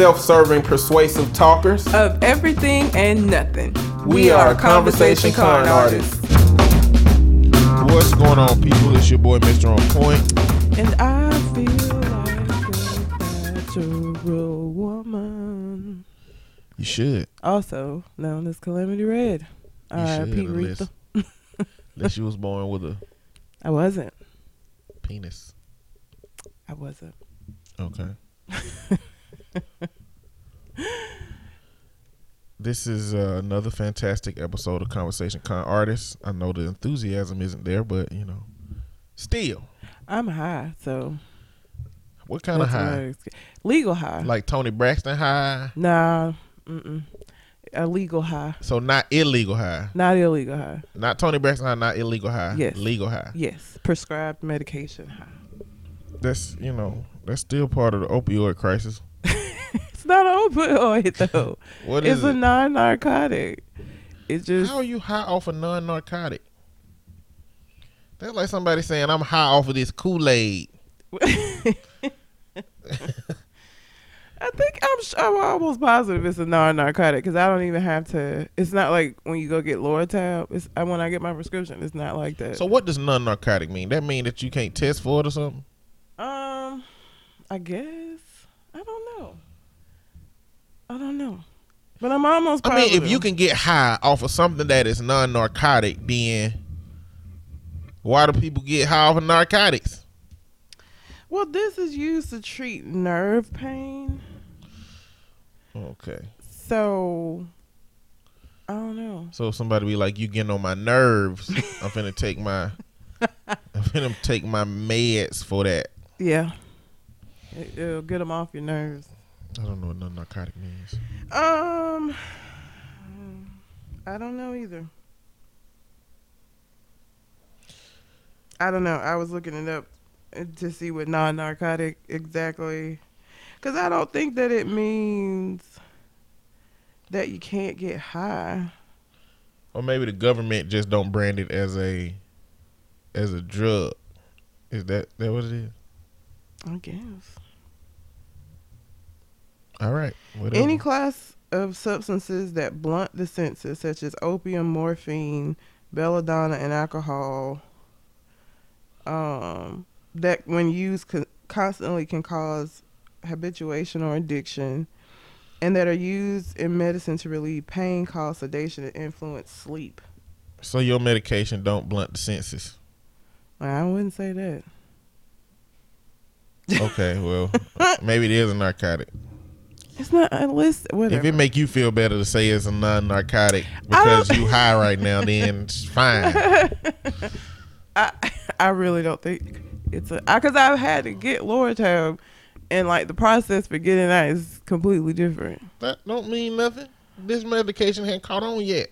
self-serving, persuasive talkers. of everything and nothing. We are Conversation Con artists. What's going on, people? It's your boy, Mr. On Point. And I feel like a natural woman. You should. Also known as Calamity Red. You All right, Pete unless, Rita. unless you was born with a I wasn't. penis. I wasn't. Okay. this is uh, another fantastic episode of Conversation Con Artists. I know the enthusiasm isn't there, but you know, still, I'm high, so what kind of high? Legal high. Like Toni Braxton high? nah, mm-mm. A legal high, So not illegal high. not illegal high. Not Toni Braxton high. Not illegal high. Yes. Legal high. Yes, prescribed medication high. That's you know that's still part of the opioid crisis. It's not opioid though. What is it's a non-narcotic. It's just How are you high off a non-narcotic? That's like somebody saying I'm high off of this Kool-Aid. I think I'm I'm almost positive it's a non-narcotic because I don't even have to. It's not like when you go get Loratab. It's when I get my prescription. It's not like that. So what does non-narcotic mean? That mean that you can't test for it or something? um, I guess I don't know. I don't know, but I'm almost. I mean, if you can get high off of something that is non-narcotic, then why do people get high off of narcotics? Well, this is used to treat nerve pain. Okay. So I don't know. So somebody be like, "You getting on my nerves," I'm finna take my, I'm finna take my meds for that. Yeah, it, it'll get them off your nerves. I don't know what non-narcotic means. Um, I don't know either. I don't know. I was looking it up to see what non-narcotic exactly, because I don't think that it means that you can't get high. Or maybe the government just don't brand it as a, as a drug. Is that that what it is? I guess All right. Whatever. any class of substances that blunt the senses, such as opium, morphine, belladonna, and alcohol, um, that when used con- constantly can cause habituation or addiction, and that are used in medicine to relieve pain, cause sedation, and influence sleep. so your medication don't blunt the senses. I wouldn't say that. Okay, well, maybe it is a narcotic. It's not uh, unless whatever. If it make you feel better to say it's a non-narcotic because you high right now, then it's fine. I I really don't think it's a because I've had to get Loratab, and like the process for getting that is completely different. That don't mean nothing. This medication hadn't caught on yet.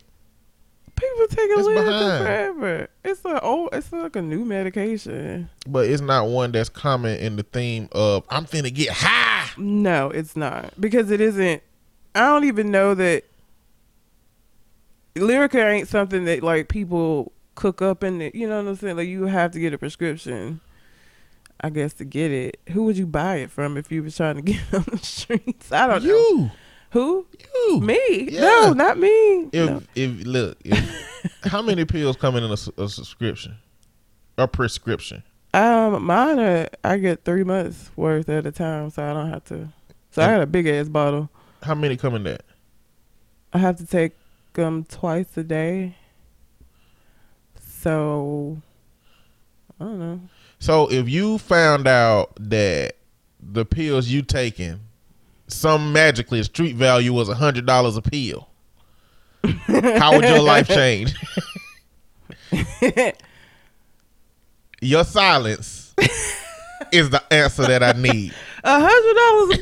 People take a behind. forever. It's a old. It's like a new medication. But it's not one that's common in the theme of I'm finna get high. No, it's not because it isn't. I don't even know that. Lyrica ain't something that like people cook up in it. You know what I'm saying? Like you have to get a prescription. I guess to get it. Who would you buy it from if you was trying to get on the streets? I don't know. Who? you, Me? Yeah. No, not me. If No. if look, if, how many pills come in a subscription, a prescription? Um, mine are I get three months worth at a time, so I don't have to. So I And- got a big ass bottle. How many come in that? I have to take them twice a day. So I don't know. So if you found out that the pills you taking, some magically street value was a hundred dollars a pill, how would your life change? your silence is the answer that I need. A hundred dollars a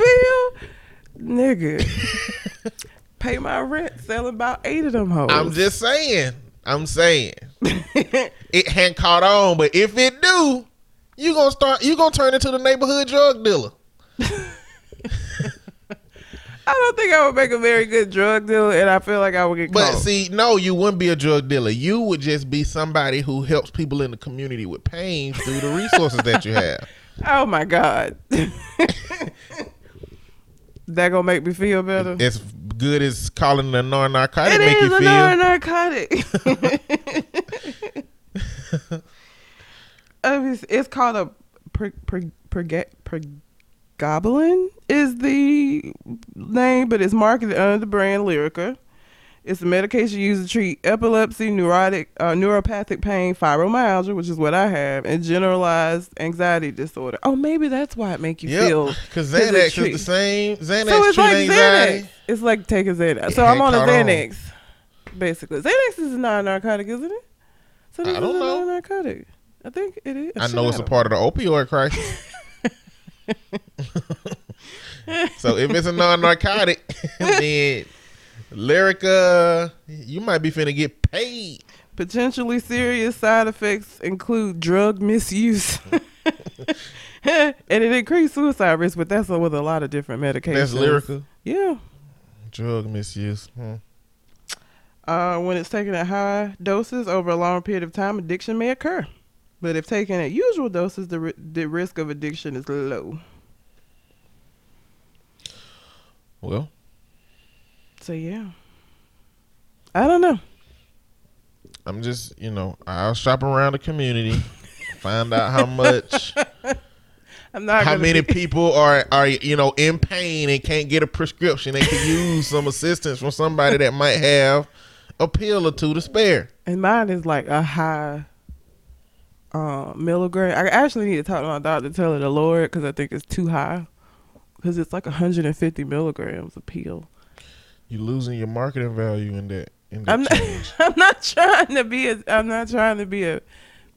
bill, nigga. Pay my rent, selling about eight of them hoes. I'm just saying. I'm saying it hadn't caught on, but if it do, you gonna start. You gonna turn into the neighborhood drug dealer. I don't think I would make a very good drug dealer, and I feel like I would get caught. But caught. see, no, you wouldn't be a drug dealer. You would just be somebody who helps people in the community with pain through the resources that you have. oh my god. that gonna make me feel better. As good as calling a non-narcotic It make is you a feel. non-narcotic. Um, it's, it's called a per, per, perga- pregabalin is the name, but it's marketed under the brand Lyrica. It's a medication used to treat epilepsy, neurotic, uh, neuropathic pain, fibromyalgia, which is what I have, and generalized anxiety disorder. Oh, maybe that's why it make you feel. Yep, because 'cause it Xanax is treat- the same. Xanax so it's like anxiety. Xanax. It's like taking Xanax. So Yeah, I'm on a caught on. Xanax, basically. Xanax is a non-narcotic, isn't it? So this I don't is a know. non-narcotic. I think it is. I know it's a part of the opioid crisis. so if it's a non-narcotic, then Lyrica, you might be finna get paid. Potentially serious side effects include drug misuse. and it increased suicide risk, but that's with a lot of different medications. That's Lyrica. Yeah. Drug misuse. Hmm. Uh, when it's taken at high doses over a long period of time, addiction may occur. But if taken at usual doses, the, the risk of addiction is low. Well, So, yeah. I don't know. I'm just, you know, I'll shop around the community, find out how much, I'm not how many be- people are, are, you know, in pain and can't get a prescription. They could use some assistance from somebody that might have a pill or two to spare. And mine is like a high uh, milligram. I actually need to talk to my doctor to tell her to lower it because I think it's too high. Because it's like 150 milligrams a pill. You're losing your marketing value in that. In that I'm not. I'm not trying to be a. I'm not trying to be a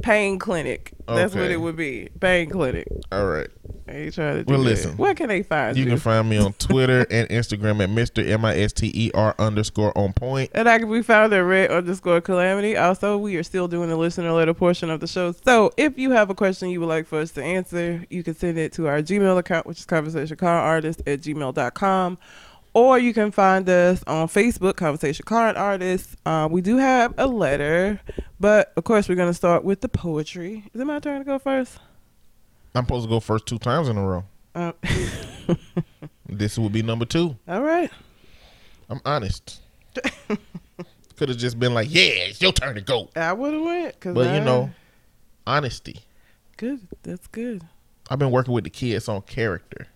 pain clinic. That's what it would be. Pain clinic. All right. I ain't trying to do Well, that. listen. Where can they find You you? can find me on Twitter and Instagram at Mr. M I S T E R underscore on point. and I can be found at red underscore calamity. Also, we are still doing the listener letter portion of the show. So if you have a question you would like for us to answer, you can send it to our Gmail account, which is conversationconartist at gmail.com. Or you can find us on Facebook, Conversation Con Artist. Uh, we do have a letter, but of course, we're going to start with the poetry. Is it my turn to go first? I'm supposed to go first two times in a row. Uh, This would be number two. all right. I'm honest. Could have just been like, yeah, it's your turn to go. I would have went. Cause But you know, honesty. Good. That's good. I've been working with the kids on character.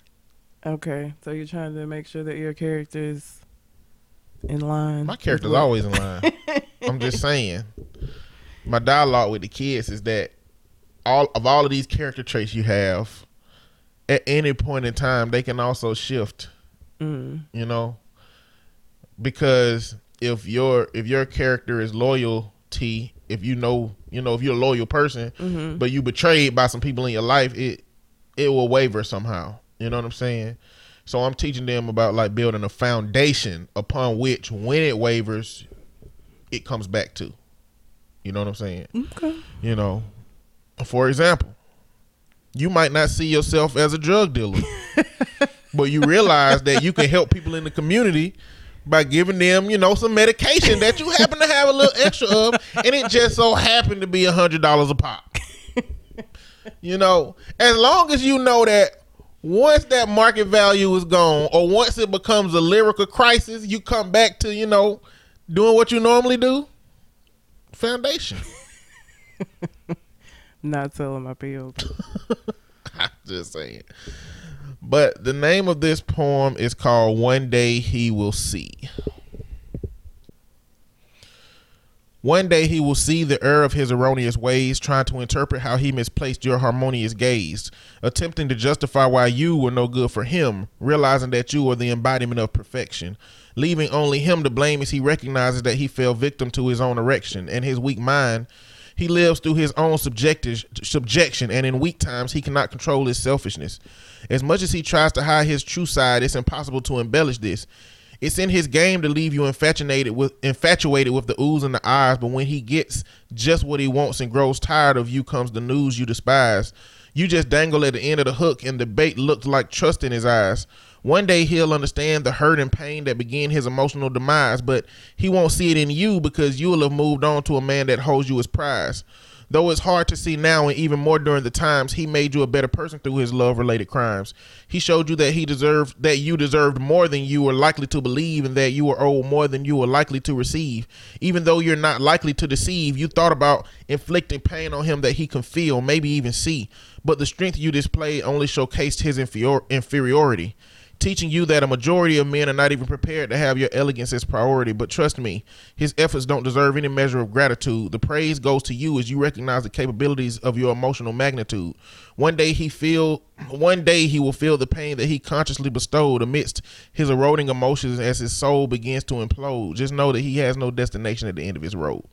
Okay, so you're trying to make sure that your character is in line. My character's always in line. I'm just saying. My dialogue with the kids is that all of all of these character traits you have, at any point in time, they can also shift. Mm, You know, because if your if your character is loyalty, if you know you know if you're a loyal person, mhm. but you betrayed by some people in your life, it it will waver somehow. You know what I'm saying? So I'm teaching them about like building a foundation upon which when it wavers, it comes back to. You know what I'm saying? Okay. You know, for example, you might not see yourself as a drug dealer, but you realize that you can help people in the community by giving them, you know, some medication that you happen to have a little extra of, and it just so happened to be a hundred dollars a pop. You know, as long as you know that once that market value is gone, or once it becomes a lyrical crisis, you come back to, you know, doing what you normally do. Foundation. Not selling my pills. I'm just saying. But the name of this poem is called One Day He Will See. One day he will see the error of his erroneous ways, trying to interpret how he misplaced your harmonious gaze, attempting to justify why you were no good for him, realizing that you are the embodiment of perfection, leaving only him to blame as he recognizes that he fell victim to his own erection and his weak mind. He lives through his own subjection, and in weak times he cannot control his selfishness. As much as he tries to hide his true side, it's impossible to embellish this. It's in his game to leave you infatuated with infatuated with the oohs and the eyes, but when he gets just what he wants and grows tired of you comes the news you despise. You just dangle at the end of the hook and the bait looks like trust in his eyes. One day he'll understand the hurt and pain that began his emotional demise, but he won't see it in you because you will have moved on to a man that holds you as prize. Though it's hard to see now and even more during the times, he made you a better person through his love related crimes. He showed you that he deserved that you deserved more than you were likely to believe and that you were owed more than you were likely to receive. Even though you're not likely to deceive, you thought about inflicting pain on him that he can feel, maybe even see. But the strength you displayed only showcased his inferior- inferiority teaching you that a majority of men are not even prepared to have your elegance as priority. But trust me, his efforts don't deserve any measure of gratitude. The praise goes to you as you recognize the capabilities of your emotional magnitude. One day he feel one day he will feel the pain that he consciously bestowed amidst his eroding emotions as his soul begins to implode. Just know that he has no destination at the end of his road.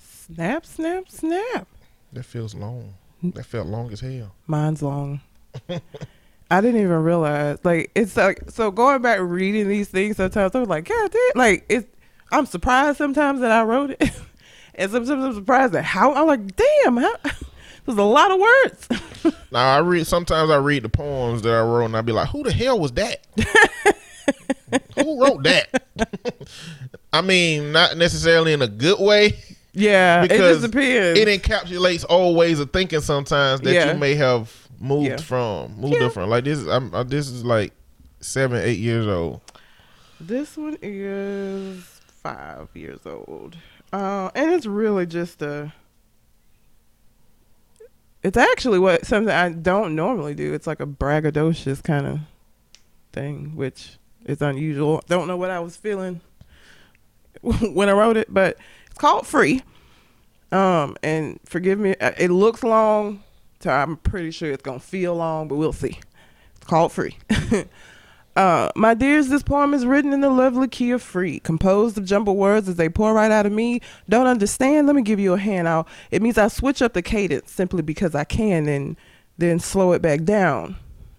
Snap, snap, snap. That feels long. That felt long as hell. Mine's long. I didn't even realize. Like it's like so going back reading these things sometimes I'm like, God damn like it's I'm surprised sometimes that I wrote it. and sometimes I'm surprised at how I'm like, damn, how, there's a lot of words. now I read sometimes I read the poems that I wrote and I'd be like, Who the hell was that? Who wrote that? I mean, not necessarily in a good way. Yeah, because it just depends. It encapsulates old ways of thinking sometimes that Yeah. you may have moved Yeah. from, moved Yeah. different. Like this, is I'm, uh, this is like seven, eight years old. This one is five years old. Uh, and it's really just a. It's actually what something I don't normally do. It's like a braggadocious kind of thing, which is unusual. Don't know what I was feeling when I wrote it, but it's called Free. Um, and forgive me, uh, it looks long, so I'm pretty sure it's gonna feel long, but we'll see. It's called Free. Uh, my dears, this poem is written in the lovely key of free, composed of jumbled words as they pour right out of me. Don't understand? Let me give you a hand out. It means I switch up the cadence simply because I can and then slow it back down.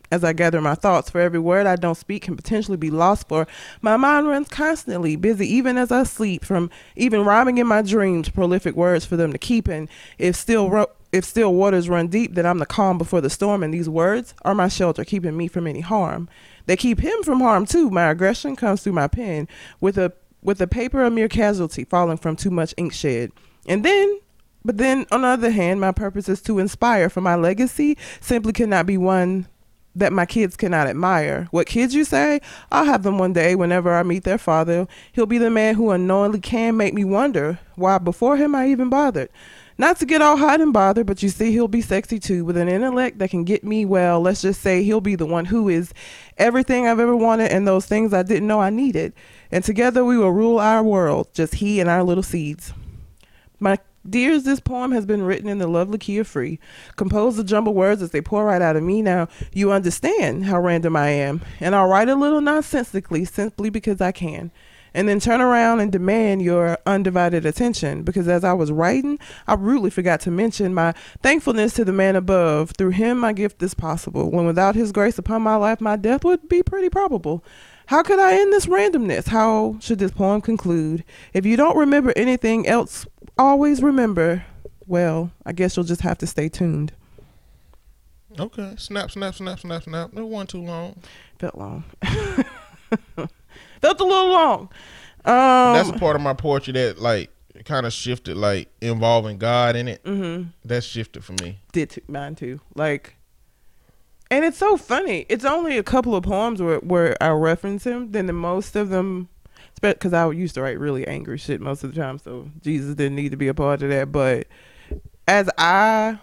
As I gather my thoughts, for every word I don't speak can potentially be lost, for my mind runs constantly, busy even as I sleep, from even rhyming in my dreams, prolific words for them to keep. And if still if still waters run deep, then I'm the calm before the storm, and these words are my shelter, keeping me from any harm. They keep him from harm too. My aggression comes through my pen, with a with the paper a mere casualty falling from too much ink shed. And then but then on the other hand, my purpose is to inspire, for my legacy simply cannot be one that my kids cannot admire. What kids you say? I'll have them one day whenever I meet their father. He'll be the man who unknowingly can make me wonder why before him I even bothered. Not to get all hot and bothered, but you see, he'll be sexy too, with an intellect that can get me well. Let's just say he'll be the one who is everything I've ever wanted and those things I didn't know I needed. And together we will rule our world, just he and our little seeds. My dears, this poem has been written in the lovely key of free, composed of jumble words as they pour right out of me. Now you understand how random I am, and I'll write a little nonsensically simply because I can and then turn around and demand your undivided attention because as I was writing, I rudely forgot to mention my thankfulness to the man above. Through him, my gift is possible. When without his grace upon my life, my death would be pretty probable. How could I end this randomness? How should this poem conclude? If you don't remember anything else, always remember. Well, I guess you'll just have to stay tuned. Okay, snap, snap, snap, snap, snap. It wasn't too long. Felt long. Felt a little long. Um, That's a part of my poetry that like kind of shifted, like involving God in it. mm-hmm. That shifted for me. did too, mine too. Like, and it's so funny. It's only a couple of poems where where I reference him. Then the most of them, because I used to write really angry shit most of the time, so Jesus didn't need to be a part of that. But as I,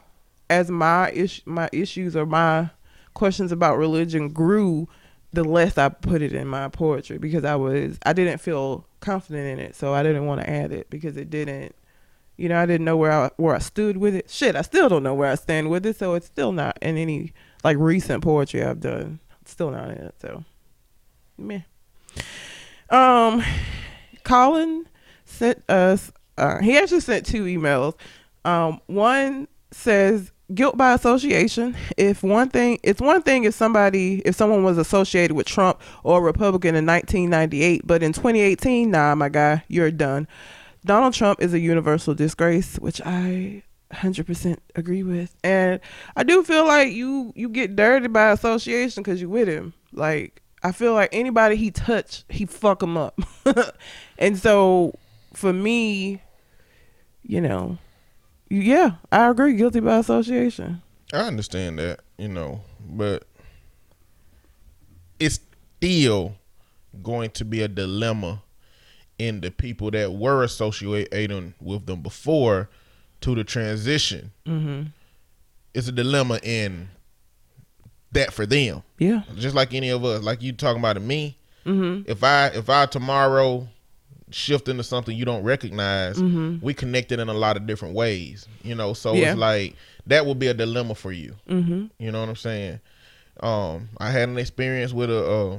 as my ish, my issues or my questions about religion grew, the less I put it in my poetry because I was I didn't feel confident in it, so I didn't want to add it because it didn't. You know, I didn't know where I where I stood with it. Shit, I still don't know where I stand with it, so it's still not in any like recent poetry I've done. It's still not in it, so meh. Um, Colin sent us. Uh, he actually sent two emails. Um, one says guilt by association. If one thing, it's one thing if somebody, if someone was associated with Trump or Republican in 1998, but in 2018, nah, my guy, you're done. Donald Trump is a universal disgrace, which I 100% agree with. And I do feel like you you get dirty by association cuz you with him. Like I feel like anybody he touch, he fuck him up. and so for me, you know, yeah, I agree. Guilty by association. I understand that, you know, but it's still going to be a dilemma in the people that were associating with them before to the transition. Mm-hmm. It's a dilemma in that for them. Yeah. Just like any of us, like you talking about me. Mm-hmm. If I if I tomorrow shift into something you don't recognize, Mhm. we connected in a lot of different ways. You know, so Yeah. it's like that would be a dilemma for you. Mm-hmm. You know what I'm saying? Um, I had an experience with a uh,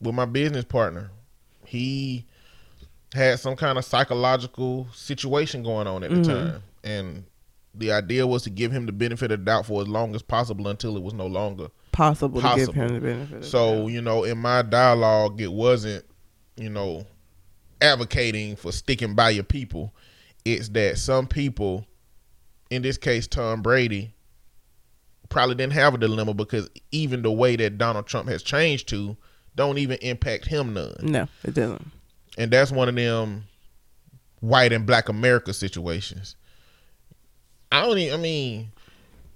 with my business partner. He had some kind of psychological situation going on at the Mhm. time, and the idea was to give him the benefit of the doubt for as long as possible until it was no longer. Possible, to give him the benefit. So you know, in my dialogue, it wasn't you know advocating for sticking by your people. It's that some people, in this case, Tom Brady, probably didn't have a dilemma because even the way that Donald Trump has changed to don't even impact him none. no, it doesn't. And that's one of them white and black America situations. I don't even, I mean,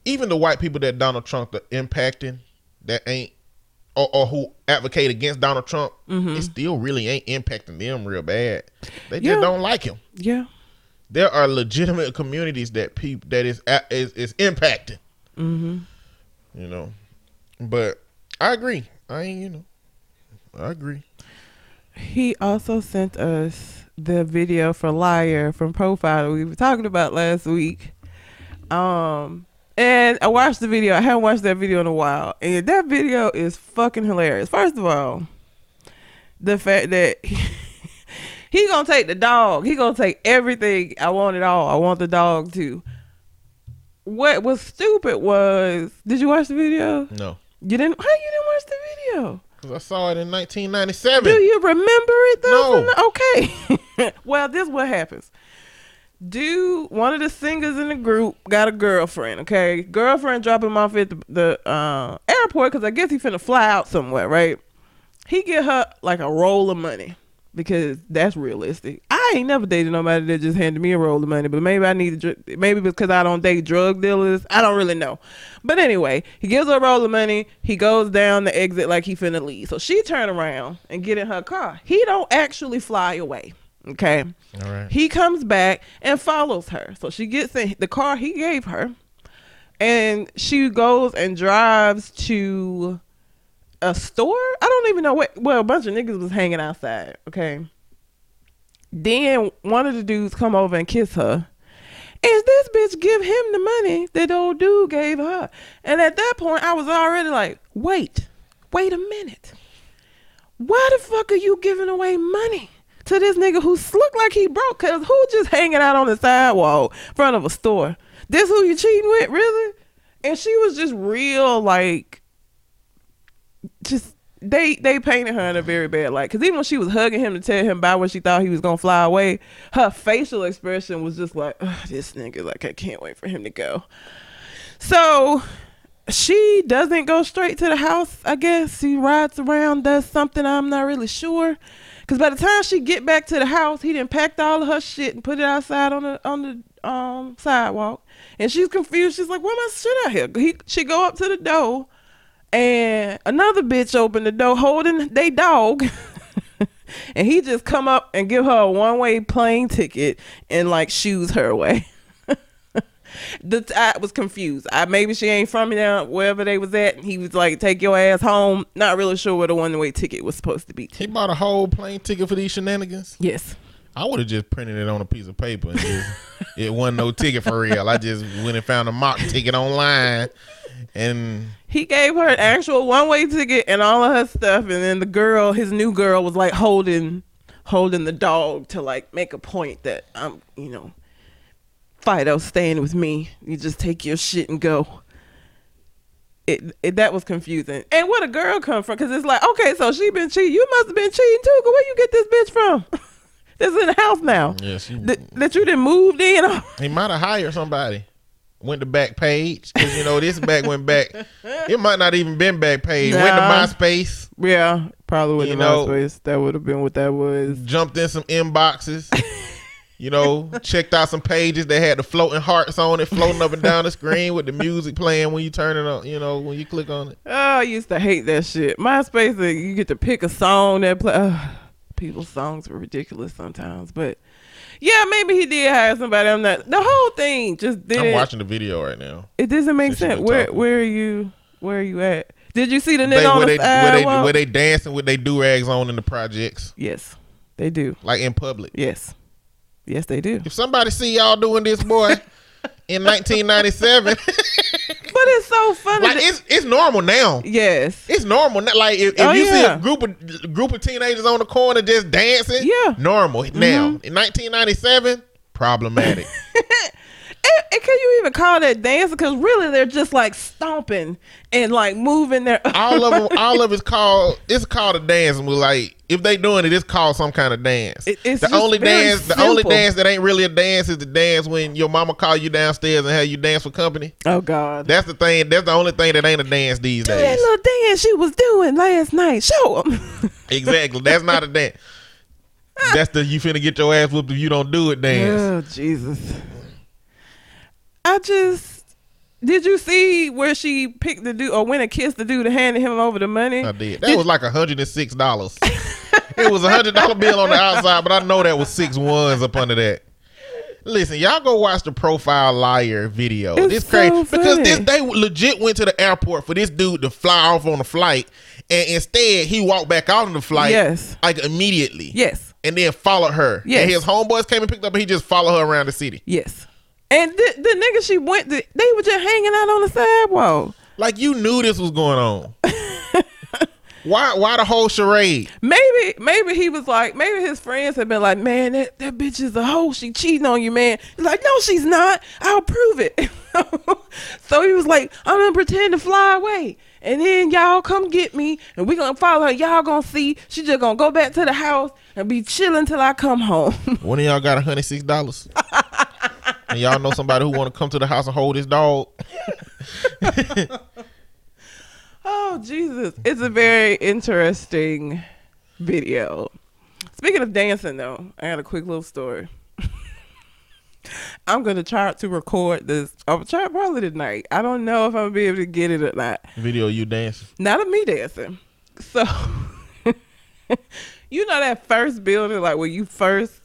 even the white people that Donald Trump are impacting that ain't or, or who advocate against Donald Trump, it still really ain't impacting them real bad. They just don't like him. Yeah. There are legitimate communities that people that is is, is impacting. Mm-hmm. You know, but I agree. I ain't you know, I agree. He also sent us the video for Liar from Profyle we were talking about last week. Um, and I watched the video. I haven't watched that video in a while, and that video is fucking hilarious. First of all, the fact that he, he gonna take the dog. He gonna take everything. I want it all. I want the dog too. What was stupid was, did you watch the video? No, You didn't. How you didn't watch the video? because I saw it in 1997. Do you remember it though? No. Okay. well, this what happens. Dude, one of the singers in the group got a girlfriend. Okay, girlfriend drop him off at the, the uh, airport because I guess he finna fly out somewhere, right? He get her like a roll of money because that's realistic. I ain't never dated nobody that just handed me a roll of money, but maybe I need to, maybe because I don't date drug dealers. I don't really know. But anyway, he gives her a roll of money. He goes down the exit like he finna leave. So she turn around and get in her car. He don't actually fly away. Okay. All right. He comes back and follows her. So she gets in the car he gave her, and she goes and drives to a store. I don't even know what. Well, a bunch of niggas was hanging outside. Okay. Then one of the dudes come over and kiss her. And this bitch give him the money that old dude gave her. And at that point, I was already like, wait, wait a minute. Why the fuck are you giving away money to this nigga who looked like he broke? Cause who just hanging out on the sidewalk in front of a store? This who you cheating with, really? And she was just real, like, just they they painted her in a very bad light. Cause even when she was hugging him to tell him about when she thought he was gonna fly away, her facial expression was just like, this nigga, like I can't wait for him to go. So she doesn't go straight to the house. I guess she rides around, does something. I'm not really sure. Cause by the time she get back to the house, he done packed all of her shit and put it outside on the on the um sidewalk. And she's confused. She's like, "Where my shit out here?" He, she go up to the door, and another bitch opened the door holding they dog. and he just come up and give her a one way plane ticket and like shoes her away. The I was confused. I maybe she ain't from there, wherever they was at. He was like, "Take your ass home." Not really sure where the one way ticket was supposed to be. He bought a whole plane ticket for these shenanigans. Yes. I would have just printed it on a piece of paper and just, it wasn't no ticket for real. I just went and found a mock ticket online and He gave her an actual one way ticket and all of her stuff, and then the girl, his new girl, was like holding holding the dog to like make a point that I'm, you know, Fido staying with me. You just take your shit and go. It, it that was confusing. And where the girl come from? Because it's like, okay, so she been cheating. You must have been cheating too. 'cause where you get this bitch from? this in the house now. yeah, she, That, you didn't moved in. he might have hired somebody. Went to back page because you know this back went back. It might not even been Backpage. Went to Nah. MySpace, yeah, probably with You the know- MySpace. That would have been what that was. jumped in some inboxes, You know, checked out some pages that had the floating hearts on it, floating up and down the screen with the music playing when you turn it on. You know, when you click on it. Oh, I used to hate that shit. MySpace, uh, you get to pick a song that play. People's songs were ridiculous sometimes, but yeah, maybe he did hire somebody. I'm not. The whole thing just didn't. I'm watching the video right now. It doesn't make sense. Where talking. where are you? Where are you at? Did you see the They, nigga on where, the they, where, they, where they dancing with their do rags on in the projects, yes, they do. like in public. Yes, yes, they do. If somebody see y'all doing this, boy, in 1997, But it's so funny. like it's it's normal now. yes, It's normal. now. Like if, if Oh, you see a group of group of teenagers on the corner just dancing, Yeah. Mm-hmm. normal. Now in 1997, problematic. And, can you even call that dancing? Because really, they're just like stomping and like moving their. all of them, all of it's called. It's called a dance. And we're like, if they doing it, it's called some kind of dance. It- it's the only dance, the only dance that ain't really a dance is the dance when your mama call you downstairs and have you dance for company. oh God. That's the thing. That's the only thing that ain't a dance these Do that days. little dance she was doing last night. Show them. Exactly. That's not a dance. That's the you finna get your ass whooped if you don't do it dance. Oh Jesus! I just did you see where she picked the dude or went and kissed the dude and handed him over the money? I did. That was like hundred and six dollars. it was a hundred dollar bill on the outside, but I know that was six ones up under that. Listen, y'all go watch the Profyle liar video. It's this crazy so because this they legit went to the airport for this dude to fly off on a flight, and instead he walked back out on the flight, Yes. like immediately, Yes, and then followed her. Yes. and his homeboys came and picked up, and he just followed her around the city. yes. And the, the nigga she went to, they were just hanging out on the sidewalk. Like you knew this was going on. why? Why the whole charade? Maybe, maybe he was like, maybe his friends had been like, man, that, that bitch is a hoe. She cheating on you, man. He's like, no, she's not. I'll prove it. so he was like, I'm gonna pretend to fly away. And then y'all come get me and we gonna follow her. Y'all gonna see she just gonna go back to the house and be chilling till I come home. One of y'all got hundred six dollars, and y'all know somebody who want to come to the house and hold his dog. oh Jesus. It's a very interesting video. Speaking of dancing though, I got a quick little story. I'm gonna try to record this. I'll try probably tonight. I don't know if I'm gonna be able to get it or not. Video you dancing. Not of me dancing. So you know that first building, like when you first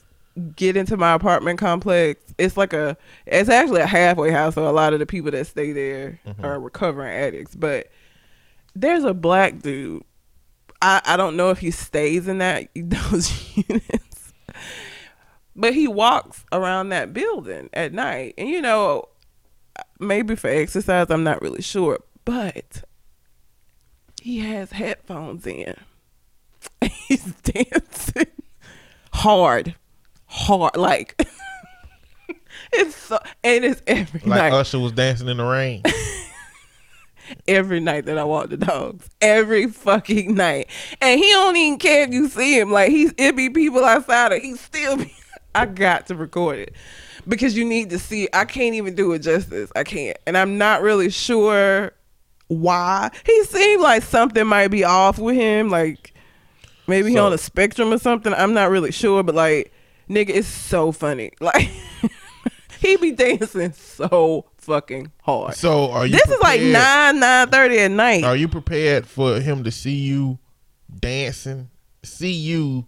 get into my apartment complex, it's like a it's actually a halfway house, so a lot of the people that stay there mm-hmm. are recovering addicts. But there's a black dude. I, I don't know if he stays in that those units. But he walks around that building at night. And you know, maybe for exercise, I'm not really sure. But he has headphones in. He's dancing hard. Hard. Like it's so and it's every Like night. Usher was dancing in the rain. every night that I walk the dogs. Every fucking night. And he don't even care if you see him. Like he's it be people outside and he still be I got to record it. Because you need to see I can't even do it justice. I can't. And I'm not really sure why. He seemed like something might be off with him. Like maybe he on a spectrum or something. I'm not really sure, but like nigga, it's so funny. Like he be dancing so fucking hard. So are you? This is like prepared- nine nine thirty at night. Are you prepared for him to see you dancing? See you,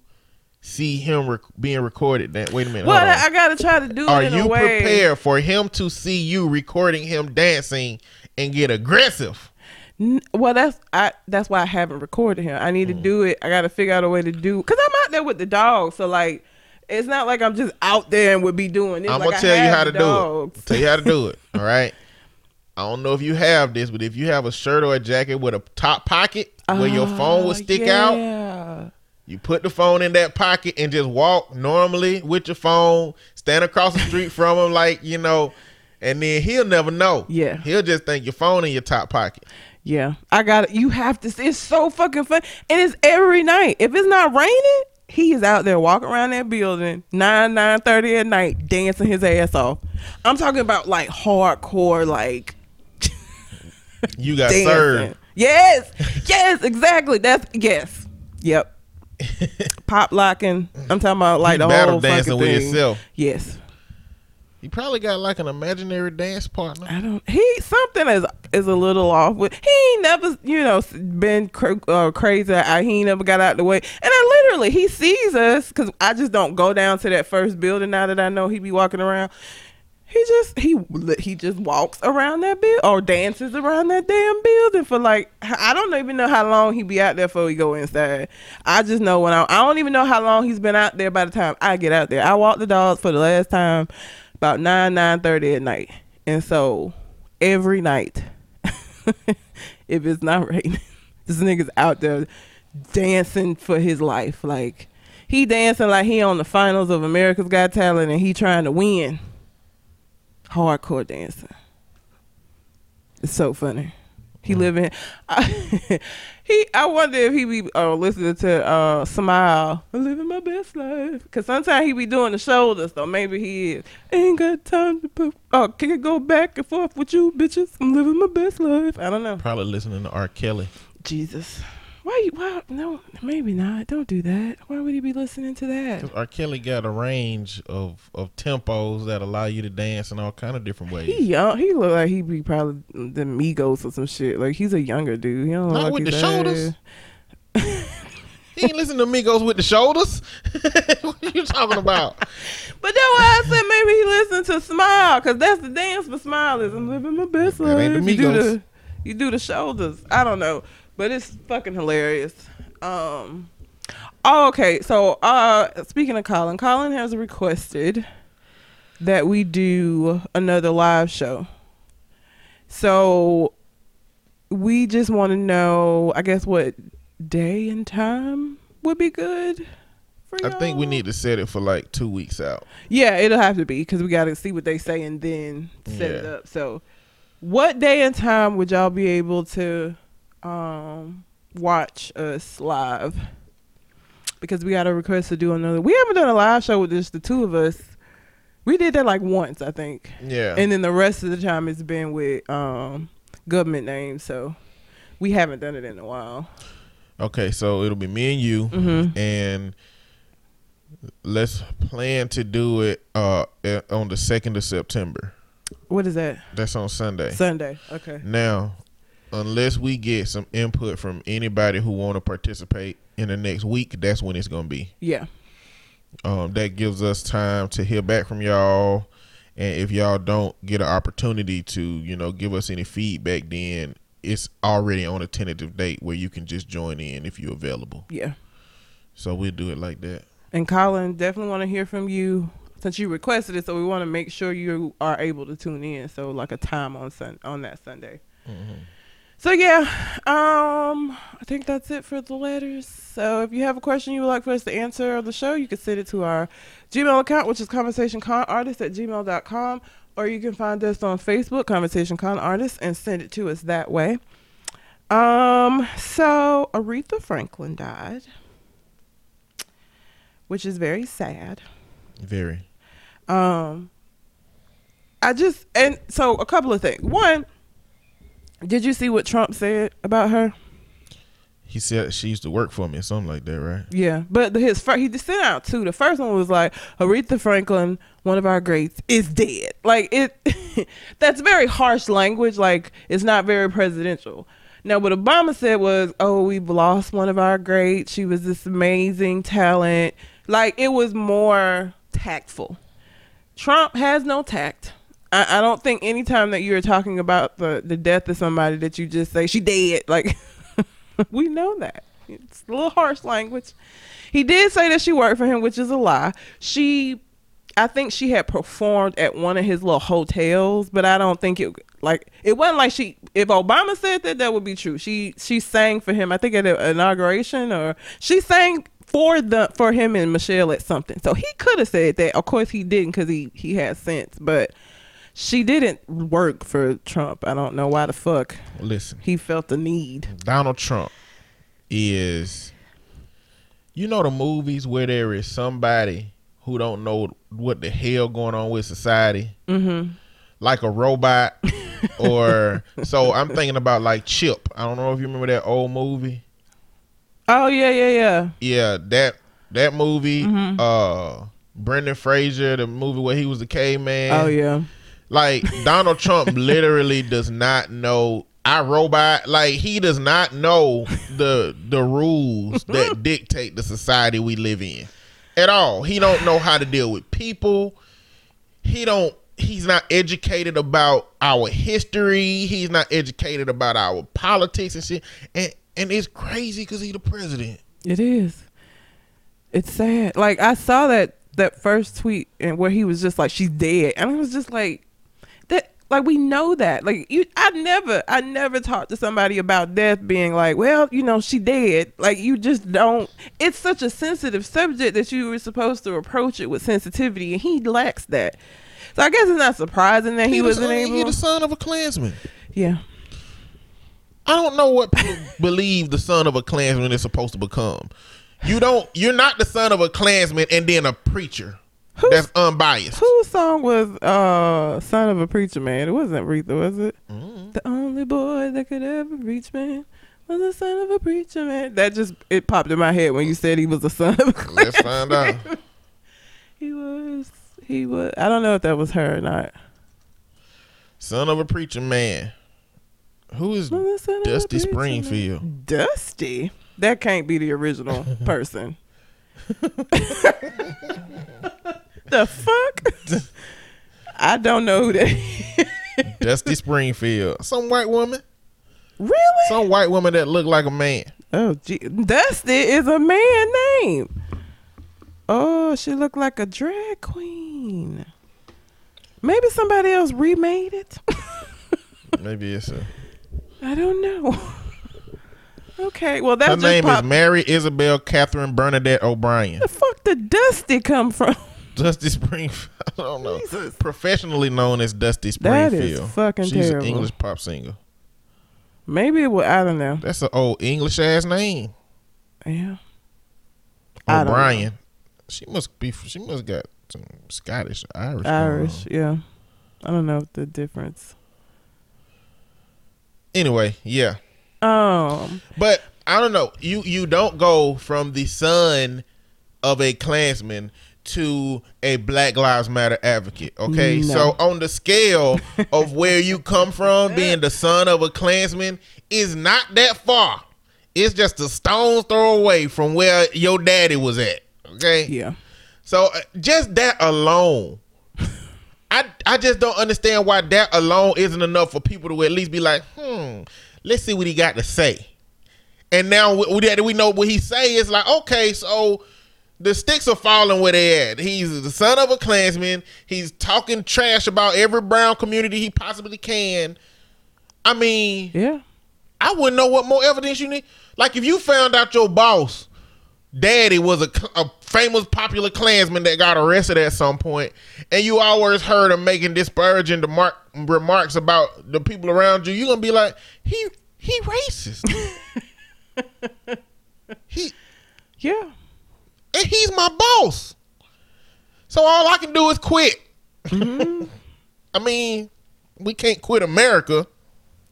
see him rec- being recorded. That wait a minute. well. I, I gotta try to do Are you a way. prepared for him to see you recording him dancing and get aggressive? N- Well, that's I. That's why I haven't recorded him. I Mm. need to do it. I gotta figure out a way to do because I'm out there with the dog. So like, it's not like I'm just out there and would be doing this. I'm gonna I tell you how to the do it. dogs. Tell you how to do it. All right. I don't know if you have this, but if you have a shirt or a jacket with a top pocket where your phone will Ah, stick out, you put the phone in that pocket and just walk normally with your phone, stand across the street from him, like you know, and then he'll never know. Yeah. he'll just think your phone in your top pocket. Yeah, I got it. You have to. see It's so fucking fun, and it's every night. If it's not raining, he is out there walking around that building nine nine thirty at night, dancing his ass off. I'm talking about like hardcore, like You got dancing. served. Yes, yes, exactly. That's yes, yep. pop locking. I'm talking about like he the battle whole dancing fucking with thing. himself. Yes, He probably got like an imaginary dance partner. I don't. He something is is a little off with. He ain't never you know been cr- uh, crazy. I, he ain't never got out the way. And I literally he sees us because I just don't go down to that first building now that I know he be walking around. He just he he just walks around that building or dances around that damn building for like I don't even know how long he be out there before he go inside. I just know when I I don't even know how long he's been out there by the time I get out there. I walk the dogs for the last time about nine nine thirty at night, and so every night, if it's not raining, this nigga's out there dancing for his life. Like he dancing like he on the finals of America's Got Talent and he trying to win. Hardcore dancing. It's so funny. He mm. living. he. I wonder if he be uh, listening to uh, "Smile." I'm living my best life. Cause sometimes he be doing the shoulders though. Maybe he is. Ain't got time to put. Oh, can I go back and forth with you bitches? I'm living my best life. I don't know. Probably listening to R. Kelly. Jesus. Why? you- Why? No, maybe not. Don't do that. Why would he be listening to that? R. Kelly got a range of, of tempos that allow you to dance in all kind of different ways. He young. He look like he be probably the Migos or some shit. Like he's a younger dude. He don't look Not like with the shoulders. He ain't listen to Migos with the shoulders. what are you talking about? But that's why I said maybe he listened to Smile, cause that's the dance for Smile is I'm living my best That life. ain't the You do the you do the shoulders. I don't know, but it's fucking hilarious. Um. Oh, okay. So, uh, speaking of Colin, Colin has requested that we do another live show. So, we just want to know, I guess, what day and time would be good. I think we need to set it for like two weeks out. Yeah, it'll have to be because we got to see what they say and then set it up. So, what day and time would y'all be able to um, watch us live? Because we got a request to do another. We haven't done a live show with just the two of us. We did that like once, I think, Yeah. and then the rest of the time it's been with um, government names. So, we haven't done it in a while. okay, so it'll be me and you, Mm-hmm. and let's plan to do it uh eh, on the second of September. What is that? That's on Sunday. Sunday. Okay. Now, unless we get some input from anybody who want to participate in the next week, that's when it's gonna be. Yeah. Um, that gives us time to hear back from y'all, and if y'all don't get an opportunity to, you know, give us any feedback, then it's already on a tentative date where you can just join in if you're available. Yeah. So we'll do it like that. And Colin, definitely want to hear from you since you requested it. So we want to make sure you are able to tune in. So like a time on sun on that Sunday. So yeah, um, I think that's it for the letters. So if you have a question you would like for us to answer on the show, you can send it to our Gmail account, which is conversationconartist at gmail.com, or you can find us on Facebook, Conversation Con Artist, and send it to us that way. Um, so Aretha Franklin died, which is very sad. Very. Um, I just and so a couple of things. One, did you see what Trump said about her? He said she used to work for me or something like that, right? Yeah, but the- his fir- he just sent out two. The first one was like Aretha Franklin, one of our greats, is dead. Like it, that's very harsh language. Like it's not very presidential. Now, what Obama said was, "Oh, we've lost one of our greats. She was this amazing talent." Like it was more tactful. Trump has no tact. I, I don't think anytime that you're talking about the the death of somebody that you just say she dead. Like we know that it's a little harsh language. He did say that she worked for him, which is a lie. She, I think she had performed at one of his little hotels, but I don't think it like it wasn't like she. If Obama said that, that would be true. She she sang for him. I think at an inauguration or she sang for the for him and Michelle at something. So he could have said that. Of course he didn't because he he had sense, but. She didn't work for Trump. I don't know why the fuck Listen, he felt the need. Donald Trump is you know the movies where there is somebody who don't know what the hell going on with society Mm-hmm. like a robot or so i'm thinking about like chip i don't know if you remember that old movie Oh yeah, yeah, yeah. Yeah, that that movie. Mm-hmm. Uh, Brendan Fraser, the movie where he was the caveman. Oh yeah. Like Donald Trump literally does not know I robot. Like he does not know the the rules that dictate the society we live in at all. He don't know how to deal with people. He don't. He's not educated about our history. He's not educated about our politics and shit. And and it's crazy because he's the president. It is. It's sad. Like I saw that that first tweet and where he was just like, "She's dead," and I was just like, "That like we know that. Like you, I never, I never talked to somebody about death being like, well, you know, she dead. Like you just don't. It's such a sensitive subject that you were supposed to approach it with sensitivity, and he lacks that. So I guess it's not surprising that he, was wasn't He able. the son of a Klansman. yeah. I don't know what people believe the son of a Klansman is supposed to become. You don't. You're not the son of a Klansman and then a preacher. Who's- That's unbiased. Whose song was uh Son of a Preacher Man? It wasn't Aretha, was it? Mm-hmm. The only boy that could ever reach man was the son of a preacher man. That just it popped in my head when you said he was the son of a Let's find out. He was he was I don't know if that was her or not. Son of a preacher man. Who is Was the son of a Dusty preacher man. Springfield? Dusty? That can't be the original person. the fuck? I don't know who that is. Dusty Springfield. Some white woman. Really? Some white woman that looked like a man. Oh, gee. Dusty is a man name. Oh, she looked like a drag queen. Maybe somebody else remade it. Maybe it's a. I don't know. okay, well that Her just name is. Mary Isabel Catherine Bernadette O'Brien. the fuck did Dusty come from? Dusty Springfield. I don't know. Jesus. Professionally known as Dusty Springfield. is fucking She's terrible. an English pop singer. Maybe it was. I don't know. That's an old English ass name. Yeah. I don't O'Brien. She must be. She must got some Scottish, Irish. Irish. Yeah. I don't know the difference. Anyway, yeah, Um. but I don't know. You you don't go from the son of a Klansman to a Black Lives Matter advocate. Okay, No. so on the scale of where you come from, being the son of a Klansman is not that far. It's just a stone's throw away from where your daddy was at. Okay. Yeah. So uh, just that alone, I I just don't understand why that alone isn't enough for people to at least be like, hmm, let's see what he got to say. And now we, we- we know what he say is like, okay, so the sticks are falling where they at. He's the son of a Klansman. He's talking trash about every brown community he possibly can. I mean, Yeah. I wouldn't know what more evidence you need. Like if you found out your boss, daddy was a, a famous popular Klansman that got arrested at some point, and you always heard him making disparaging demar- remarks about the people around you, you're gonna be like, he he racist. he Yeah. And he's my boss. So all I can do is quit. I mean, we can't quit America.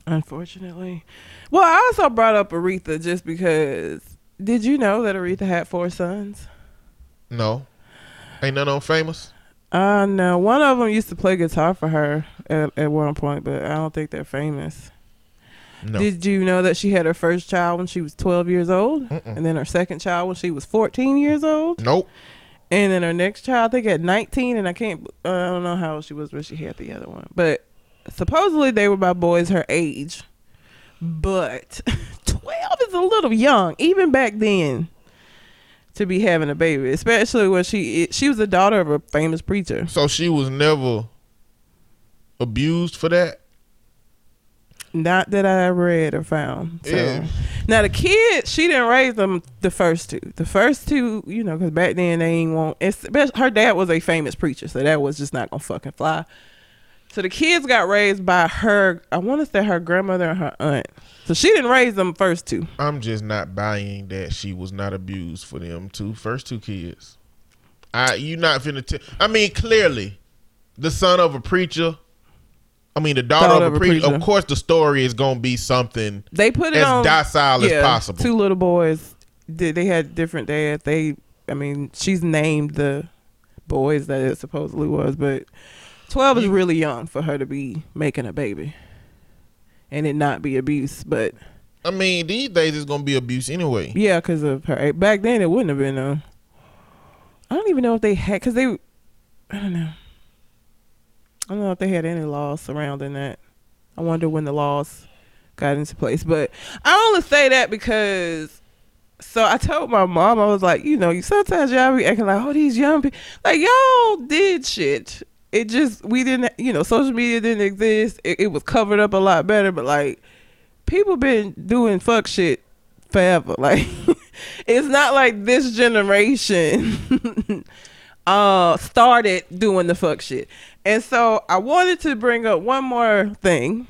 Unfortunately. Well, I also brought up Aretha just because. Did you know that Aretha had four sons? No, ain't none of them famous. Uh no. One of them used to play guitar for her at, at one point, but I don't think they're famous. No. Did you know that she had her first child when she was 12 years old? Mm-mm. And then her second child when she was 14 years old? nope. And then her next child, I think at 19, and I can't, uh, I don't know how old she was when she had the other one. But supposedly they were by boys her age. But 12 is a little young, even back then, to be having a baby, especially when she she was the daughter of a famous preacher. So she was never abused for that. Not that I read or found. So Yeah. now the kids, she didn't raise them the first two. The first two, you know, because back then they ain't want. Especially her dad was a famous preacher, so that was just not gonna fucking fly. So the kids got raised by her. I want to say her grandmother and her aunt. So she didn't raise them first two. I'm just not buying that she was not abused for them two first two kids. I you not finna tell. I mean, clearly, the son of a preacher. I mean, the daughter, Daughter of a preacher. Of course, the story is gonna be something They put it as on docile as possible. Two little boys did they had different dads. They, I mean, she's named the boys that it supposedly was, but twelve is really young for her to be making a baby, and it not be abuse. But I mean, these days it's gonna be abuse anyway. yeah, because of her. Back then, it wouldn't have been. Uh, I don't even know if they had, because they, I don't know. I don't know if they had any laws surrounding that. I wonder when the laws got into place. But I only say that because, so I told my mom, I was like, you know, you sometimes y'all be acting like, oh, these young people, like y'all did shit. It just we didn't, you know, social media didn't exist. It, it was covered up a lot better, but like people been doing fuck shit forever. Like it's not like this generation uh started doing the fuck shit. And so I wanted to bring up one more thing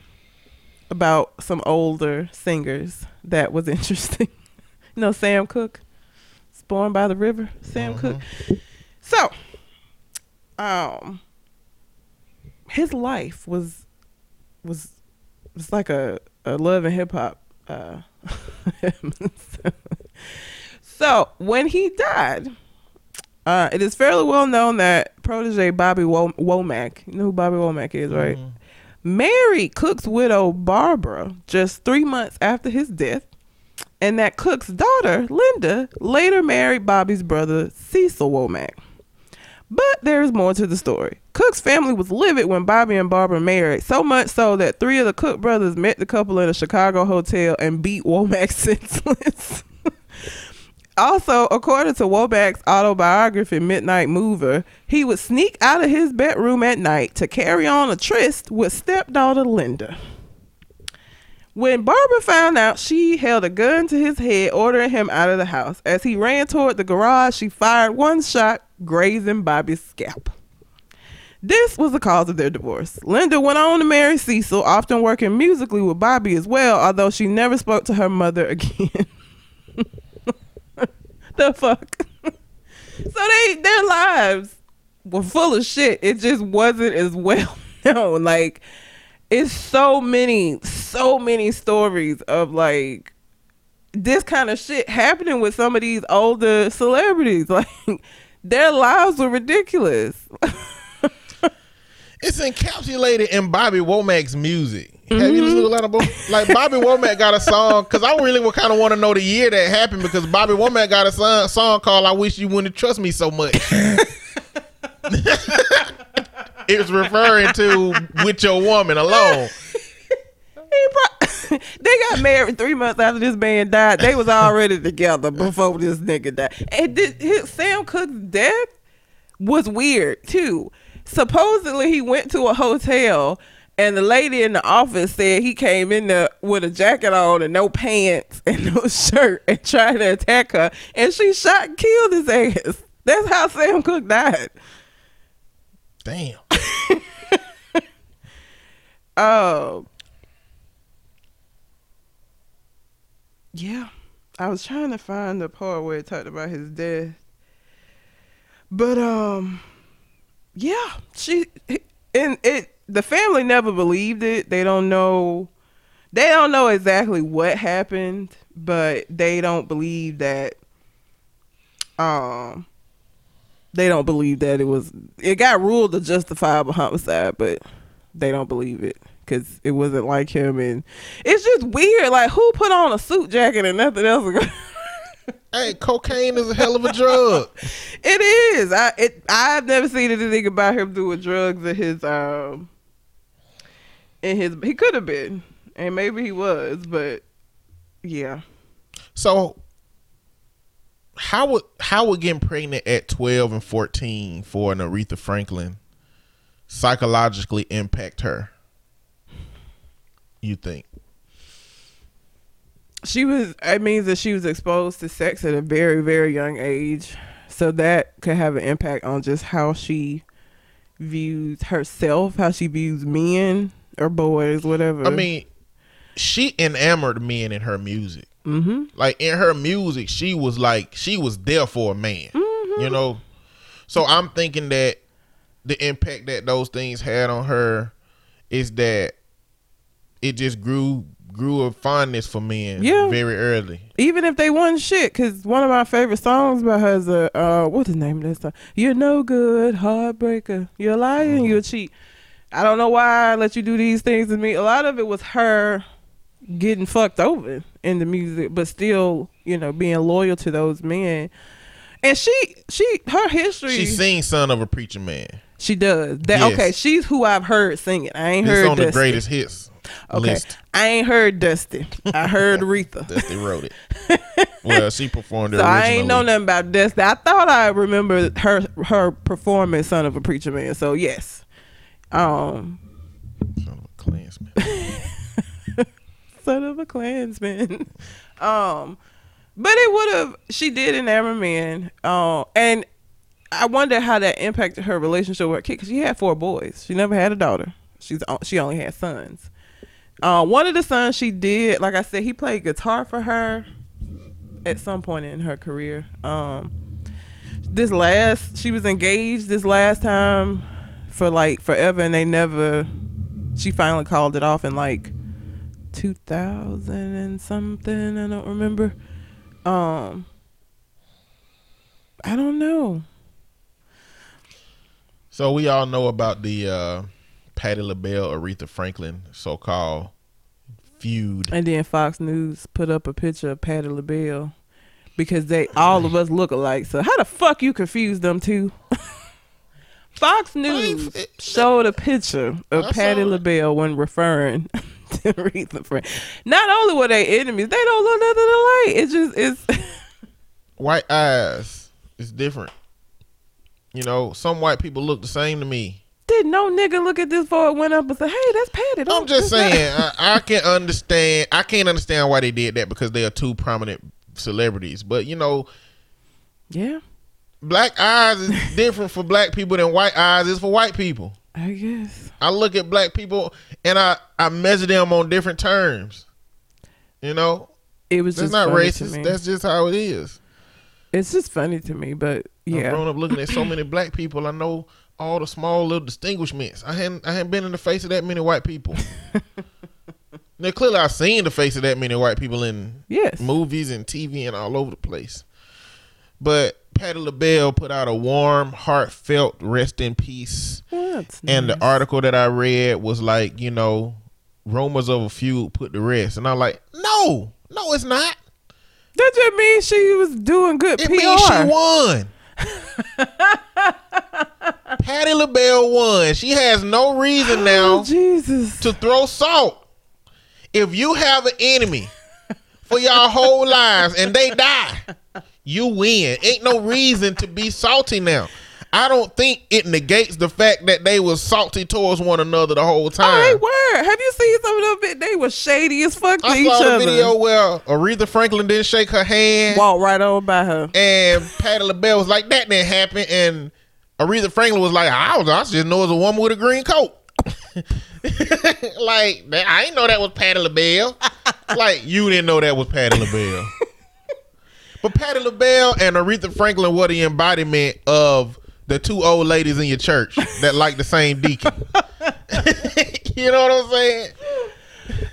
about some older singers that was interesting. you know Sam Cooke? Born by the river. Sam Cooke. So um his life was was was like a, a love and hip hop uh so when he died uh, it is fairly well known that protege Bobby Wo- Womack, you know who Bobby Womack is, right? Married Cooke's widow Barbara just three months after his death, and that Cooke's daughter Linda later married Bobby's brother Cecil Womack. But there's more to the story. Cooke's family was livid when Bobby and Barbara married, so much so that three of the Cooke brothers met the couple in a Chicago hotel and beat Womack senseless. Also, according to Womack's autobiography, Midnight Mover, he would sneak out of his bedroom at night to carry on a tryst with stepdaughter Linda. When Barbara found out, she held a gun to his head, ordering him out of the house. As he ran toward the garage, she fired one shot, grazing Bobby's scalp. This was the cause of their divorce. Linda went on to marry Cecil, often working musically with Bobby as well, although she never spoke to her mother again. the fuck? so they their lives were full of shit. It just wasn't as well known. Like it's so many, so many stories of like this kind of shit happening with some of these older celebrities. Like their lives were ridiculous. It's encapsulated in Bobby Womack's music. Have you listened to a lot of Bo- like Bobby Womack got a song? Because I really would kind of want to know the year that happened because Bobby Womack got a song, song called "I Wish You Wouldn't Trust Me So Much." it's referring to with your woman alone. Pro- they got married three months after this man died. They was already together before this nigga died. And this, his, Sam Cooke's death was weird too. Supposedly he went to a hotel and the lady in the office said he came in there with a jacket on and no pants and no shirt and tried to attack her and she shot and killed his ass. That's how Sam Cooke died. Damn. Oh. Yeah. I was trying to find the part where it talked about his death. But um yeah, she and it the family never believed it. They don't know they don't know exactly what happened, but they don't believe that um they don't believe that it was it got ruled a justifiable homicide, but they don't believe it because it wasn't like him and it's just weird like who put on a suit jacket and nothing else Hey, cocaine is a hell of a drug. it is i it i've never seen anything about him doing drugs in his um in his he could have been and maybe he was but yeah So, how would how would getting pregnant at twelve and fourteen for an Aretha Franklin psychologically impact her? You think? she was it means that she was exposed to sex at a very very young age so that could have an impact on just how she views herself how she views men or boys whatever I mean, she enamored men in her music. mm-hmm. Like in her music, she was like she was there for a man. Mm-hmm. You know, so I'm thinking that the impact that those things had on her is that it just grew grew a fondness for men Yeah. very early. Even if they wasn't shit, because one of my favorite songs by her is uh, uh what's the name of that song? You're no good, heartbreaker. You're a liar and you're a cheat. I don't know why I let you do these things to me. A lot of it was her getting fucked over in the music, but still, you know, being loyal to those men. And she, she, her history. She sings "Son of a Preacher Man." She does. That Yes. okay, she's who I've heard singing. I ain't It's heard on the greatest hits Okay. list. I ain't heard Dusty. I heard Aretha. Dusty wrote it. well, she performed it So I ain't know nothing about Dusty. I thought I remembered her her performance "Son of a Preacher Man." So yes, um, Son of a Klansman. son of a Klansman. um, but it would have. She did enamor men. Um, and I wonder how that impacted her relationship with her kid because she had four boys. She never had a daughter. She's she only had sons. Uh, one of the sons she did, like I said, he played guitar for her at some point in her career. Um, this last, she was engaged this last time for like forever, and they never. She finally called it off in like 2000 and something. I don't remember. Um, I don't know. So we all know about the uh, Patti LaBelle, Aretha Franklin so-called feud. And then Fox News put up a picture of Patti LaBelle because they all of us look alike. So how the fuck you confuse them two? Fox News showed a picture of I Patti saw. LaBelle when referring to Aretha Franklin. Not only were they enemies, they don't look nothing alike. It's just it's White eyes It's different. You know, some white people look the same to me. did no nigga look at this before it went up and say, "Hey, that's Patti." I'm just saying, I, I can understand. I can't understand why they did that because they are two prominent celebrities. But you know, yeah, black eyes is different for black people than white eyes is for white people. I guess. I look at black people and I I measure them on different terms. You know, It was that's just not racist. That's just how it is. it's just funny to me, but I've yeah. grown up looking at so many black people. I know all the small little distinguishments. I hadn't I hadn't been in the face of that many white people. now clearly I've seen the face of that many white people in Yes. movies and TV and all over the place. But Patti LaBelle put out a warm, heartfelt rest in peace. Well, And nice. the article that I read was like, you know, rumors of a feud put to rest. And I'm like, no, no, it's not. That just means she was doing good It PR. means she won. Patti LaBelle won. She has no reason oh, now Oh, Jesus. to throw salt. If you have an enemy for your whole lives and they die, you win. Ain't no reason to be salty now. I don't think it negates the fact that they were salty towards one another the whole time. they were. Have you seen some of them? They were shady as fuck to I each saw other. video where Aretha Franklin didn't shake her hand. Walk right over by her. And Patti LaBelle was like, that didn't happen. And Aretha Franklin was like, I, was, I just know it was a woman with a green coat. like, man, I didn't know that was Patti LaBelle. like, you didn't know that was Patti LaBelle. But Patti LaBelle and Aretha Franklin were the embodiment of the two old ladies in your church that like the same deacon. you know what I'm saying?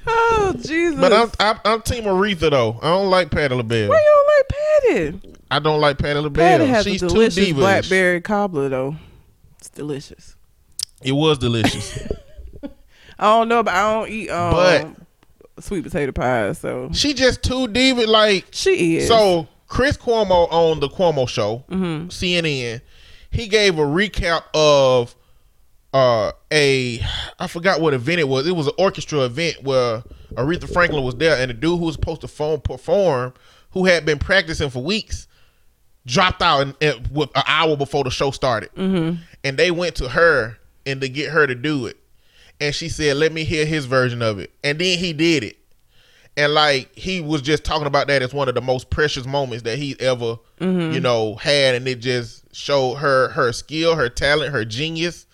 Oh, Jesus. But I'm, I'm I'm Team Aretha though. I don't like Patti LaBelle. Why you don't like Patti? I don't like Patti LaBelle. Patti has She's a too delicious blackberry cobbler, though. It's delicious. It was delicious. I don't know, but I don't eat um, But- sweet potato pie, so she just too diva. Like she is. so, Chris Cuomo on the Cuomo Show, Mm-hmm. CNN. He gave a recap of uh a I forgot what event it was. It was an orchestra event where Aretha Franklin was there, and the dude who was supposed to phone perform, who had been practicing for weeks, dropped out in, in- with an hour before the show started, mm-hmm. and they went to her and to get her to do it, and she said, "Let me hear his version of it," and then he did it. And like he was just talking about that as one of the most precious moments that he ever, mm-hmm. you know, had, and it just showed her her skill, her talent, her genius.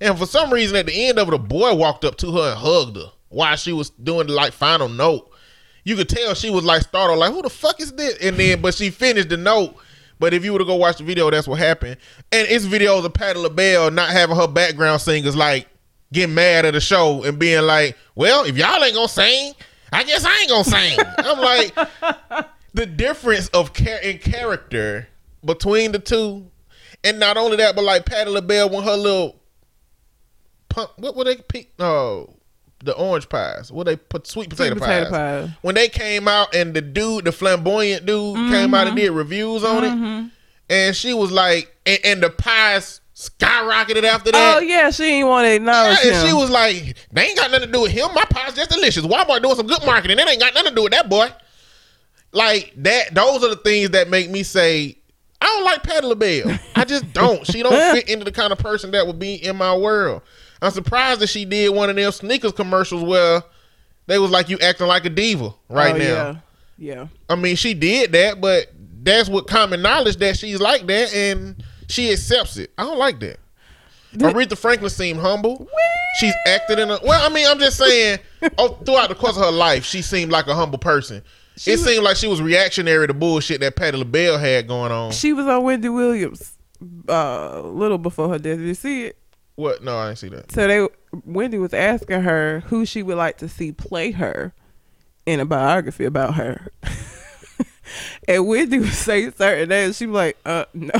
And for some reason, at the end of it, a boy walked up to her and hugged her while she was doing the like final note. You could tell she was like startled, like, "Who the fuck is this?" And then, but she finished the note. But if you were to go watch the video, that's what happened. And it's videos of Patti LaBelle not having her background singers like getting mad at the show and being like, "Well, if y'all ain't gonna sing, I guess I ain't gonna sing. I'm like, the difference of char- in character between the two, and not only that, but like Patti LaBelle when her little pump, what were they pick? Oh, the orange pies. What they put sweet potato, Sweet potato pies. pie. When they came out and the dude, the flamboyant dude, came out and mm-hmm. did reviews on it, mm-hmm. and she was like, and, and the pies skyrocketed after that. Oh yeah, she ain't want to acknowledge Yeah, him. she was like, "They ain't got nothing to do with him. My pie's just delicious. Walmart doing some good marketing. That ain't got nothing to do with that boy." Like that. Those are the things that make me say, "I don't like Patti LaBelle. I just don't. She don't fit into the kind of person that would be in my world." I'm surprised that she did one of them sneakers commercials where they was like, "You acting like a diva right oh, now." Yeah, yeah. I mean, she did that, but that's what common knowledge that she's like that, and she accepts it. I don't like that. Aretha Franklin seemed humble. She's acted in a well. I mean, I'm just saying. oh, throughout the course of her life, she seemed like a humble person. it was- seemed like she was reactionary to bullshit that Patti LaBelle had going on. She was on Wendy Williams uh, a little before her death. Did you see it? what? No, I didn't see that. So they Wendy was asking her who she would like to see play her in a biography about her. and Wendy would say certain names. She was like, uh, no.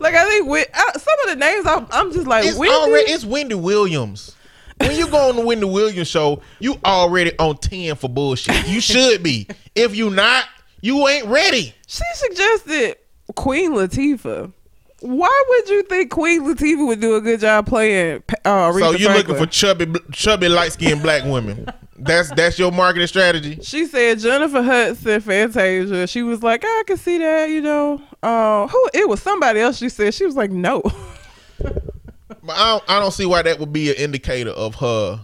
Like I think with uh, some of the names, I'm, I'm just like It's Wendy. already it's Wendy Williams. When you go on the Wendy Williams show, you already on ten for bullshit. You should be. If you not, you ain't ready. she suggested Queen Latifah. Why would you think Queen Latifah would do a good job playing uh, so you're looking for chubby, chubby, light skinned black women. That's that's your marketing strategy. She said Jennifer Hudson, Fantasia. She was like, I can see that, you know. Uh, who? It was somebody else. She said she was like, no. But I don't, I don't see why that would be an indicator of her,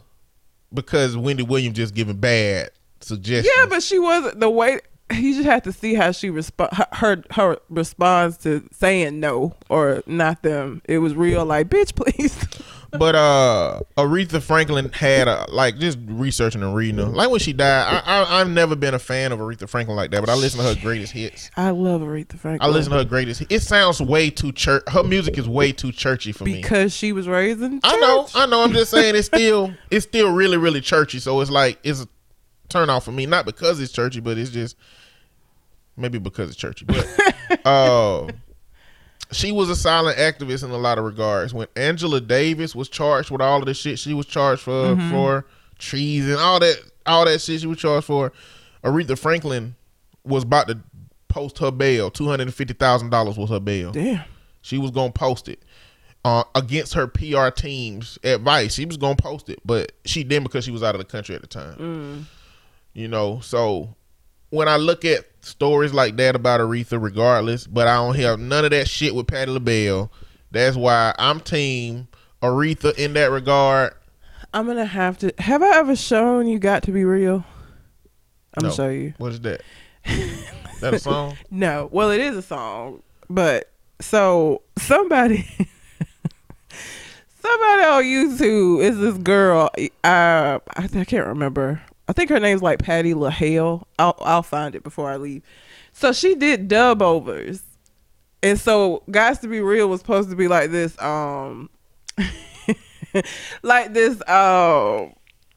because Wendy Williams just giving bad suggestions. yeah, but she wasn't the way. You just have to see how she respond. Her her response to saying no or not them. It was real like, bitch, please. But uh, Aretha Franklin had a, like just researching and reading her. Like when she died, I, I I've never been a fan of Aretha Franklin like that. But I listen to her greatest hits. I love Aretha Franklin. I listen to her greatest. It sounds way too church. Her music is way too churchy for me. because she was raised in. I know. I know. I'm just saying it's still it's still really really churchy. So it's like it's a turn off for me. Not because it's churchy, but it's just maybe because it's churchy. But uh, she was a silent activist in a lot of regards. When Angela Davis was charged with all of the shit she was charged for for trees and all that all that shit she was charged for, Aretha Franklin was about to post her bail. Two hundred and fifty thousand dollars was her bail. Damn. She was gonna post it uh, against her PR team's advice. She was gonna post it, but she didn't because she was out of the country at the time. You know, so when I look at stories like that about Aretha, regardless, but I don't have none of that shit with Patti LaBelle. That's why I'm team Aretha in that regard. I'm gonna have to. Have I ever shown you got to be real? I'm No. gonna show you. What is that? that a song? No, well, it is a song, but so somebody, somebody on YouTube is this girl. Uh, I I can't remember. I think her name's like Patty LaHale. I'll I'll find it before I leave. So she did dub overs, and so Got to Be Real was supposed to be like this. Um, like this. Um,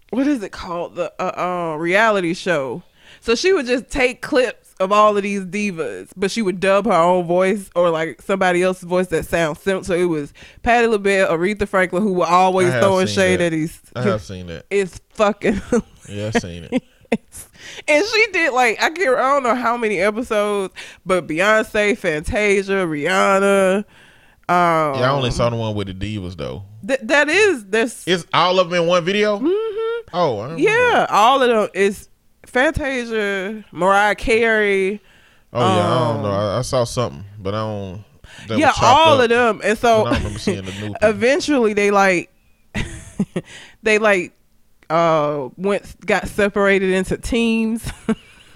what is it called? The uh, uh reality show. So she would just take clips of all of these divas, but she would dub her own voice or like somebody else's voice that sounds similar. So it was Patti LaBelle, Aretha Franklin, who were always throwing shade that. at these. I have seen that. It's fucking. Yeah, I've seen it. and she did like I can't I don't know how many episodes, but Beyonce, Fantasia, Rihanna. Um, Yeah, I only saw the one with the divas though. th- that is this. It's all of them in one video. Mhm. Oh, Yeah, all of them is Fantasia, Mariah Carey. Oh yeah, I don't know. Um, I, I saw something, but I don't. yeah, all of them. And so I remember seeing the eventually they like they like uh went got separated into teams.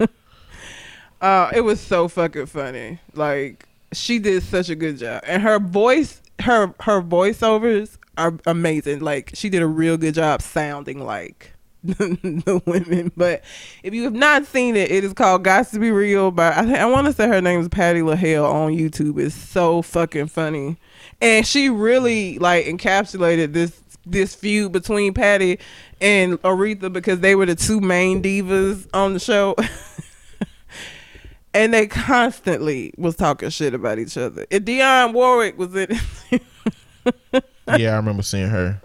uh it was so fucking funny. Like she did such a good job. And her voice her her voiceovers are amazing. Like she did a real good job sounding like the women. But if you have not seen it, it is called Got to Be Real by I I want to say her name is Patty LaHale on YouTube. It's so fucking funny. And she really like encapsulated this this feud between Patti and Aretha because they were the two main divas on the show. and they constantly was talking shit about each other. And Dionne Warwick was in yeah, I remember seeing her.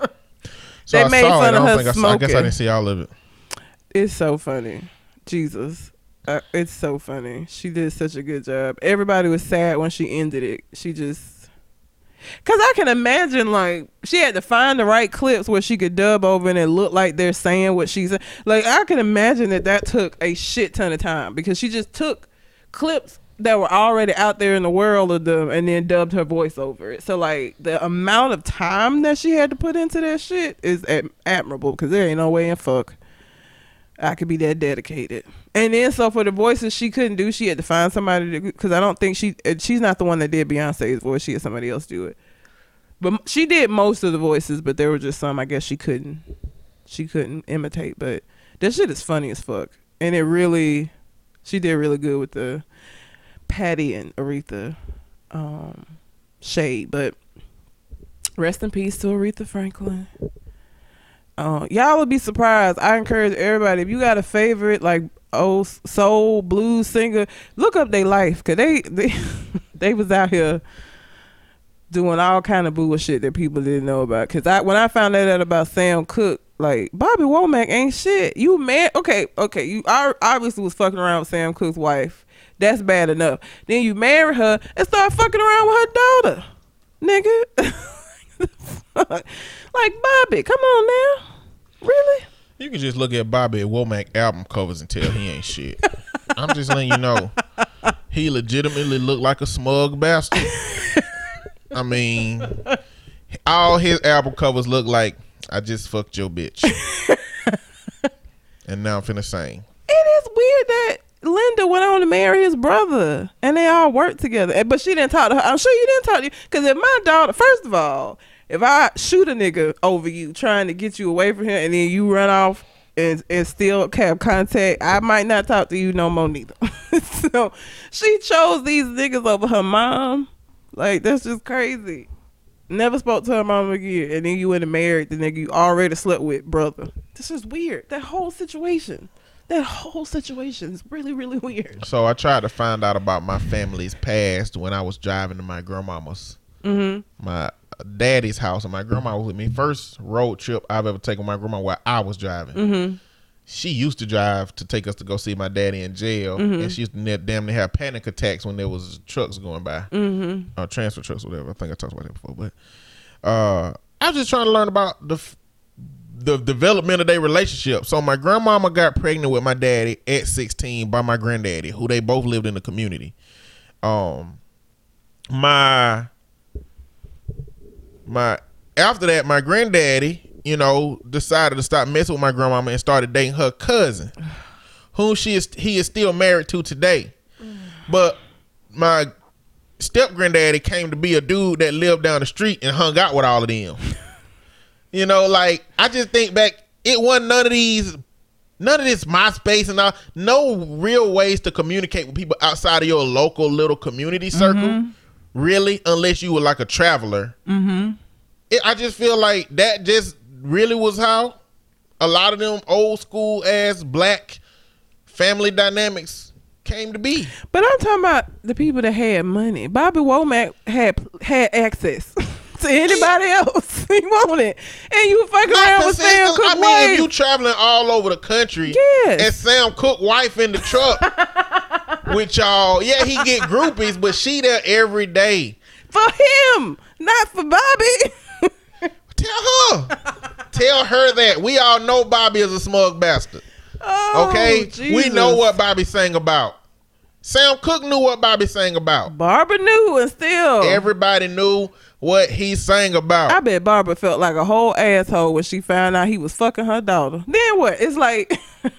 So They I made saw fun it. of I, her don't I, saw, I guess I didn't see all of it. It's so funny. Jesus. Uh, it's so funny. She did such a good job. Everybody was sad when she ended it. She just Cause I can imagine like she had to find the right clips where she could dub over and it looked like they're saying what she's like. I can imagine that that took a shit ton of time because she just took clips that were already out there in the world of them and then dubbed her voice over it. So like the amount of time that she had to put into that shit is ad- admirable because there ain't no way in fuck I could be that dedicated. And then so for the voices she couldn't do, she had to find somebody to because I don't think she she's not the one that did Beyonce's voice. She had somebody else do it. But she did most of the voices, but there were just some I guess she couldn't she couldn't imitate. But that shit is funny as fuck, and it really she did really good with the Patti and Aretha um, shade. But rest in peace to Aretha Franklin. Uh, y'all would be surprised. I encourage everybody if you got a favorite like old soul blues singer, look up their life because they they they was out here doing all kind of bullshit that people didn't know about. Because I when I found that out about Sam Cooke, like Bobby Womack ain't shit. You man, okay, okay, you I obviously was fucking around with Sam Cooke's wife. That's bad enough. Then you marry her and start fucking around with her daughter, nigga. like Bobby, come on now, really? You can just look at Bobby Womack album covers and tell he ain't shit. I'm just letting you know. He legitimately looked like a smug bastard. I mean, all his album covers look like I just fucked your bitch. and now I'm finna sing. It is weird that Linda went on to marry his brother and they all worked together. But she didn't talk to her. I'm sure you didn't talk to you. Because if my daughter, first of all, if I shoot a nigga over you trying to get you away from him and then you run off and, and still have contact, I might not talk to you no more neither. so she chose these niggas over her mom. Like, that's just crazy. Never spoke to her mom again. And then you went and married the nigga you already slept with, brother. This is weird. That whole situation. That whole situation is really, really weird. So I tried to find out about my family's past when I was driving to my grandmama's, Mm-hmm. my daddy's house, and my grandma was with me. First road trip I've ever taken with my grandma while I was driving. Mm-hmm. She used to drive to take us to go see my daddy in jail, Mm-hmm. and she used to damn near have panic attacks when there was trucks going by, Mm-hmm. or transfer trucks, whatever. I think I talked about that before, but uh, I was just trying to learn about the the development of their relationship. So my grandmama got pregnant with my daddy at 16 by my granddaddy, who they both lived in the community. Um, my my after that, my granddaddy, you know, decided to stop messing with my grandmama and started dating her cousin, whom she is he is still married to today. But my step granddaddy came to be a dude that lived down the street and hung out with all of them. You know, like I just think back, it wasn't none of these, none of this MySpace and all, no real ways to communicate with people outside of your local little community circle, really, unless you were like a traveler. Mm-hmm. It, I just feel like that just really was how a lot of them old school ass black family dynamics came to be. But I'm talking about the people that had money. Bobby Womack had had access to anybody else he wanted, and you fucking around with Sam Cooke. I mean, if you traveling all over the country, Yes. and Sam Cooke wife in the truck with y'all, yeah, he get groupies, but she there every day. for him, not for Bobby. Tell her, tell her that we all know Bobby is a smug bastard. oh, Okay, we know what Bobby sang about. Sam Cooke knew what Bobby sang about. Barbara knew, and still, Everybody knew what he sang about. I bet Barbara felt like a whole asshole when she found out he was fucking her daughter. Then what? It's like.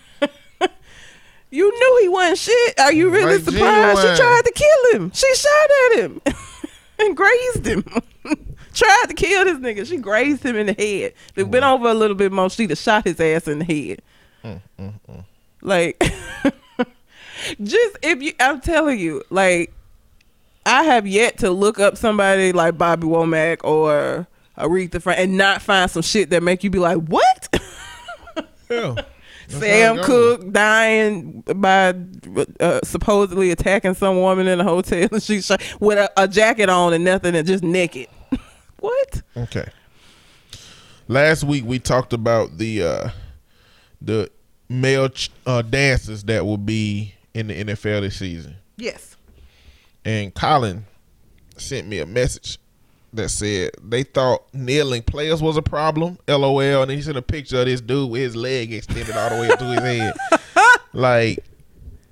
You knew he wasn't shit. Are you really surprised? She tried to kill him. She shot at him and grazed him. tried to kill this nigga. She grazed him in the head. If it been mm. over a little bit more, she'd have shot his ass in the head. Mm, mm, like, just if you, I'm telling you, like, I have yet to look up somebody like Bobby Womack or Aretha Frank and not find some shit that make you be like, what? Yeah. Sam how it goes. Cooke dying by uh, supposedly attacking some woman in a hotel and she shot with a, a jacket on and nothing and just naked. what? Okay. Last week we talked about the uh the male ch- uh, dancers that will be in the NFL this season, Yes. And Colin sent me a message that said they thought kneeling players was a problem. LOL, and he sent a picture of this dude with his leg extended all the way up to his head. Like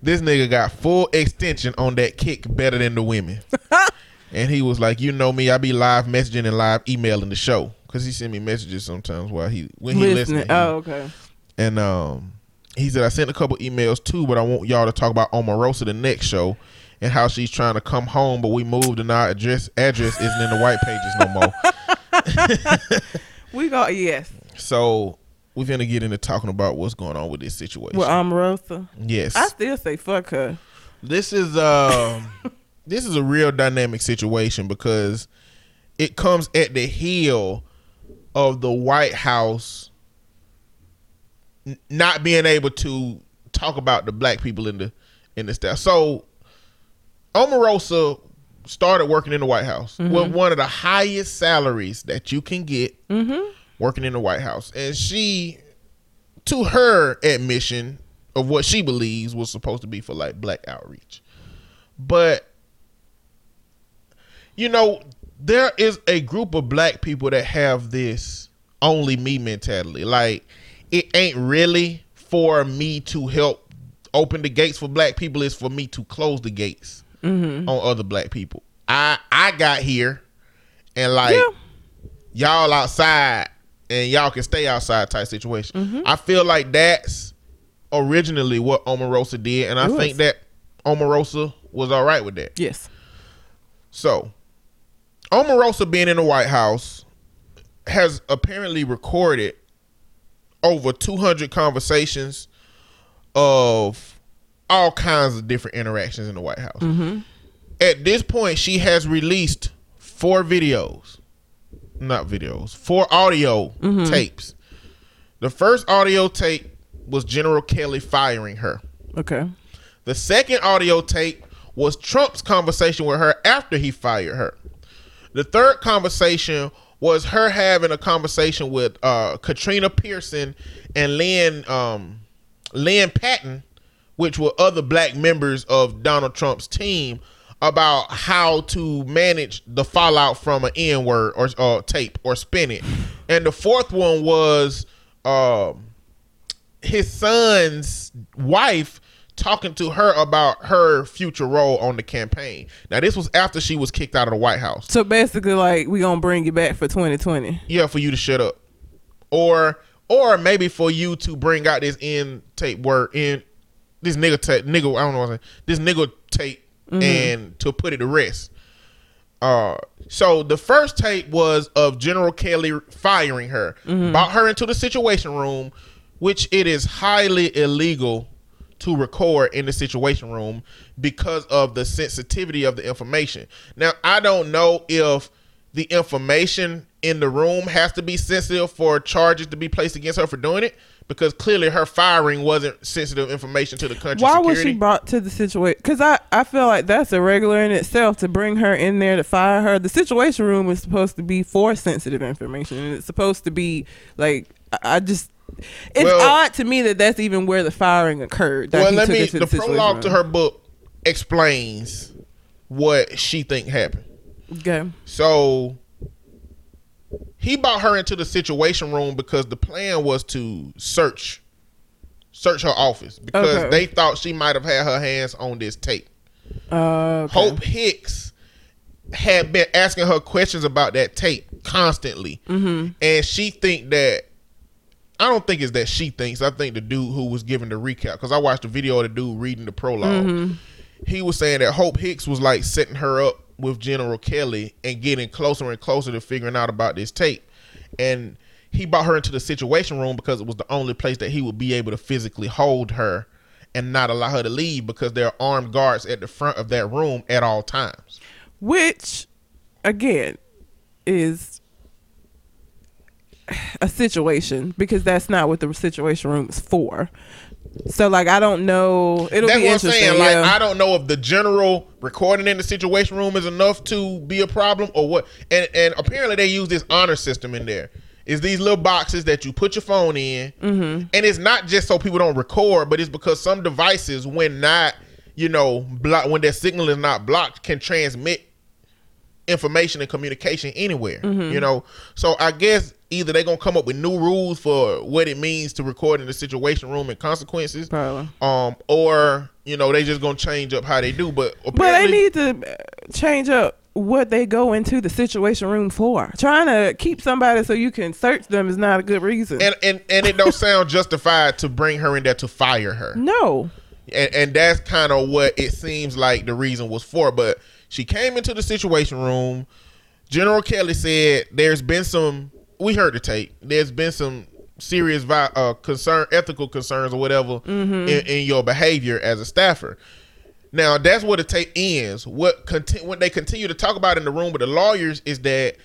this nigga got full extension on that kick better than the women. And he was like, "You know me, I be live messaging and live emailing the show because he send me messages sometimes while he when he listening." Listening. Oh, okay. And um, he said, "I sent a couple emails too, but I want y'all to talk about Omarosa the next show and how she's trying to come home, but we moved and our address address isn't in the white pages no more." We got yes. So we're gonna get into talking about what's going on with this situation. Well, Omarosa. yes, I still say fuck her. this is um this is a real dynamic situation because it comes at the heel of the White House not being able to talk about the black people in the in the staff. So Omarosa started working in the White House mm-hmm. with one of the highest salaries that you can get mm-hmm. working in the White House. And she to her admission of what she believes was supposed to be for like black outreach. But you know, there is a group of black people that have this only me mentality. Like it ain't really for me to help open the gates for black people, it's for me to close the gates Mm-hmm. on other black people. I I got here and like Yeah. y'all outside and y'all can stay outside type situation. Mm-hmm. I feel like that's originally what Omarosa did, and I think that Omarosa was all right with that. Yes. So, Omarosa being in the White House has apparently recorded over 200 conversations of all kinds of different interactions in the White House. At this point, she has released four videos, not videos, four audio tapes. The first audio tape was General Kelly firing her. Okay. The second audio tape was Trump's conversation with her after he fired her. The third conversation was her having a conversation with uh, Katrina Pierson and Lynn um, Lynn Patton, which were other black members of Donald Trump's team, about how to manage the fallout from an N word or uh, tape or spin it. And the fourth one was um, his son's wife talking to her about her future role on the campaign. Now this was after she was kicked out of the White House. So basically, like we gonna bring you back for 2020. Yeah, for you to shut up. Or or maybe for you to bring out this in tape word in this nigga tape nigga I don't know what I'm saying. This nigga tape and to put it to rest. Uh so the first tape was of General Kelly firing her, brought her into the situation room, which it is highly illegal to record in the situation room because of the sensitivity of the information. Now, I don't know if the information in the room has to be sensitive for charges to be placed against her for doing it because clearly her firing wasn't sensitive information to the country Why security. was she brought to the situation? Because I, I feel like that's irregular in itself to bring her in there to fire her. The situation room is supposed to be for sensitive information, and it's supposed to be like I, just. It's Well- odd to me that that's even where the firing occurred. that well, let me. The situation prologue to her book explains what she think happened. Okay. So he brought her into the situation room because the plan was to search search her office because Okay. they thought she might have had her hands on this tape. Uh, okay. Hope Hicks had been asking her questions about that tape constantly, Mm-hmm. and she think that I don't think it's that she thinks. I think the dude who was giving the recap because I watched the video of the dude reading the prolog Mm-hmm. He was saying that Hope Hicks was like setting her up with General Kelly and getting closer and closer to figuring out about this tape, and he brought her into the situation room because it was the only place that he would be able to physically hold her and not allow her to leave because there are armed guards at the front of that room at all times. Which, again, is a situation because that's not what the situation room is for. So like I don't know. It'll That's be what I'm interesting. saying. Like yeah. I don't know if the general recording in the situation room is enough to be a problem or what. And and apparently they use this honor system in there. Is these little boxes that you put your phone in, Mm-hmm. and it's not just so people don't record, but it's because some devices, when not, you know, block when their signal is not blocked, can transmit information and communication anywhere. Mm-hmm. You know, so I guess either they're gonna come up with new rules for what it means to record in the situation room and consequences, Probably. um, or you know they just gonna change up how they do. But But they need to uh, change up what they go into the situation room for. Trying to keep somebody so you can search them is not a good reason. and and and it don't sound justified to bring her in there to fire her. no. and, and that's kind of what it seems like the reason was for. But she came into the situation room. General Kelly said there's been some. We heard the tape. There's been some serious uh, concern, ethical concerns, or whatever in, in your behavior as a staffer. Now that's where the tape ends. What conti- what they continue to talk about in the room with the lawyers is that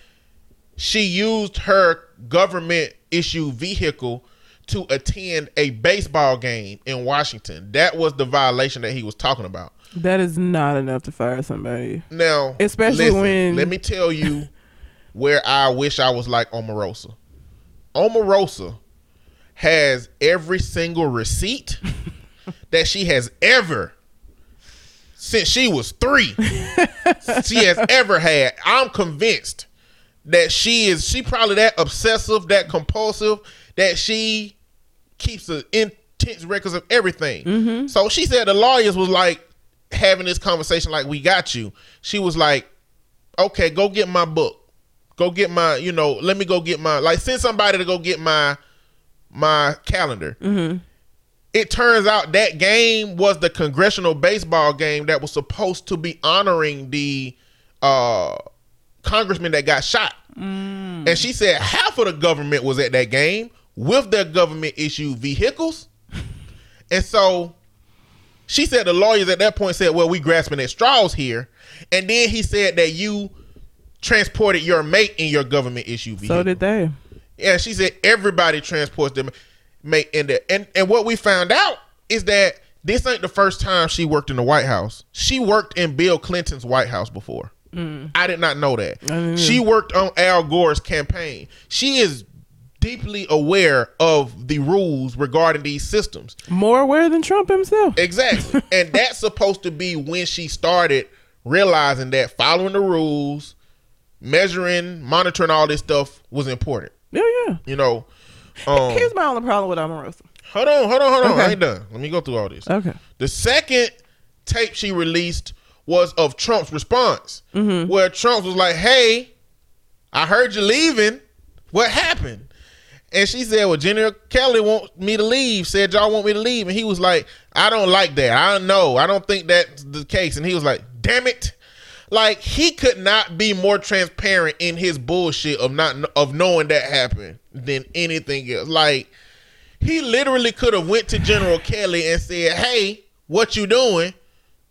she used her government issue vehicle to attend a baseball game in Washington. That was the violation that he was talking about. That is not enough to fire somebody. Now, Especially listen, when- let me tell you where I wish I was like Omarosa. Omarosa has every single receipt that she has ever since she was three. she has ever had. I'm convinced that she is she probably that obsessive, that compulsive, that she keeps the intense records of everything. Mm-hmm. So she said the lawyers was like having this conversation like we got you. She was like, okay, go get my book. Go get my, you know, let me go get my like send somebody to go get my my calendar. It turns out that game was the congressional baseball game that was supposed to be honoring the uh congressman that got shot. And she said half of the government was at that game with their government issued vehicles. And so she said the lawyers at that point said, Well, we grasping at straws here. And then he said that you transported your mate in your government issue vehicle. So did they. Yeah, she said everybody transports them mate in there. And and what we found out is that this ain't the first time she worked in the White House. She worked in Bill Clinton's White House before. Mm. I did not know that. didn't She worked on Al Gore's campaign. She is deeply aware of the rules regarding these systems. More aware than Trump himself. Exactly. and that's supposed to be when she started realizing that following the rules, measuring, monitoring all this stuff was important. Yeah, yeah. You know. Um, Here's my only problem with Omarosa. hold on, hold on, hold on. Okay. I ain't done. Let me go through all this. Okay. The second tape she released was of Trump's response, Mm-hmm. where Trump was like, "Hey, I heard you leaving. What happened?" And she said, "Well, General Kelly wants me to leave. Said y'all want me to leave." And he was like, "I don't like that. I don't know. I don't think that's the case." And he was like, "Damn it." Like he could not be more transparent in his bullshit of not of knowing that happened than anything else. Like he literally could have went to General Kelly and said, "Hey, what you doing?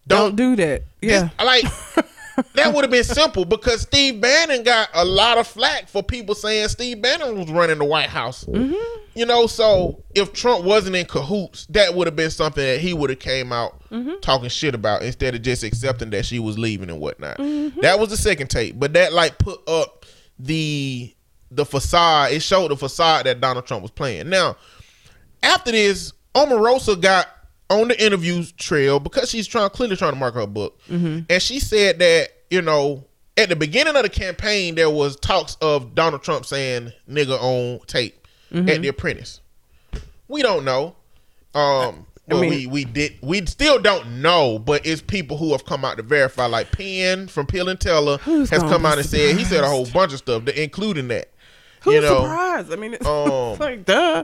Don't do that. This- Yeah. like that would have been simple because Steve Bannon got a lot of flack for people saying Steve Bannon was running the White House. Mm-hmm. You know, so if Trump wasn't in cahoots, that would have been something that he would have came out Mm-hmm. talking shit about instead of just accepting that she was leaving and whatnot. Mm-hmm. That was the second tape, but that like put up the the facade. It showed the facade that Donald Trump was playing. Now, after this, Omarosa got on the interview trail because she's trying clearly trying to mark her book, and she said that you know at the beginning of the campaign there was talks of Donald Trump saying "nigga" on tape at The Apprentice. We don't know. Um, I mean- we we did we still don't know, but it's people who have come out to verify. Like Penn from Peel and Teller has come out and said he said a whole bunch of stuff, including that. Who's you know, surprised? I mean, it's, um, it's like, duh.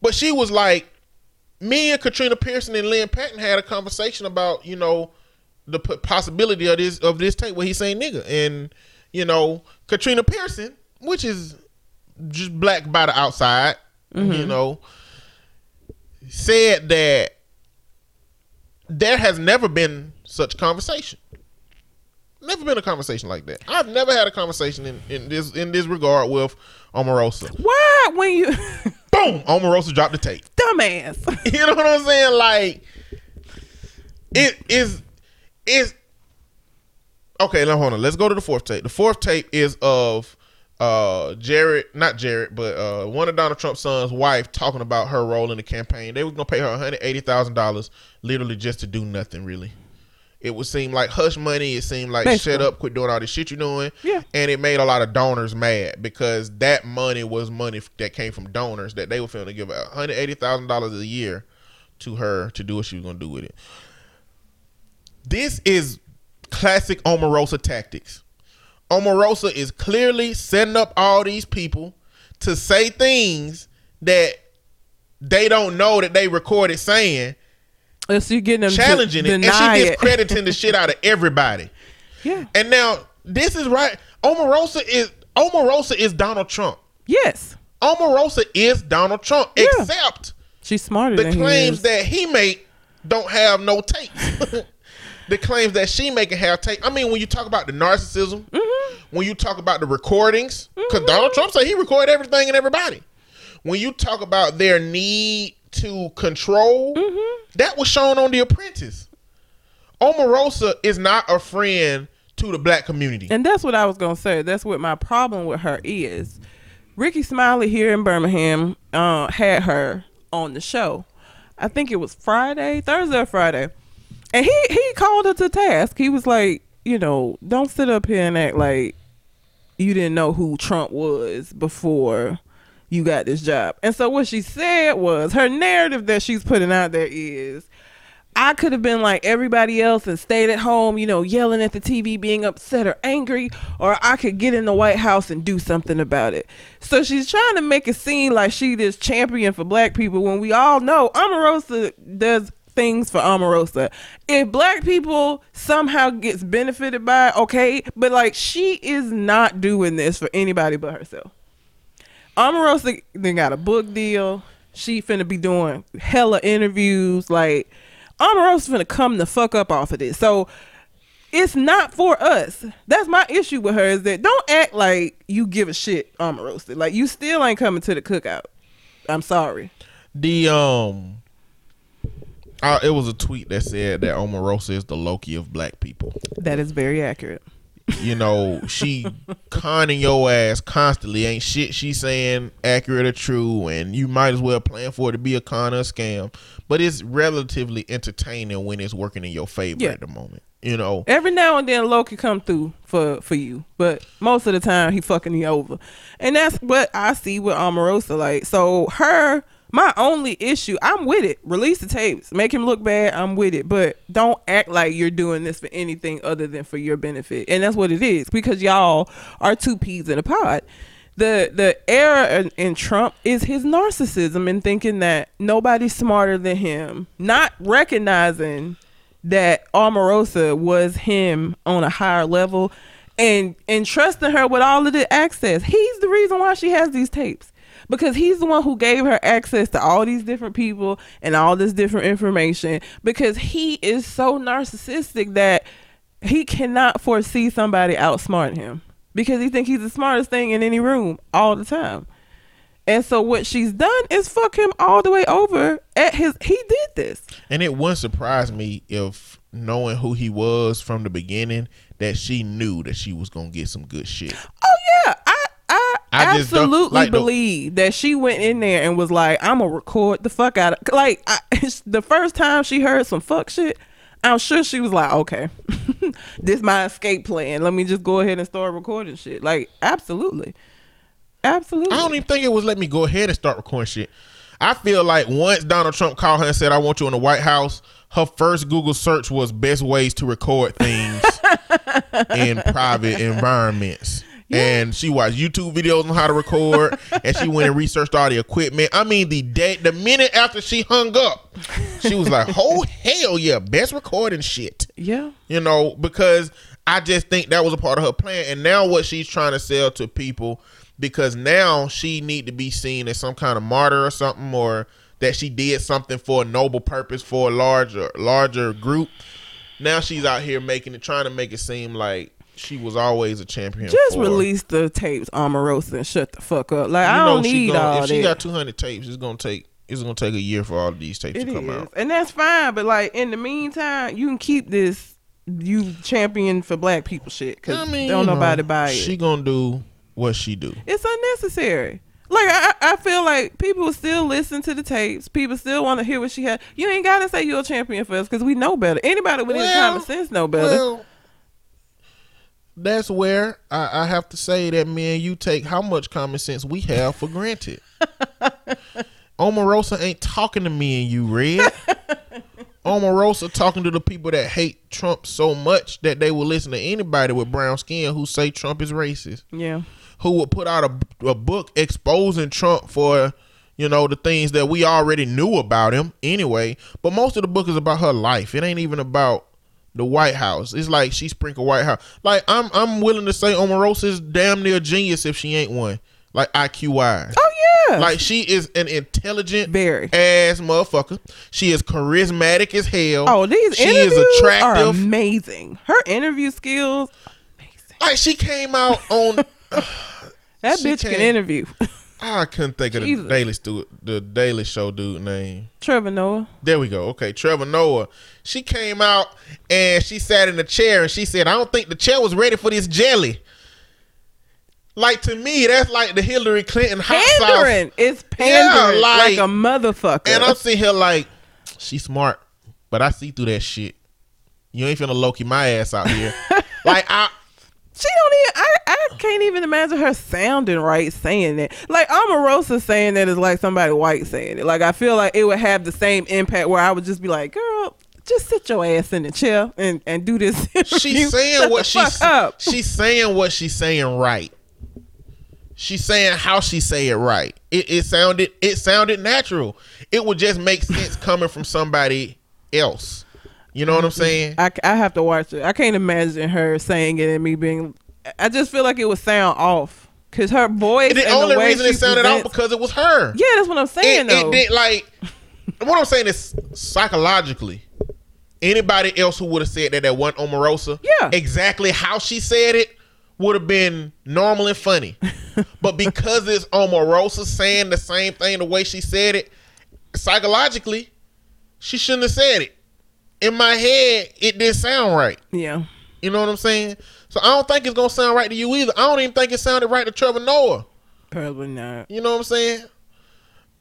But she was like, me and Katrina Pierson and Lynne Patton had a conversation about, you know, the possibility of this of this tape where he's saying nigga. And, you know, Katrina Pierson, which is just black by the outside, you mm-hmm. know, said that there has never been such conversation. never been a conversation like that. I've never had a conversation in, in this in this regard with Omarosa. Why when you Boom, Omarosa dropped the tape. dumbass? You know what I'm saying? Like it is is okay. Now hold on. Let's go to the fourth tape. The fourth tape is of uh Jared, not Jared, but uh one of Donald Trump's sons' wife talking about her role in the campaign. They were gonna pay her one hundred eighty thousand dollars, literally just to do nothing. Really, it would seem like hush money. It seemed like Basically. shut up, quit doing all this shit you're doing. Yeah. and it made a lot of donors mad because that money was money that came from donors that they were feeling to give one hundred eighty thousand dollars a year to her to do what she was gonna do with it. This is classic Omarosa tactics. Omarosa is clearly setting up all these people to say things that they don't know that they recorded saying, Unless you getting them challenging it, and she gets it. crediting the shit out of everybody. yeah. And now this is right. Omarosa is Omarosa is Donald Trump. Yes. Omarosa is Donald Trump, Yeah. except She's smarter the claims that he make don't have no tape. the claims that she making have tape. I mean, when you talk about the narcissism, Mm-hmm. when you talk about the recordings, because Donald Trump said he recorded everything and everybody. When you talk about their need to control, Mm-hmm. that was shown on The Apprentice. Omarosa is not a friend to the black community. And that's what I was gonna say. That's what my problem with her is. Rickey Smiley here in Birmingham uh, had her on the show. I think it was Friday, Thursday or Friday, and he he called her to task. He was like, you know, don't sit up here and act like you didn't know who Trump was before you got this job. And so what she said was her narrative that she's putting out there is I could have been like everybody else and stayed at home, you know, yelling at the TV, being upset or angry, or I could get in the White House and do something about it. So she's trying to make it seem like she this champion for black people when we all know Omarosa does things for Omarosa. If black people somehow gets benefited by okay, but like she is not doing this for anybody but herself. Omarosa then got a book deal. She finna be doing hella interviews. Like Omarosa finna come the fuck up off of this. So it's not for us. That's my issue with her is that don't act like you give a shit, Omarosa. Like you still ain't coming to the cookout. I'm sorry. The um, uh, it was a tweet that said that Omarosa is the Loki of black people. That is very accurate. You know, she conning your ass constantly. Ain't shit she saying accurate or true, and you might as well plan for it to be a con or a scam. But it's relatively entertaining when it's working in your favor Yeah. at the moment. You know, Every now and then Loki come through for for you, but most of the time he fucking you over, and that's what I see with Omarosa. Like so, her my only issue, I'm with it. Release the tapes, make him look bad. I'm with it, but don't act like you're doing this for anything other than for your benefit, and that's what it is because y'all are two peas in a pod. The the error in, in Trump is his narcissism and thinking that nobody's smarter than him, not recognizing that Omarosa was him on a higher level and and trusting her with all of the access. He's the reason why she has these tapes. Because he's the one who gave her access to all these different people and all this different information. Because he is so narcissistic that he cannot foresee somebody outsmarting him. Because he think he's the smartest thing in any room all the time. And so what she's done is fuck him all the way over at his he did this. and it wouldn't surprise me if knowing who he was from the beginning, that she knew that she was gonna get some good shit. Oh yeah, I I, I just don't- absolutely like the- believe that she went in there and was like, "I'm gonna record the fuck out of." Like I, the first time she heard some fuck shit, I'm sure she was like, "Okay, this my escape plan. Let me just go ahead and start recording shit." Like absolutely, absolutely. I don't even think it was let me go ahead and start recording shit. I feel like once Donald Trump called her and said, I want you in the White House, her first Google search was best ways to record things in private environments. And she watched YouTube videos on how to record, and she went and researched all the equipment. I mean, the day, the minute after she hung up, she was like, "Oh hell yeah, best recording shit." yeah, you know, because I just think that was a part of her plan. And now what she's trying to sell to people, because now she need to be seen as some kind of martyr or something, or that she did something for a noble purpose for a larger larger group. now she's out here making it, trying to make it seem like she was always a champion. Just for- release the tapes, Omarosa, and shut the fuck up. Like You I don't need gonna- all If she got 200 tapes, it's gonna take it's gonna take a year for all of these tapes It to come is, out. and that's fine. But like in the meantime, you can keep this you champion for black people shit because I mean, don't you know, nobody buy it. She gonna do what she do. it's unnecessary. Like I, I feel like people still listen to the tapes. People still want to hear what she had. You ain't gotta say you're a champion for us because we know better. Anybody with any common sense know better. Well, that's where I, I have to say that me and you take how much common sense we have for granted. Omarosa ain't talking to me and you, Red. Omarosa talking to the people that hate Trump so much that they will listen to anybody with brown skin who say Trump is racist. yeah, Who would put out a, a book exposing Trump for, you know, the things that we already knew about him anyway. But most of the book is about her life. It ain't even about the White House. It's like she sprinkled White House. Like I'm I'm willing to say Omarosa is damn near a genius if she ain't one. Like IQ wise. oh yeah, Like she is an intelligent Very. ass motherfucker. She is charismatic as hell. oh these she interviews is are attractive. amazing. Her interview skills, amazing. Like she came out on That bitch can can't- interview. I couldn't think of the. Daily Stu the Daily Show dude name. Trevor Noah. There we go. Okay, Trevor Noah. She came out and she sat in the chair and she said, "I don't think the chair was ready for this jelly." Like to me, that's like the Hillary Clinton hot sauce. Pandering. It's pandering like- like, a motherfucker. And I'm sitting here like, she's smart, but I see through that shit. You ain't finna Loki my ass out here. like I, She don't even. I can't even imagine her sounding right saying that. Like Omarosa saying that is like somebody white saying it. Like I feel like it would have the same impact where I would just be like, "Girl, just sit your ass in the chair and and do this." she's saying Shut what she's up. she's saying what she's saying right. She's saying how she say it right. It, it sounded it sounded natural. It would just make sense coming from somebody else. You know what I'm saying? I, I have to watch it. I can't imagine her saying it and me being. I just feel like it would sound off because her voice. the and only way reason it sounded presents- because it was her. Yeah, that's what I'm saying it, though. it did like what I'm saying is psychologically. Anybody else who would have said that that one Omarosa, Yeah. exactly how she said it would have been normal and funny. but because it's Omarosa saying the same thing the way she said it, psychologically, she shouldn't have said it. In my head, it didn't sound right. yeah. You know what I'm saying? So I don't think it's gonna sound right to you either. I don't even think it sounded right to Trevor Noah. Probably not. You know what I'm saying?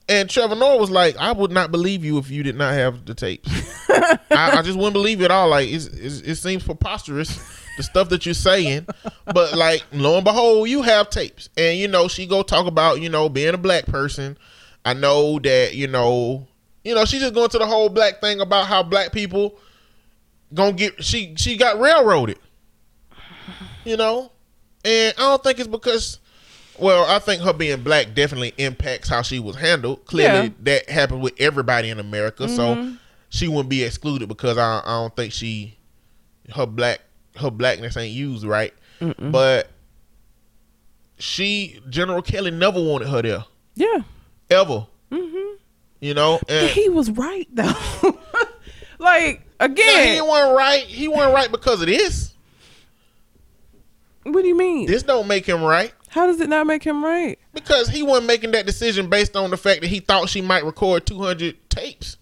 And Trevor Noah was like, I would not believe you if you did not have the tapes. I, I just wouldn't believe it at all. Like, it's, it's, it seems preposterous, the stuff that you're saying. But, like, lo and behold, you have tapes. And, you know, she go talk about, you know, being a black person. I know that, you know, you know, she's just going to the whole black thing about how black people gonna get, she, she got railroaded. You know? And I don't think it's because well, I think her being black definitely impacts how she was handled. Clearly, Yeah. that happened with everybody in America, so mm-hmm. she wouldn't be excluded because I, I don't think she her black her blackness ain't used right. But she General Kelly never wanted her there Yeah. ever. Mm-hmm. You know, and he was right though. like again, he wasn't right. He wasn't right because of this. What do you mean? This don't make him right. How does it not make him right? Because he wasn't making that decision based on the fact that he thought she might record 200 tapes.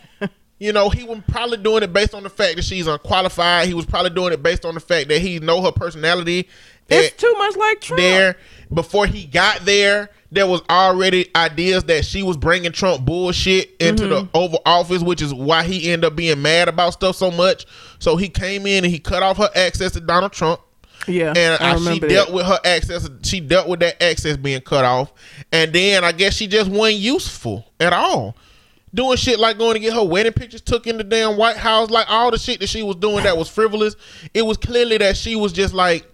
you know, he was probably doing it based on the fact that she's unqualified. He was probably doing it based on the fact that he know her personality. It's too much like Trump. there, before he got there, there was already ideas that she was bringing Trump bullshit into the mm-hmm. Oval Office, which is why he ended up being mad about stuff so much. So he came in and he cut off her access to Donald Trump Yeah, and I uh, she dealt that. with her access. She dealt with that access being cut off, and then I guess she just wasn't useful at all. Doing shit like going to get her wedding pictures took in the damn White House, like all the shit that she was doing that was frivolous. It was clearly that she was just like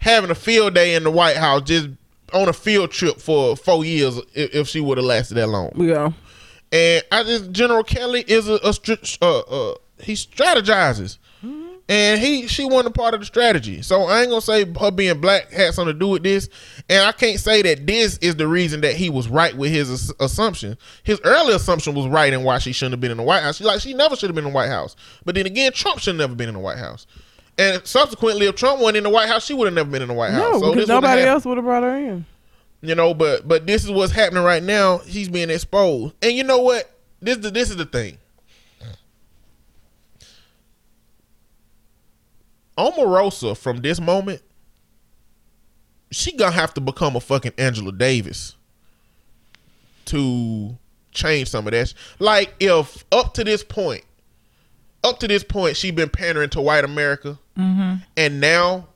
having a field day in the White House, just on a field trip for four years. If, if she would have lasted that long, Yeah, and I just General Kelly is a, a str- uh, uh, he strategizes. And he she wasn't a part of the strategy. So I ain't gonna say her being black had something to do with this, and I can't say that this is the reason that he was right with his ass- assumption. His early assumption was right in why she shouldn't have been in the White House. She like she never should have been in the White House. But then again, Trump should have never been in the White House. And subsequently, if Trump wasn't in the White House, she would have never been in the White House. No, So because nobody else would have brought her in. You know, but but this is what's happening right now. He's being exposed, and you know what? This this is the thing. Omarosa from this moment, she gonna have to become a fucking Angela Davis to change some of that. Like if up to this point, up to this point, she been pandering to white America, mm-hmm. and now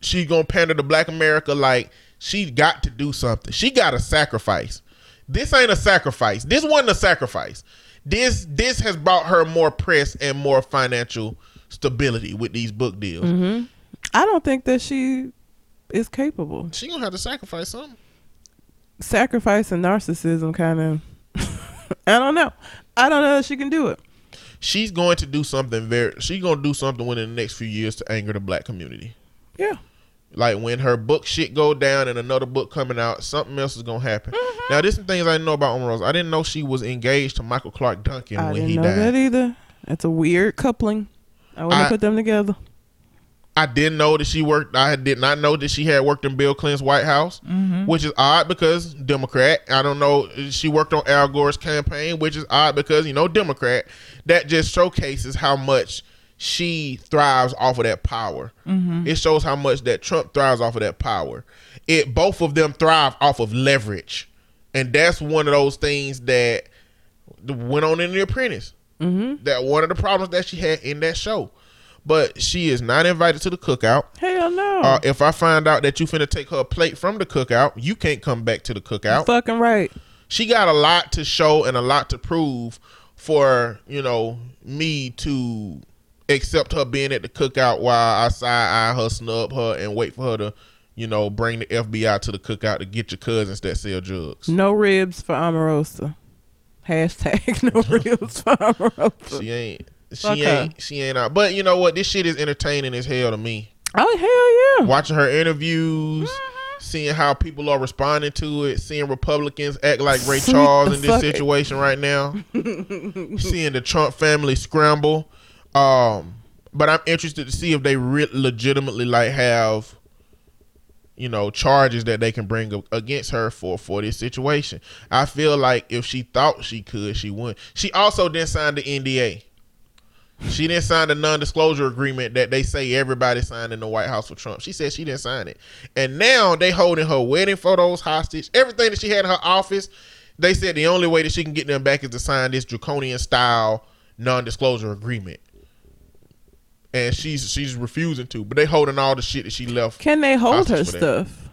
she gonna pander to black America. Like she got to do something. She got to sacrifice. This ain't a sacrifice. This wasn't a sacrifice. This this has brought her more press and more financial stability with these book deals. Mm-hmm. I don't think that she is capable. She gonna have to sacrifice something. Sacrifice and narcissism kind of. I don't know. I don't know if she can do it. She's going to do something very. She's gonna do something within the next few years to anger the black community. Yeah. Like when her book shit go down and another book coming out, something else is gonna happen. Mm-hmm. Now, there's some things I didn't know about Omarosa. I didn't know she was engaged to Michael Clarke Duncan I when didn't he know died. that either. That's a weird coupling. I wouldn't I- put them together. I didn't know that she worked. I did not know that she had worked in Bill Clinton's White House, mm-hmm. which is odd because Democrat. I don't know. She worked on Al Gore's campaign, which is odd because you know Democrat. That just showcases how much she thrives off of that power. Mm-hmm. It shows how much that Trump thrives off of that power. It both of them thrive off of leverage, and that's one of those things that went on in The Apprentice. Mm-hmm. That one of the problems that she had in that show. But she is not invited to the cookout. Hell no. Uh, if I find out that you finna take her plate from the cookout, you can't come back to the cookout. Fucking right. She got a lot to show and a lot to prove for you know me to accept her being at the cookout while I side eye her, snub her, and wait for her to you know bring the FBI to the cookout to get your cousins that sell drugs. No ribs for Omarosa. Hashtag no for Omarosa. She ain't. She Fuck her. ain't. She ain't out. But you know what? This shit is entertaining as hell to me. Oh hell yeah. watching her interviews, seeing how people are responding to it, seeing Republicans act like Ray Charles in this situation right now, seeing the Trump family scramble. Um, but I'm interested to see if they re- legitimately like have, you know, charges that they can bring against her for for this situation. I feel like if she thought she could, she would. She also didn't sign the NDA. She didn't sign the non-disclosure agreement that they say everybody signed in the White House for Trump. She said she didn't sign it, and now they holding her wedding photos hostage. Everything that she had in her office, they said the only way that she can get them back is to sign this draconian style non-disclosure agreement, and she's she's refusing to. But they holding all the shit that she left. Can they hold her stuff?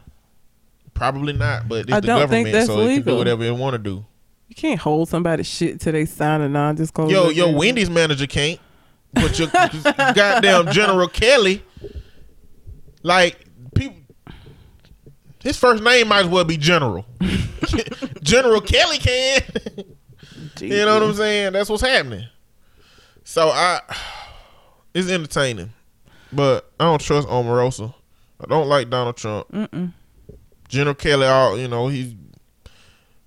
Probably not, but it's I the don't government, so it can do whatever it want to do. You can't hold somebody's shit till they sign a non-disclosure. Yo, yo. Wendy's manager can't. But your goddamn General Kelly, like people, his first name might as well be General. General Kelly can. you know what I'm saying? That's what's happening. So I, it's entertaining, but I don't trust Omarosa. I don't like Donald Trump. General Kelly, all you know, he's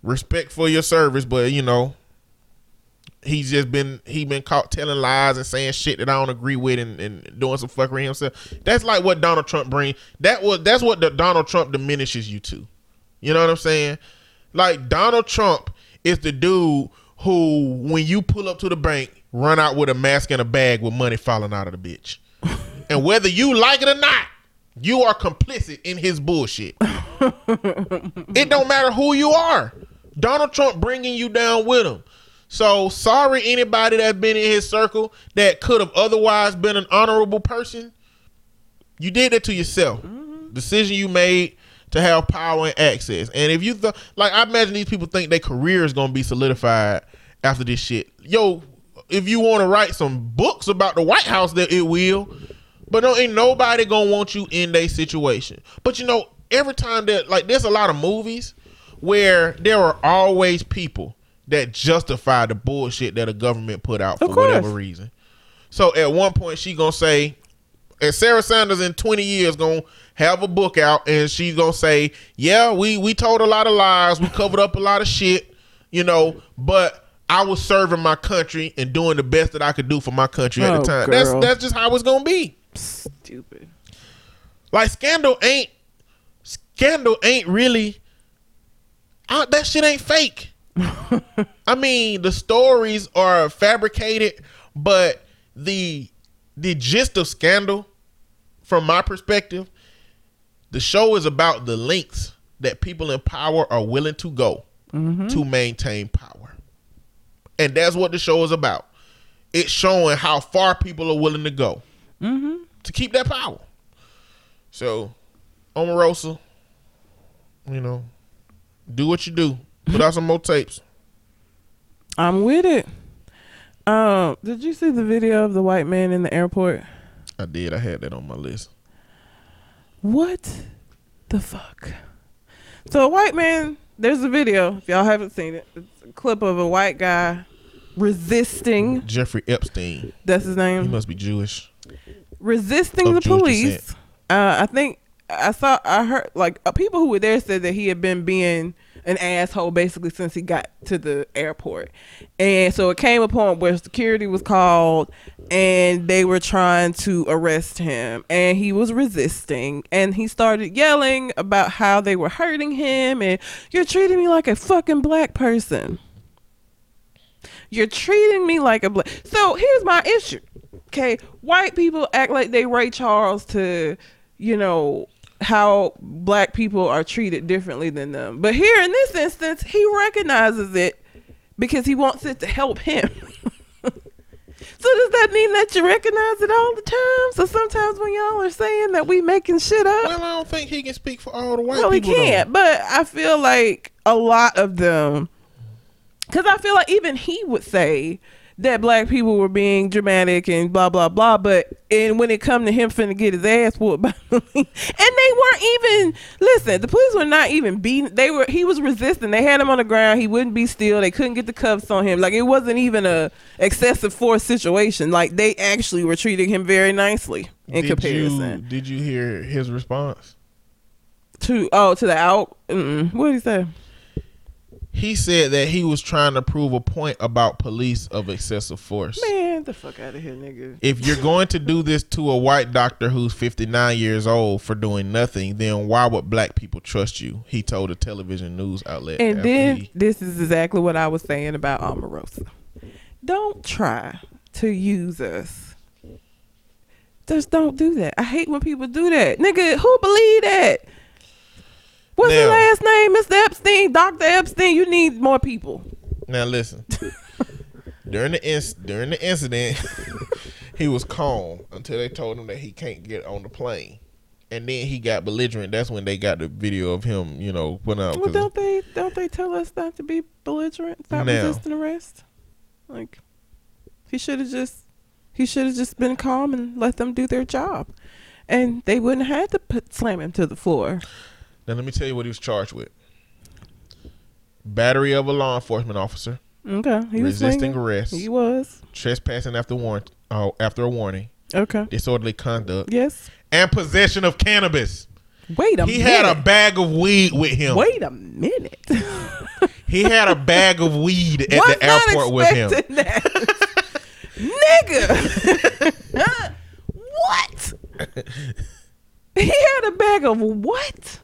respect for your service, but you know, he's just been he been caught telling lies and saying shit that I don't agree with and, and doing some fuckery himself. That's like what Donald Trump brings. That was that's what the Donald Trump diminishes you to. You know what I'm saying? Like Donald Trump is the dude who, when you pull up to the bank, run out with a mask and a bag with money falling out of the bitch. and whether you like it or not, you are complicit in his bullshit. it don't matter who you are. Donald Trump bringing you down with him. So sorry, anybody that's been in his circle that could have otherwise been an honorable person. You did that to yourself. Mm-hmm. Decision you made to have power and access. And if you th- like, I imagine these people think their career is gonna be solidified after this shit. Yo, if you want to write some books about the White House, that it will. But no, ain't nobody gonna want you in their situation. But you know, every time that like, there's a lot of movies where there are always people that justify the bullshit that a government put out for whatever reason. So at one point she gonna say, And Sarah Sanders in 20 years gonna have a book out and she's gonna say, Yeah, we we told a lot of lies, we covered up a lot of shit, you know, but I was serving my country and doing the best that I could do for my country at Oh, the time. That's girl. that's just how it's gonna be. Stupid. Like scandal ain't scandal ain't really uh, that shit ain't fake. I mean, the stories are fabricated, but the the gist of scandal, from my perspective, the show is about the lengths that people in power are willing to go to maintain power, and that's what the show is about. It's showing how far people are willing to go to keep that power. So, Omarosa, you know, do what you do. Put out some more tapes. I'm with it. Um, did you see the video of the white man in the airport? I did. I had that on my list. What the fuck? So a white man, there's a video, if y'all haven't seen it. It's a clip of a white guy resisting Jeffrey Epstein. that's his name. He must be Jewish. resisting Of the Jewish police. Uh, I think I saw I heard like uh, people who were there said that he had been being an asshole basically since he got to the airport, and so it came a point where security was called and they were trying to arrest him, and he was resisting, and he started yelling about how they were hurting him and you're treating me like a fucking black person. You're treating me like a black. So here's my issue. Okay, white people act like they Ray Charles to, you know, how black people are treated differently than them. But here in this instance, he recognizes it because he wants it to help him. so does that mean that you recognize it all the time? So sometimes when y'all are saying that we making shit up, Well, I don't think he can speak for all the white well, he people. though. can't. But I feel like a lot of them, because I feel like even he would say that black people were being dramatic and blah blah blah. But and when it come to him finna get his ass whooped by and they weren't even listen. The police were not even beating. They were. He was resisting. They had him on the ground. He wouldn't be still. They couldn't get the cuffs on him. Like it wasn't even a excessive force situation. Like they actually were treating him very nicely in did comparison You, did you hear his response? to oh to the out. Mm-mm. What did he say? He said that he was trying to prove a point about police of excessive force. Man, the fuck out of here, nigga. If you're going to do this to a white doctor who's 59 years old for doing nothing, then why would black people trust you? He told a television news outlet. And then he- this is exactly what I was saying about Omarosa. Don't try to use us. Just don't do that. I hate when people do that. Nigga, who believe that? What's his Now- last name? Mr. Epstein, Dr. Epstein. You need more people. Now listen. during the inc- during the incident, he was calm until they told him that he can't get on the plane, and then he got belligerent. That's when they got the video of him, you know, putting out. Well, don't they don't they tell us not to be belligerent, stop Now. resisting arrest? Like he should have just he should have just been calm and let them do their job, and they wouldn't have had to put, slam him to the floor. Now let me tell you what he was charged with: battery of a law enforcement officer, Okay, he resisting arrest, He was trespassing after warrant, oh, after a warning, okay. disorderly conduct, Yes. and possession of cannabis. Wait a He minute. He had a bag of weed with him. Wait a minute. He had a bag of weed at Was the airport with him. Nigga. what? He had a bag of what?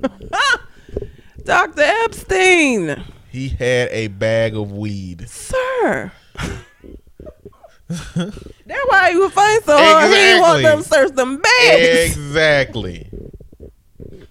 Dr. Epstein. He had a bag of weed. Sir. That's why he was fighting so hard. He didn't want them to search them bags. Exactly.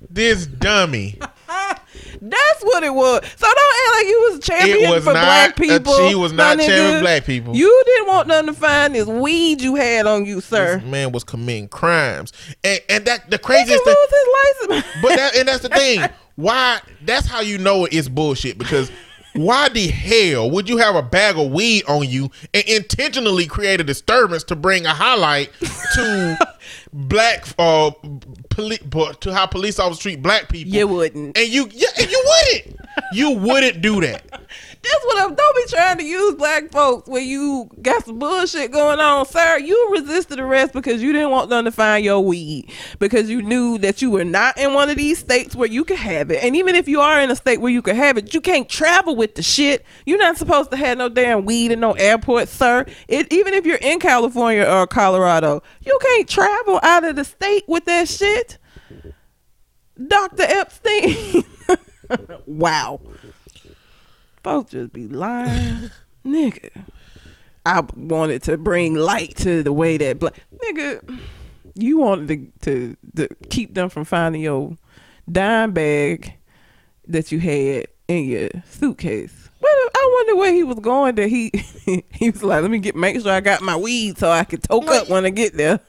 This dummy. That's what it was. So don't act like you was champion was for not black people. she was not nigga. championing black people. You didn't want nothing to find this weed you had on you, sir. This man was committing crimes, and and that the craziest thing. lose his license. But that and that's the thing. Why? That's how you know it's bullshit because. Why the hell would you have a bag of weed on you and intentionally create a disturbance to bring a highlight to black uh poli- to how police officers treat black people? you wouldn't. And you, yeah, and you wouldn't. You wouldn't do that. That's what I'm. Don't be trying to use black folks when you got some bullshit going on, sir. You resisted arrest because you didn't want them to find your weed because you knew that you were not in one of these states where you could have it. And even if you are in a state where you could have it, you can't travel with the shit. You're not supposed to have no damn weed in no airport, sir. It, even if you're in California or Colorado, you can't travel out of the state with that shit. Dr. Epstein. wow. Folks just be lying. Nigga. I wanted to bring light to the way that black nigga you wanted to, to to keep them from finding your dime bag that you had in your suitcase. Well, I wonder where he was going that he he was like, let me get make sure I got my weed so I can toke up when I get there.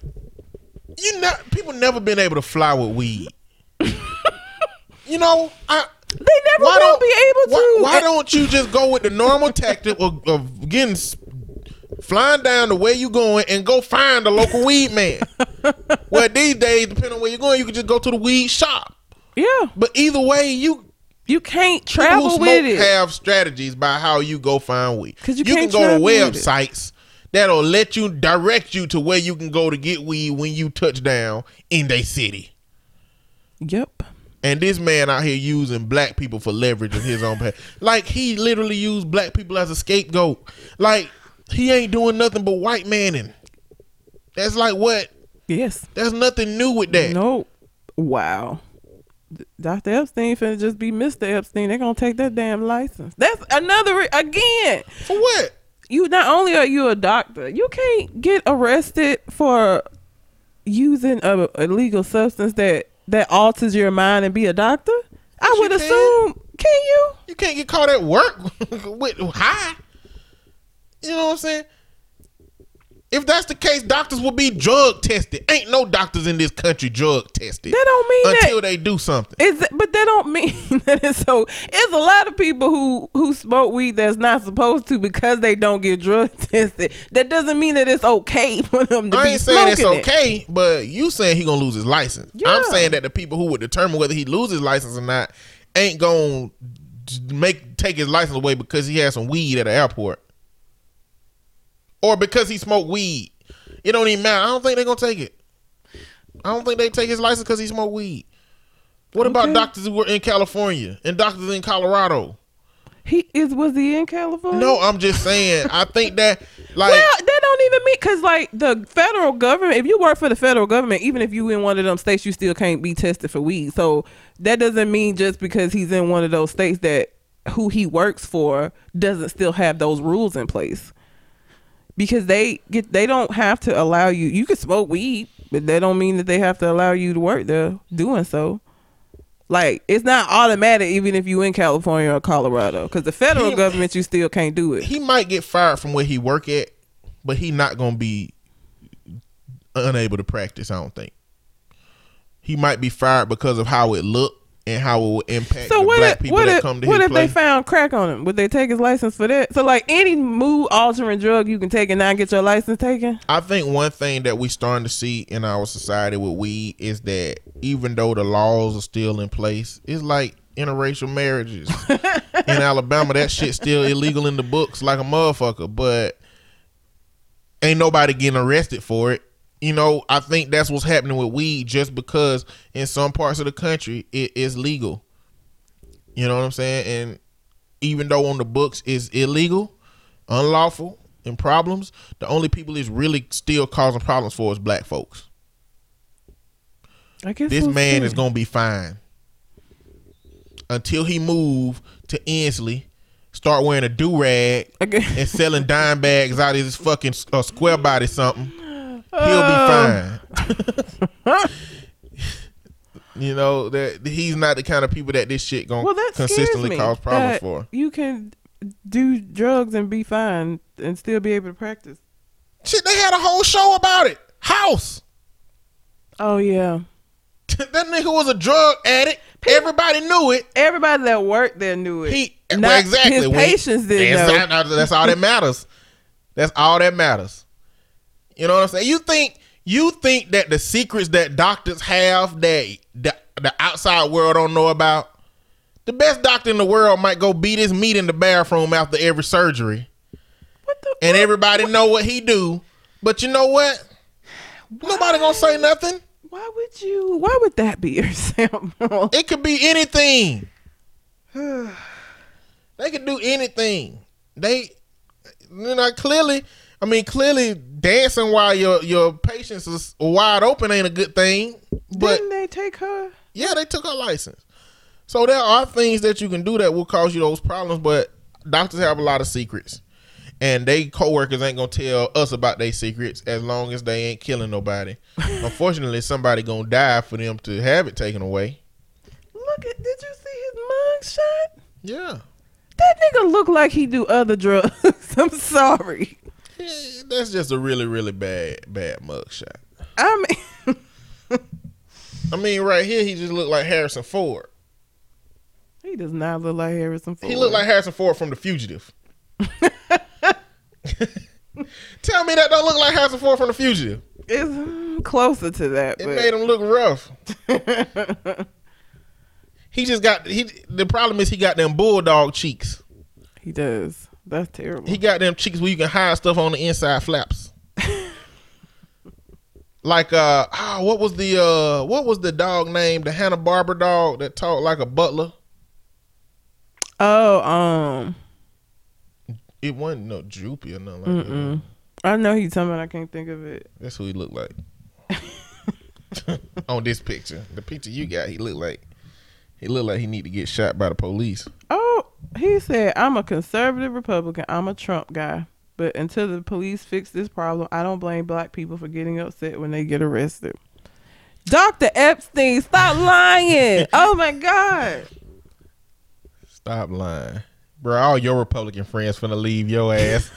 You know, people never been able to fly with weed. you know, I. They never Why will be able why, to. why don't you just go with the normal tactic of, of getting flying down to where you going and go find a local weed man? well, these days, depending on where you're going, you can just go to the weed shop. yeah, But either way, you you can't travel with it. have strategies by how you go find weed. 'Cause you can can't go to travel with it. websites that'll let you direct you to where you can go to get weed when you touch down in a city. Yep. And this man out here using black people for leverage in his own pay. Like he literally used black people as a scapegoat. Like he ain't doing nothing but white manning. That's like what? Yes. That's nothing new with that. Nope. Wow. Dr. Epstein finna just be Mr. Epstein. They're gonna take that damn license. That's another re- again. For what? You not only are you a doctor, you can't get arrested for using a illegal substance that that alters your mind and be a doctor. I would can. assume. Can you? You can't get caught at work with high. You know what I'm saying? If that's the case, doctors will be drug tested. Ain't no doctors in this country drug tested That don't mean that- until they do something. Is it, but that don't mean that it's so. It's a lot of people who who smoke weed that's not supposed to because they don't get drug tested. That doesn't mean that it's okay for them to I be ain't saying it's smoking it. okay, but you saying he gonna lose his license. I'm saying that the people who would determine whether he loses his license or not ain't gonna make take his license away because he had some weed at the airport, or because he smoked weed. It don't even matter. I don't think they're gonna take it. I don't think they take his license because he smoked weed. What about doctors who were in California and doctors in Colorado? He is was he in California? No, I'm just saying. I think that like Well, that don't even mean because like the federal government. If you work for the federal government, even if you in one of them states, you still can't be tested for weed. So that doesn't mean just because he's in one of those states that who he works for doesn't still have those rules in place. Because they get they don't have to allow you. You can smoke weed, but that don't mean that they have to allow you to work there doing so. Like it's not automatic, even if you in California or Colorado, because the federal He- government you still can't do it. he might get fired from where he work at, but he not gonna be unable to practice. I don't think he might be fired because of how it looked and how it will impact So the what black if people what that if, come to what if they found crack on him? Would they take his license for that? So like any mood altering drug you can take and not get your license taken. I think one thing that we starting to see in our society with weed is that even though the laws are still in place, it's like interracial marriages in Alabama. That shit still illegal in the books like a motherfucker, but ain't nobody getting arrested for it. You know, I think that's what's happening with weed just because in some parts of the country it is legal. You know what I'm saying? And even though on the books it's illegal, unlawful, and problems, the only people it's really still causing problems for is black folks. I guess This man is gonna be fine until he move to Ensley, start wearing a do rag Okay. and selling dime bags out of his fucking uh, square body something. He'll be um, fine. you know that he's not the kind of people that this shit gonna well, that consistently cause problems for. You can do drugs and be fine and still be able to practice. Shit, they had a whole show about it. House. Oh yeah. that nigga was a drug addict. Everybody knew it. Everybody that worked there knew it. He Not well, exactly. His patients didn't know. that- that's all that matters. That's all that matters. You know what I'm saying? You think you think that the secrets that doctors have that the, the outside world don't know about, The best doctor in the world might go beat his meat in the bathroom after every surgery, What the? and everybody know what he do. But you know what? Nobody gonna say nothing. Why would you? Why would that be your sample? It could be anything. they could do anything. They, you know, clearly. I mean, clearly, dancing while your your patients is wide open ain't a good thing. But Didn't they take her? yeah, they took her license. So there are things that you can do that will cause you those problems. But doctors have a lot of secrets, and they coworkers ain't gonna tell us about their secrets as long as they ain't killing nobody. Unfortunately, somebody gonna die for them to have it taken away. Look at. Did you see his mugshot? Yeah. That nigga look like he do other drugs. I'm sorry. That's just a really, really bad, bad mugshot. I mean, I mean, right here, he just looked like Harrison Ford. he does not look like Harrison Ford. He looked like Harrison Ford from The Fugitive. Tell me that don't look like Harrison Ford from The Fugitive. it's mm, closer to that. It but made him look rough. he just got he. The problem is he got them bulldog cheeks. he does. That's terrible. He got them cheeks where you can hide stuff on the inside flaps. like uh, oh, what was the uh, what was the dog name? The Hanna Barbera dog that talked like a butler. oh, um, It wasn't no droopy or nothing like that. mm-mm. I know he's talking about. I can't think of it. That's who he looked like. On this picture, the picture you got, he looked like he looked like he need to get shot by the police. Oh, he said, "I'm a conservative Republican. I'm a Trump guy." But until the police fix this problem, I don't blame black people for getting upset when they get arrested. Dr. Epstein, stop lying. oh my God. Stop lying, bro. All your Republican friends finna leave your ass.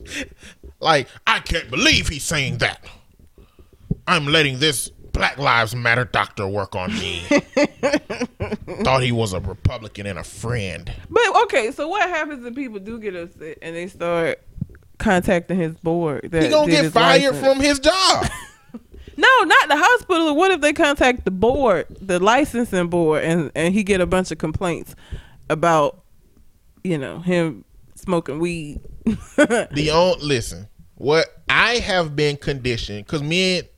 like I can't believe he's saying that. I'm letting this Black Lives Matter doctor work on me. Thought he was a Republican and a friend. But okay, so what happens if people do get upset and they start contacting his board? That He gonna get fired license? from his job. No, not the hospital. What if they contact the board, the licensing board, and and he get a bunch of complaints about, you know, him smoking weed. the on listen, what I have been conditioned because me and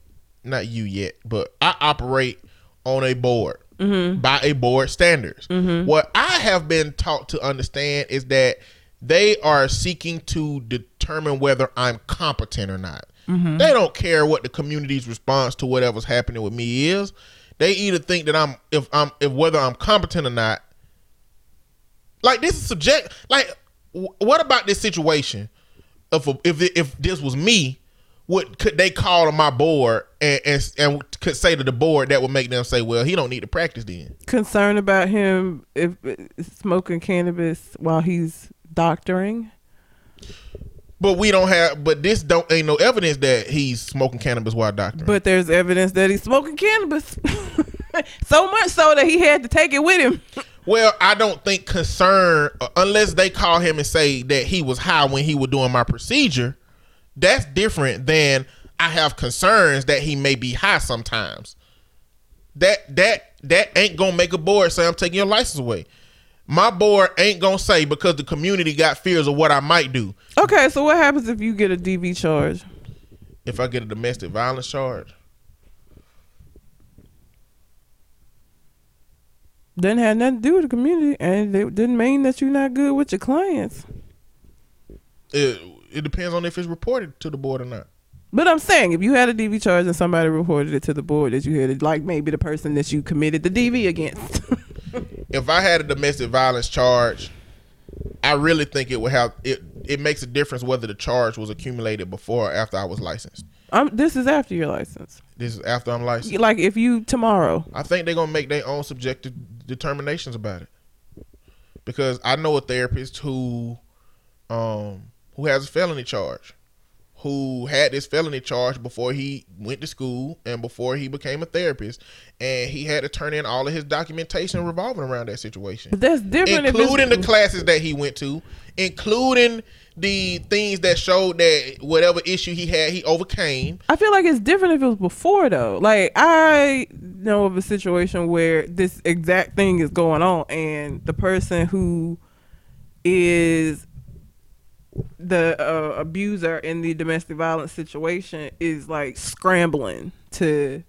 not you yet, but I operate on a board mm-hmm. by a board standards. Mm-hmm. What I have been taught to understand is that they are seeking to determine whether I'm competent or not. Mm-hmm. They don't care what the community's response to whatever's happening with me is. They either think that I'm if I'm if whether I'm competent or not. Like this is subject. Like wh- what about this situation? If if if this was me, what could they call to my board and, and and could say to the board that would make them say, well, he don't need to practice then. Concern about him if smoking cannabis while he's doctoring. But we don't have. But this don't ain't no evidence that he's smoking cannabis while doctoring. But there's evidence that he's smoking cannabis. so much so that he had to take it with him. Well, I don't think concern uh, unless they call him and say that he was high when he was doing my procedure. That's different than I have concerns that he may be high sometimes. That that that ain't gonna make a board say I'm taking your license away. My board ain't gonna say because the community got fears of what I might do. Okay, so what happens if you get a DV charge? If I get a domestic violence charge, Doesn't have nothing to do with the community, and it didn't mean that you're not good with your clients. it it depends on if it's reported to the board or not. But I'm saying, if you had a DV charge and somebody reported it to the board that you had it, like maybe the person that you committed the DV against. if I had a domestic violence charge, I really think it would have it. It makes a difference whether the charge was accumulated before or after I was licensed. I'm, this is after your license. This is after I'm licensed. Like if you tomorrow, I think they're gonna make their own subjective determinations about it. Because I know a therapist who, um, who has a felony charge, who had this felony charge before he went to school and before he became a therapist, and he had to turn in all of his documentation revolving around that situation. but that's different. including the classes that he went to, including the things that showed that whatever issue he had, he overcame. I feel like it's different if it was before though. Like I know of a situation where this exact thing is going on, and the person who is the uh, abuser in the domestic violence situation is like scrambling to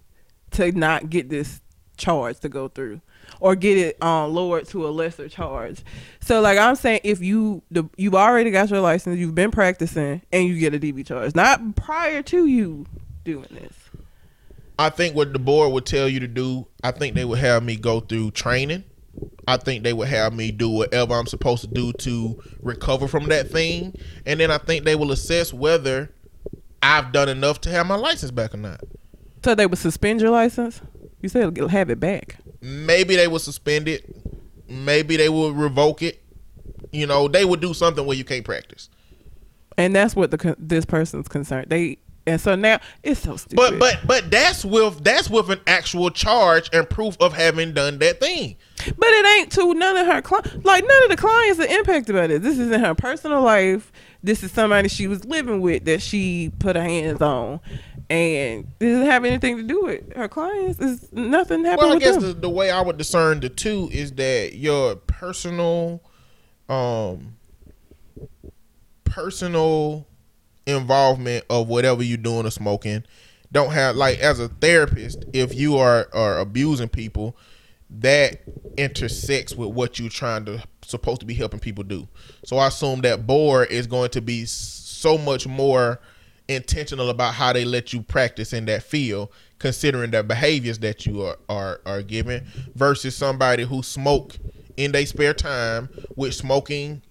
to not get this charge to go through or get it um, lowered to a lesser charge. So like I'm saying, if you the, you've already got your license, you've been practicing, and you get a DV charge, not prior to you doing this. I think what the board would tell you to do, I think they would have me go through training. I think they would have me do whatever I'm supposed to do to recover from that thing. And then I think they will assess whether I've done enough to have my license back or not. So they would suspend your license. You said have it back. Maybe they would suspend it. Maybe they would revoke it. You know, they would do something where you can't practice. And that's what the this person's concerned. They and so now it's so stupid. But but but that's with that's with an actual charge and proof of having done that thing. But it ain't to none of her clients. Like none of the clients are impacted by this. This is in her personal life. This is somebody she was living with that she put her hands on, and it doesn't have anything to do with her clients. Is nothing happened Well, I with guess the, the way I would discern the two is that your personal, um, personal involvement of whatever you're doing or smoking. Don't have like as a therapist if you are are abusing people that intersects with what you're trying to supposed to be helping people do. So i assume that board is going to be so much more intentional about how they let you practice in that field considering the behaviors that you are are, are given versus somebody who smoke in their spare time which smoking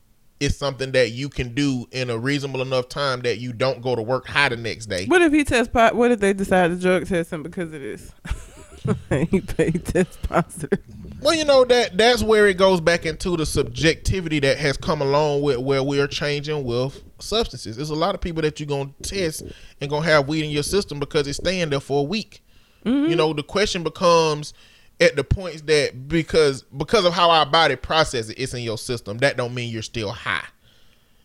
is something that you can do in a reasonable enough time that you don't go to work high the next day What if he tests pot? What if they decide to drug test him because of this? he, he tests positive. Well, you know that that's where it goes back into the subjectivity that has come along with where we are changing with substances. There's a lot of people that you're gonna test and gonna have weed in your system because it's staying there for a week. Mm-hmm. You know, the question becomes at the points that because because of how our body processes it, it's in your system. That don't mean you're still high.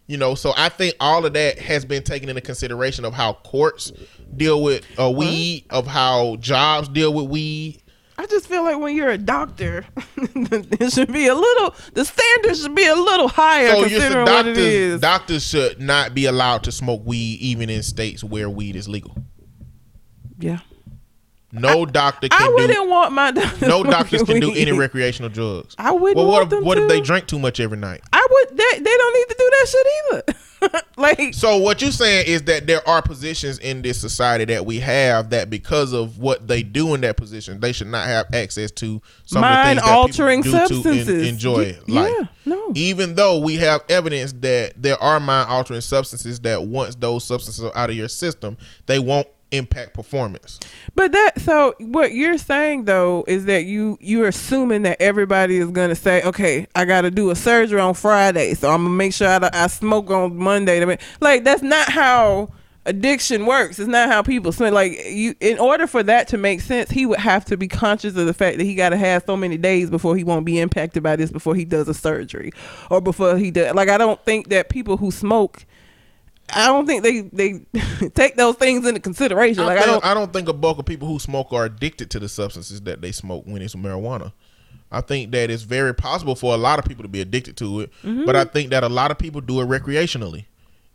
You know, so I think all of that has been taken into consideration of how courts deal with uh, weed, of how jobs deal with weed, I just feel like when you're a doctor, it should be a little. The standard should be a little higher So you're considering saying what it doctors, doctors should not be allowed to smoke weed even in states where weed is legal. yeah, No doctor Can I wouldn't do. want my doctor. No doctors can do any recreational drugs. I wouldn't Well, what want if, what to. if they drink too much every night? I would. They, they don't need to do that shit either. like So what you're saying is that there are positions in this society that we have that because of what they do in that position, they should not have access to some mind of the things that altering to substances. en- enjoy Y- life. Yeah, no. Even though we have evidence that there are mind altering substances that once those substances are out of your system, they won't impact performance. But that so what you're saying though is that you you're assuming that everybody is gonna say, okay, I got to do a surgery on Friday, so I'm gonna make sure I, I smoke on Monday. To like that's not how addiction works. It's not how people smoke. Like you, in order for that to make sense, he would have to be conscious of the fact that he got to have so many days before he won't be impacted by this before he does a surgery, or before he does. Like I don't think that people who smoke. I don't think they they take those things into consideration. I, Like I don't. I don't think a bulk of people who smoke are addicted to the substances that they smoke when it's marijuana. I think that it's very possible for a lot of people to be addicted to it, Mm-hmm. but I think that a lot of people do it recreationally.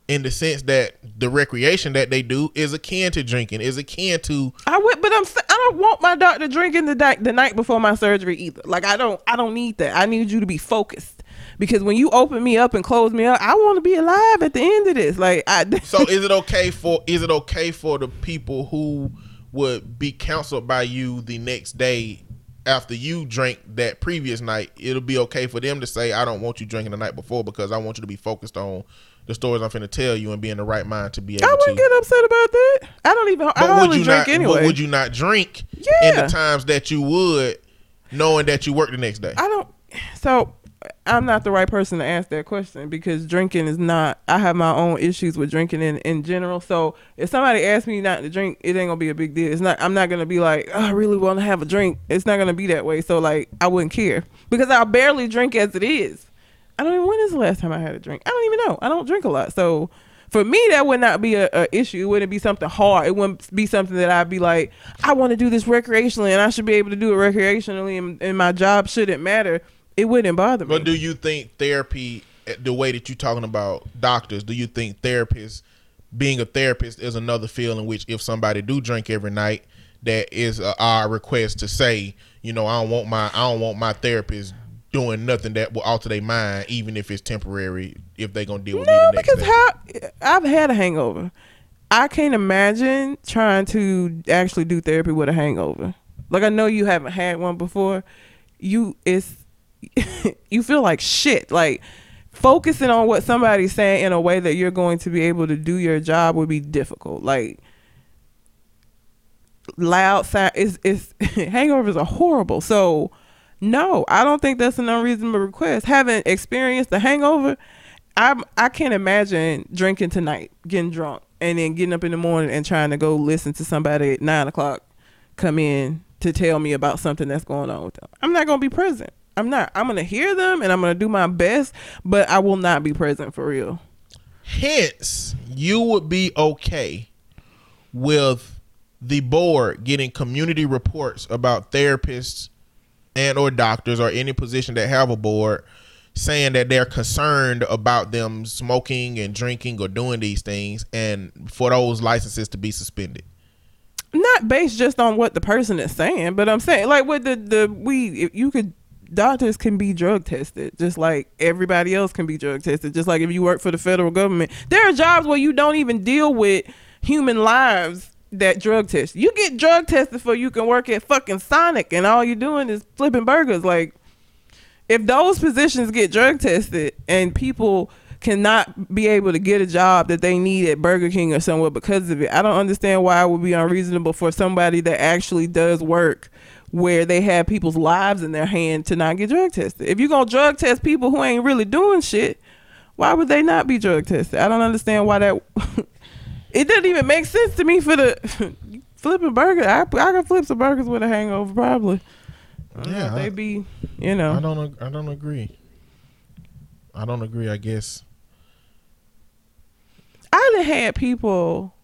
In the sense that the recreation that they do is akin to drinking, is akin to I would, but I'm. I don't want my doctor drinking the the night before my surgery either. Like I don't. I don't need that. I need you to be focused because when you open me up and close me up, I want to be alive at the end of this. Like I. So is it okay for is it okay for the people who would be counseled by you the next day after you drank that previous night? It'll be okay for them to say, "I don't want you drinking the night before because I want you to be focused on the stories I'm finna tell you and be in the right mind to be able I wouldn't get upset about that. I don't even. I but would you drink not? anyway. But would you not drink yeah. in the times that you would, knowing that you work the next day? I don't. So I'm not the right person to ask that question because drinking is not. I have my own issues with drinking in in general. So if somebody asks me not to drink, it ain't gonna be a big deal. It's not. I'm not gonna be like, oh, I really want to have a drink. It's not gonna be that way. So like, I wouldn't care because I barely drink as it is. I don't even. When is the last time I had a drink? I don't even know. I don't drink a lot. So For me, that would not be a, a issue. It wouldn't be something hard. It wouldn't be something that I'd be like, I want to do this recreationally, and I should be able to do it recreationally, and, and my job shouldn't matter. It wouldn't bother me. But do you think therapy, eh, the way that you're talking about doctors, do you think therapists, being a therapist, is another field in which if somebody do drink every night, that is a, our request to say, you know, I don't want my I don't want my therapist doing nothing that will alter their mind, even if it's temporary, if they're gonna deal with me No, the because day. how I've had a hangover. I can't imagine trying to actually do therapy with a hangover. Like I know you haven't had one before. You it's you feel like shit. Like focusing on what somebody's saying in a way that you're going to be able to do your job would be difficult. Like loud sound is is hangovers are horrible. So no, I don't think that's an unreasonable request. Having experienced the hangover, I'm I can't imagine drinking tonight, getting drunk, and then getting up in the morning and trying to go listen to somebody at nine o'clock come in to tell me about something that's going on with them. I'm not gonna be present. I'm not. I'm gonna hear them and I'm gonna do my best, but I will not be present for real. Hence, you would be okay with the board getting community reports about therapists and or doctors or any position that have a board saying that they're concerned about them smoking and drinking or doing these things and for those licenses to be suspended. Not based just on what the person is saying, but I'm saying like with the the we if you could doctors can be drug tested just like everybody else can be drug tested. Just like if you work for the federal government there are jobs where you don't even deal with human lives that drug test. You get drug tested for you can work at fucking sonic and all you're doing is flipping burgers. Like if those positions get drug tested and people cannot be able to get a job that they need at Burger King or somewhere because of it, I don't understand why it would be unreasonable for somebody that actually does work where they have people's lives in their hand to not get drug tested. If you're gonna drug test people who ain't really doing shit, why would they not be drug tested? I don't understand why that. it doesn't even make sense to me for the flipping burger. I I can flip some burgers with a hangover probably. I don't know Yeah, they be you know. I don't I don't agree. I don't agree, I guess. I done had people.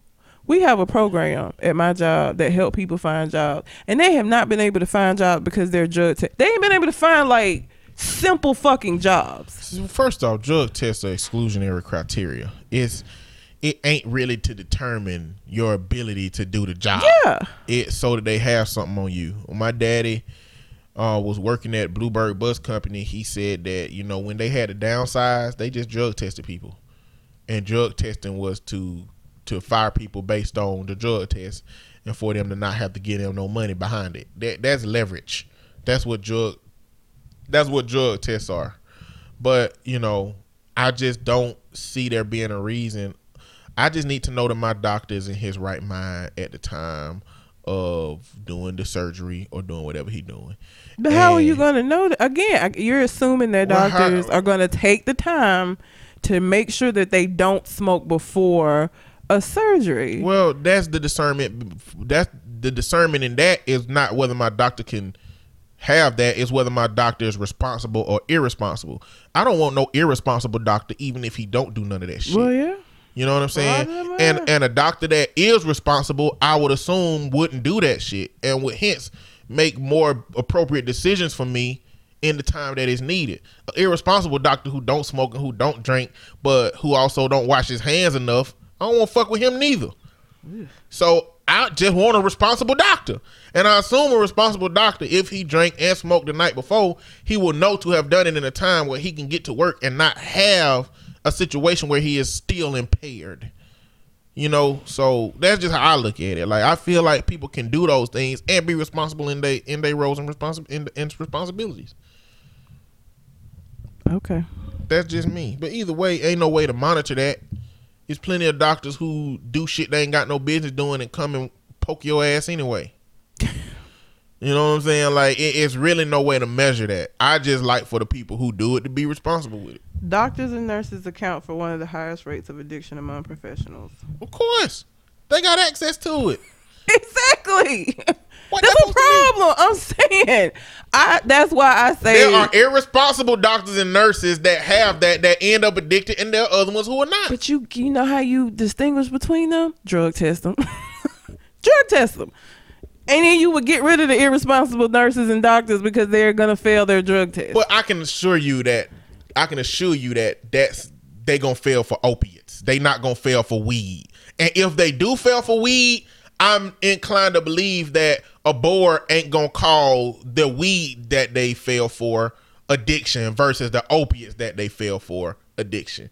We have a program at my job that help people find jobs, and they have not been able to find jobs because they're drug. Te- they ain't been able to find like simple fucking jobs. First off, drug tests are exclusionary criteria. It's it ain't really to determine your ability to do the job. Yeah, It's so that they have something on you. My daddy uh, was working at Bluebird Bus Company, he said that you know when they had to downsize, they just drug tested people, and drug testing was to to fire people based on the drug test, and for them to not have to give them no money behind it. That that's leverage. That's what drug that's what drug tests are. But, you know, I just don't see there being a reason. I just need to know that my doctor is in his right mind at the time of doing the surgery or doing whatever he's doing. but how are you gonna know that? Again, you're assuming that Well, how- doctors are gonna take the time to make sure that they don't smoke before a surgery. Well, that's the discernment. That's the discernment in that is not whether my doctor can have that. Is whether my doctor is responsible or irresponsible. I don't want no irresponsible doctor, even if he don't do none of that shit. well, yeah. You know what I'm saying? Well, And and a doctor that is responsible, I would assume wouldn't do that shit and would hence make more appropriate decisions for me in the time that is needed. An irresponsible doctor who don't smoke and who don't drink, but who also don't wash his hands enough, I don't want to fuck with him neither. So I just want a responsible doctor. And I assume a responsible doctor, if he drank and smoked the night before, he will know to have done it in a time where he can get to work and not have a situation where he is still impaired. You know, so that's just how I look at it. Like I feel like people can do those things and be responsible in their in their roles and responsi- in, in responsibilities. Okay. That's just me. But either way, ain't no way to monitor that. There's plenty of doctors who do shit they ain't got no business doing and come and poke your ass anyway. you know what I'm saying? Like it, it's really no way to measure that. I just like for the people who do it to be responsible with it. Doctors and nurses account for one of the highest rates of addiction among professionals. Of course, they got access to it. Exactly. What That's that a supposed to mean? problem. I'm saying I that's why I say There are irresponsible doctors and nurses that have that that end up addicted, and there are other ones who are not. But you you know how you distinguish between them? Drug test them. Drug test them. And then you would get rid of the irresponsible nurses and doctors because they're gonna fail their drug test. But I can assure you that I can assure you that that's they gonna fail for opiates. They not gonna fail for weed. And if they do fail for weed, I'm inclined to believe that a board ain't gonna call the weed that they fell for addiction versus the opiates that they fell for addiction.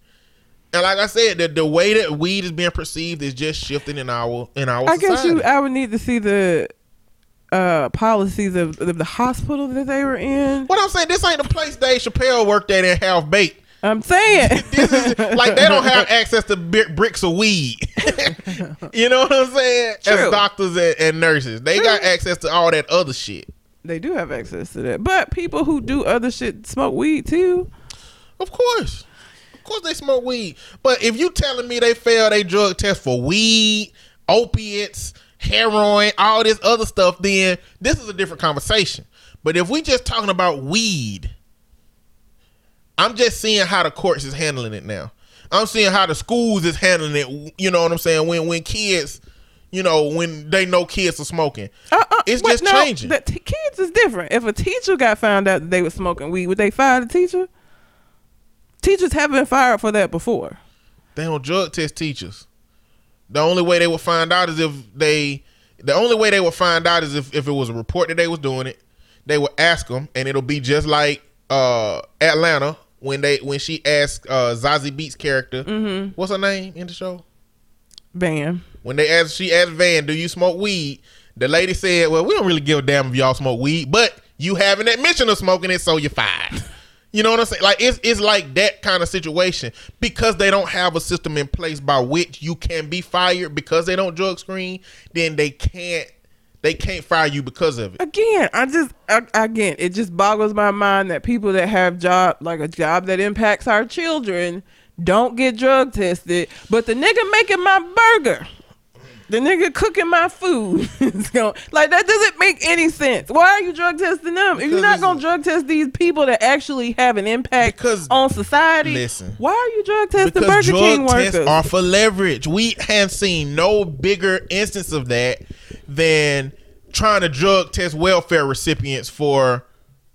And like I said, the, the way that weed is being perceived is just shifting in our in our I society. guess you I would need to see the uh policies of, of the hospital that they were in. what I'm saying, this ain't the place Dave Chappelle worked at in Half Baked. I'm saying This is like they don't have access to bi- bricks of weed. you know what I'm saying? True. As doctors and, and nurses, they got access to all that other shit. they do have access to that. But people who do other shit smoke weed too. Of course, of course they smoke weed. But if you telling me they failed a drug test for weed, opiates, heroin, all this other stuff, then this is a different conversation. But if we just talking about weed, I'm just seeing how the courts is handling it now. I'm seeing how the schools is handling it. You know what I'm saying? When when kids, you know, when they know kids are smoking, Uh, uh, it's wait, just no, changing. The t- kids is different. If a teacher got found out that they were smoking weed, would they fire the teacher? Teachers have been fired for that before. they don't drug test teachers. The only way they would find out is if they. The only way they would find out is if, if it was a report that they was doing it. They would ask them, and it'll be just like uh, Atlanta when they when she asked uh, Zazie Beetz character, Mm-hmm. what's her name in the show? Van. When they asked, she asked Van, "Do you smoke weed?" The lady said, "Well, we don't really give a damn if y'all smoke weed, but you have an admission of smoking it, so you're fired." You know what I'm saying? Like it's it's like that kind of situation because they don't have a system in place by which you can be fired because they don't drug screen. Then they can't they can't fire you because of it. Again, I just I, again, it just boggles my mind that people that have job like a job that impacts our children don't get drug tested, but the nigga making my burger, the nigga cooking my food, like that doesn't make any sense. Why are you drug testing them? if you're not gonna drug test these people that actually have an impact Because- on society, listen. why are you drug testing because Burger drug King tests workers? are for leverage. We have seen no bigger instance of that than trying to drug test welfare recipients for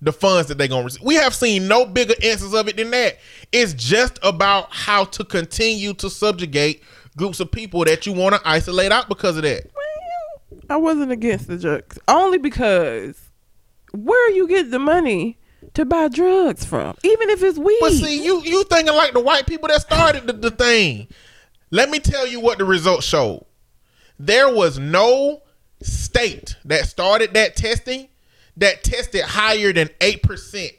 the funds that they're gonna receive. We have seen no bigger instance of it than that. It's just about how to continue to subjugate groups of people that you want to isolate out because of that. Well, I wasn't against the drugs only because where you get the money to buy drugs from, even if it's weed. But see, you you thinking like the white people that started the, the thing. Let me tell you what the results showed. There was no state that started that testing that tested higher than eight percent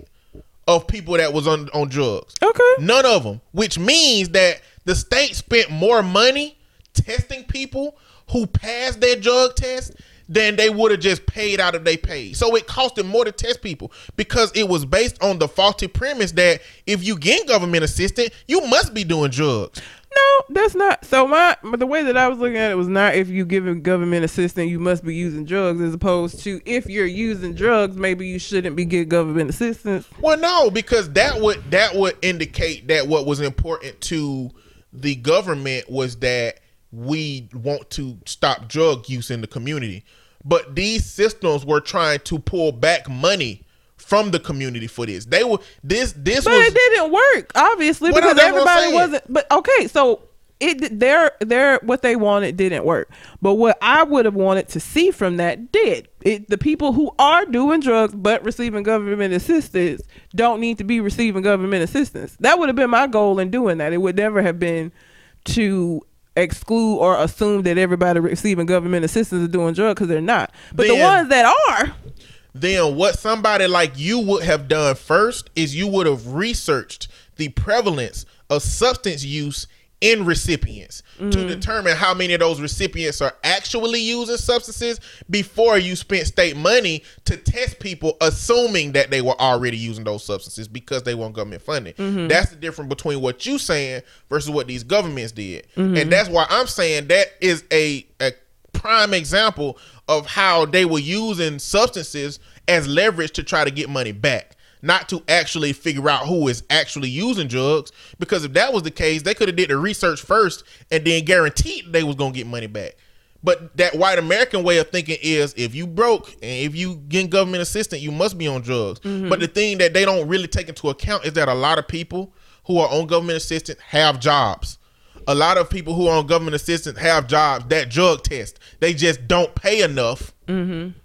of people that was on on drugs. okay, None of them, which means that the state spent more money testing people who passed their drug test than they would have just paid out of their pay. So it cost them more to test people because it was based on the faulty premise that if you get government assistance, you must be doing drugs. no, that's not. So my but the way that I was looking at it was not if you giving government assistance, you must be using drugs, as opposed to if you're using drugs, maybe you shouldn't be getting government assistance. Well, no, because that would that would indicate that what was important to the government was that we want to stop drug use in the community. But these systems were trying to pull back money from the community for this. They were this this But was it didn't work, obviously, because that's what I'm everybody wasn't. But okay, so it their their what they wanted didn't work. But what I would have wanted to see from that did. It, the people who are doing drugs but receiving government assistance don't need to be receiving government assistance. That would have been my goal in doing that. It would never have been to exclude or assume that everybody receiving government assistance is doing drugs because they're not. But the ones that are, then what somebody like you would have done first is you would have researched the prevalence of substance use in recipients to mm-hmm. determine how many of those recipients are actually using substances before you spent state money to test people assuming that they were already using those substances because they want government funding. Mm-hmm. That's the difference between what you saying versus what these governments did. Mm-hmm. And that's why I'm saying that is a, a prime example of how they were using substances as leverage to try to get money back, not to actually figure out who is actually using drugs. Because if that was the case, they could have did the research first and then guaranteed they was gonna get money back. But that white American way of thinking is if you broke and if you getting government assistance, you must be on drugs. Mm-hmm. But the thing that they don't really take into account is that a lot of people who are on government assistance have jobs. A lot of people who are on government assistance have jobs that drug test. They just don't pay enough mm-hmm.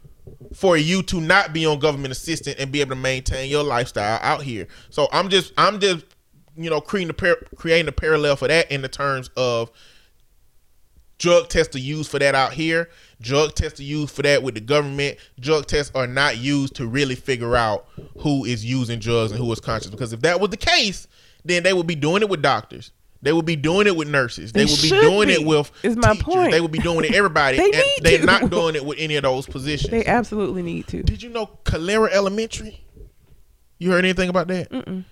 For you to not be on government assistance and be able to maintain your lifestyle out here. So I'm just I'm just you know creating a par- creating a parallel for that in the terms of drug tests are used for that out here. Drug tests are used for that with the government. Drug tests are not used to really figure out who is using drugs and who is conscious. Because if that was the case, then they would be doing it with doctors. They would be doing it with nurses. They They would be doing be, it with is my teachers. point. They would be doing it with everybody. They and need they're to. not doing it with any of those positions. They absolutely need to. Did you know Calera Elementary? You heard anything about that? Mm-mm.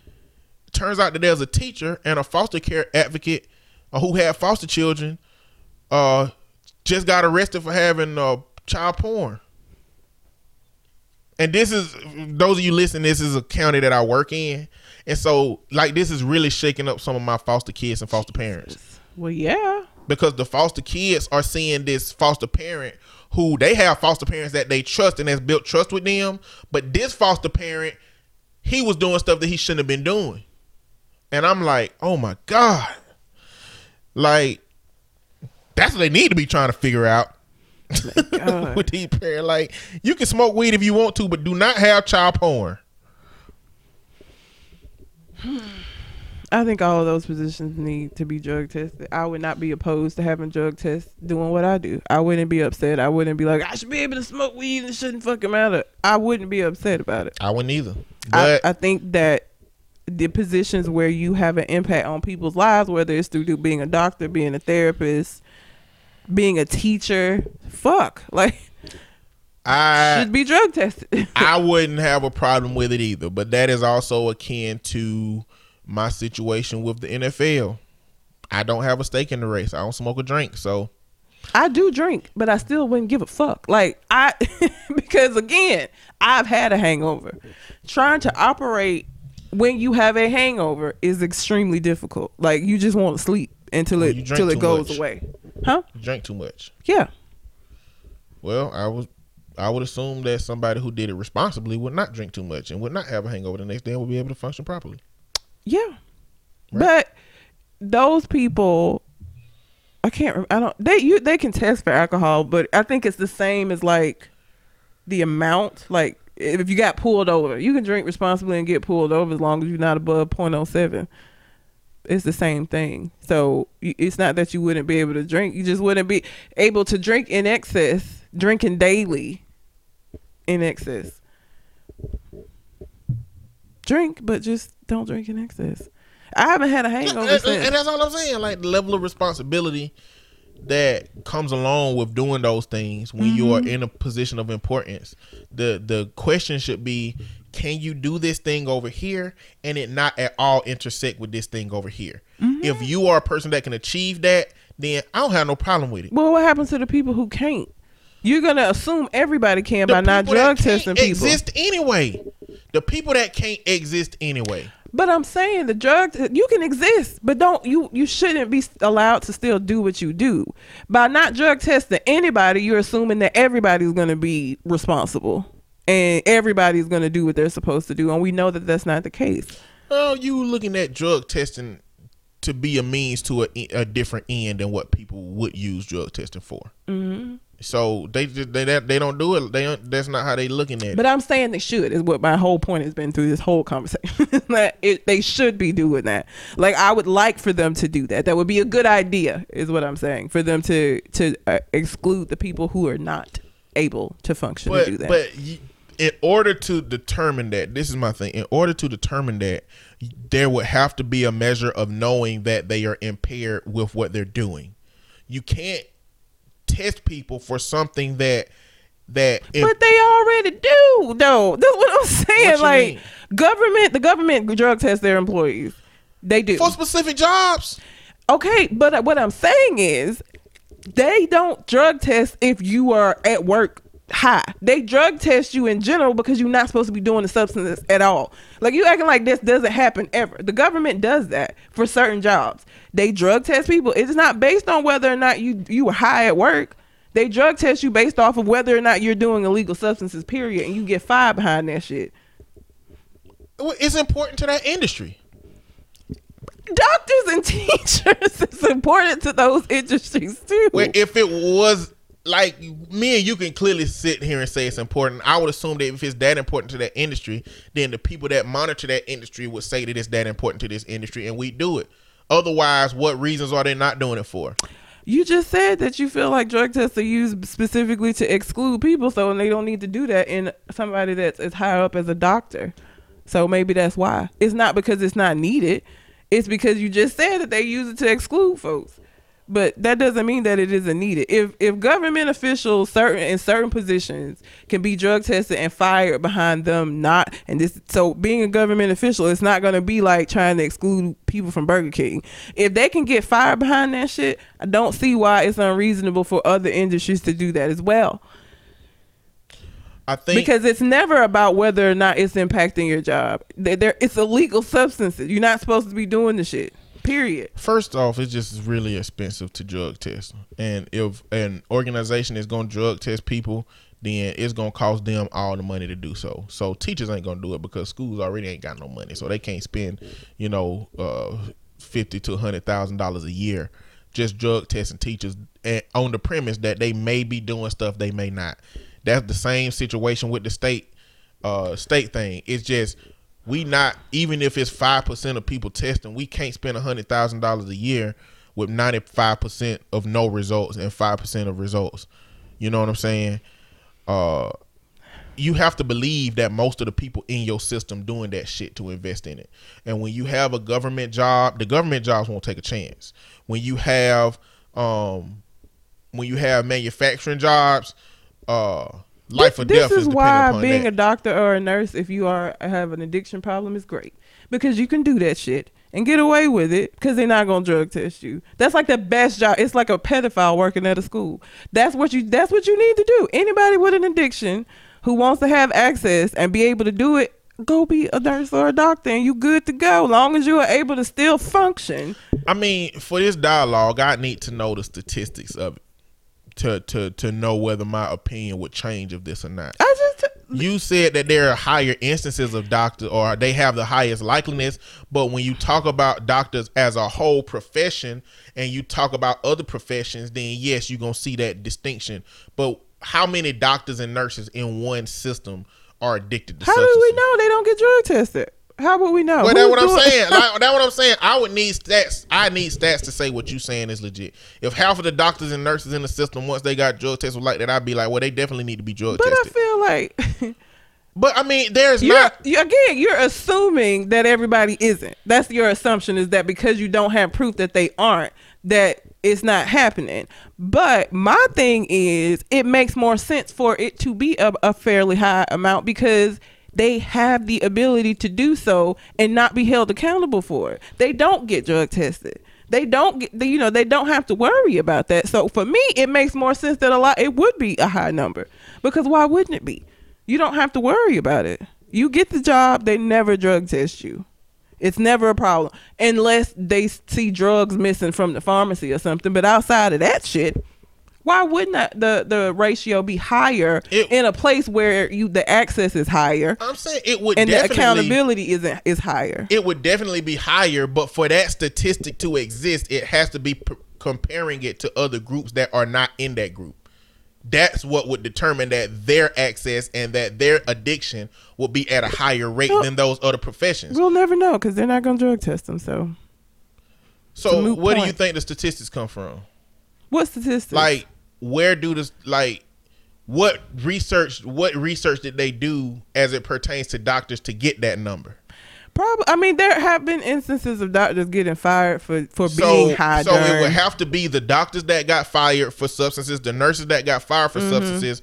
Turns out that there's a teacher and a foster care advocate uh, who had foster children. Uh, just got arrested for having uh, child porn. And this is those of you listening. This is a county that I work in, and so like this is really shaking up some of my foster kids and foster parents Well, yeah. because the foster kids are seeing this foster parent who they have foster parents that they trust and has built trust with them, but this foster parent, he was doing stuff that he shouldn't have been doing. And I'm like, oh my God. Like, that's what they need to be trying to figure out with these parents. Like, you can smoke weed if you want to, but do not have child porn. I think all of those positions need to be drug tested. I would not be opposed to having drug tests doing what I do. I wouldn't be upset. I wouldn't be like, I should be able to smoke weed and it shouldn't fucking matter. I wouldn't be upset about it. I wouldn't either. I, But I think that the positions where you have an impact on people's lives, whether it's through being a doctor, being a therapist, being a teacher, fuck, like I should be drug tested. I wouldn't have a problem with it either, but that is also akin to my situation with the NFL. I don't have a stake in the race. I don't smoke or drink, so I do drink, but I still wouldn't give a fuck. Like I, because again, I've had a hangover. Trying to operate when you have a hangover is extremely difficult. Like you just want to sleep until it till it goes much. away, huh? you drink too much. Yeah. Well, I was I would assume that somebody who did it responsibly would not drink too much and would not have a hangover the next day and would be able to function properly. Yeah. But those people I can't I don't they you they can test for alcohol, but I think it's the same as like the amount like if you got pulled over, you can drink responsibly and get pulled over as long as you're not above 0.07. It's the same thing. So it's not that you wouldn't be able to drink, you just wouldn't be able to drink in excess, drinking daily in excess. Drink, but just don't drink in excess. I haven't had a hangover and, since. and that's all I'm saying. Like the level of responsibility that comes along with doing those things when you are mm-hmm. in a position of importance. The the question should be can you do this thing over here and it not at all intersect with this thing over here? Mm-hmm. If you are a person that can achieve that, then I don't have no problem with it. Well, what happens to the people who can't? You're gonna assume everybody can by not drug can't testing people. exist anyway. The people that can't exist anyway. But I'm saying the drug you can exist, but don't you you shouldn't be allowed to still do what you do. By not drug testing anybody, you're assuming that everybody's going to be responsible and everybody's going to do what they're supposed to do, and we know that that's not the case. Well, you looking at drug testing to be a means to a, a different end than what people would use drug testing for. Mm-hmm. So they just they they they don't do it. They that's not how they looking at it. But I'm saying they should is what my whole point has been through this whole conversation. that it, they should be doing that. Like I would like for them to do that. That would be a good idea, is what I'm saying. For them to to uh, exclude the people who are not able to function but to do that. but y- in order to determine that, this is my thing. In order to determine that, there would have to be a measure of knowing that they are impaired with what they're doing. You can't test people for something that that if- But they already do, though. That's what I'm saying. What like mean? government, the government drug test their employees. They do. for specific jobs. Okay, but what I'm saying is they don't drug test if you are at work high. They drug test you in general because you're not supposed to be doing the substance at all. Like you acting like this doesn't happen ever. The government does that for certain jobs. They drug test people. It's not based on whether or not you you were high at work. They drug test you based off of whether or not you're doing illegal substances. Period, and you get fired behind that shit. It's important to that industry. Doctors and teachers is important to those industries too. Well, if it was like me and you can clearly sit here and say it's important, I would assume that if it's that important to that industry, then the people that monitor that industry would say that it's that important to this industry, and we do it. Otherwise, what reasons are they not doing it for? You just said that you feel like drug tests are used specifically to exclude people, so they don't need to do that in somebody that's as high up as a doctor. So maybe that's why. It's not because it's not needed. It's because you just said that they use it to exclude folks. But that doesn't mean that it isn't needed. If if government officials certain in certain positions can be drug tested and fired behind them not and this so being a government official it's not going to be like trying to exclude people from Burger King. If they can get fired behind that shit, I don't see why it's unreasonable for other industries to do that as well. I think Because it's never about whether or not it's impacting your job. There, there it's illegal substances. You're not supposed to be doing the shit. Period. First off, it's just really expensive to drug test, and if an organization is going to drug test people, then it's going to cost them all the money to do so. So teachers ain't going to do it because schools already ain't got no money, so they can't spend, you know, uh, fifty to hundred thousand dollars a year just drug testing teachers on the premise that they may be doing stuff they may not. That's the same situation with the state uh state thing. It's just we not even if it's five percent of people testing, we can't spend a hundred thousand dollars a year with ninety five percent of no results and five percent of results. You know what I'm saying? Uh you have to believe that most of the people in your system doing that shit to invest in it. And when you have a government job, the government jobs won't take a chance. When you have um when you have manufacturing jobs, uh life or this is is why being that. a doctor or a nurse, if you are have an addiction problem, is great because you can do that shit and get away with it because they're not gonna drug test you. That's like the best job. It's like a pedophile working at a school. That's what you. That's what you need to do. Anybody with an addiction who wants to have access and be able to do it. Go be a nurse or a doctor, and you good to go. Long as you are able to still function. I mean, for this dialogue, I need to know the statistics of it to to to know whether my opinion would change of this or not. I just You said that there are higher instances of doctors, or they have the highest likeliness. But when you talk about doctors as a whole profession, and you talk about other professions, then yes, you're gonna see that distinction. But how many doctors and nurses in one system are addicted to how do we know they don't get drug tested? How would we know? Well, that's what I'm saying. Like, that's what I'm saying. I would need stats. I need stats to say what you're saying is legit. If half of the doctors and nurses in the system, once they got drug tests, was like that, I'd be like, well, they definitely need to be drug tested." but I feel like but I mean, there's you're not. again you're assuming that everybody isn't that's your assumption is that because you don't have proof that they aren't that it's not happening but my thing is it makes more sense for it to be a, a fairly high amount because they have the ability to do so and not be held accountable for it they don't get drug tested they don't get you know they don't have to worry about that so for me it makes more sense that a lot it would be a high number because why wouldn't it be you don't have to worry about it. You get the job, they never drug test you. It's never a problem unless they see drugs missing from the pharmacy or something. But outside of that shit, why wouldn't that, the the ratio be higher It- in a place where you the access is higher I'm saying it would and the accountability isn't is higher? It would definitely be higher, but for that statistic to exist, it has to be p- comparing it to other groups that are not in that group. That's what would determine that their access and that their addiction will be at a higher rate Well- than those other professions. We'll never know because they're not gonna drug test them. So So, where do you think the statistics come from? what statistics? Like, where do this like what research? What research did they do as it pertains to doctors to get that number? probably. I mean, there have been instances of doctors getting fired for for So, being high. so it would have to be the doctors that got fired for substances, the nurses that got fired for Mm-hmm. substances,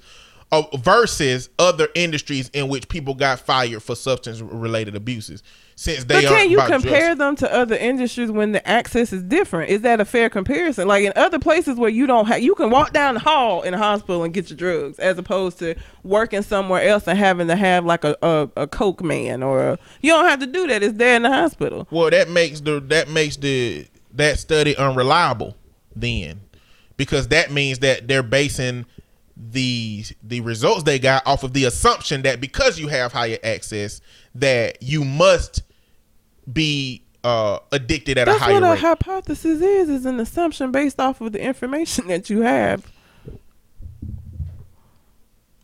uh, versus other industries in which people got fired for substance related abuses. Since they But can you compare drugs. them to other industries when the access is different? Is that a fair comparison? Like in other places where you don't have, you can walk down the hall in a hospital and get your drugs, as opposed to working somewhere else and having to have like a a, a coke man or a, you don't have to do that. It's there in the hospital. Well, that makes the that makes the that study unreliable then, because that means that they're basing the the results they got off of the assumption that because you have higher access that you must be uh addicted at That's a higher what a rate. hypothesis is. Is an assumption based off of the information that you have.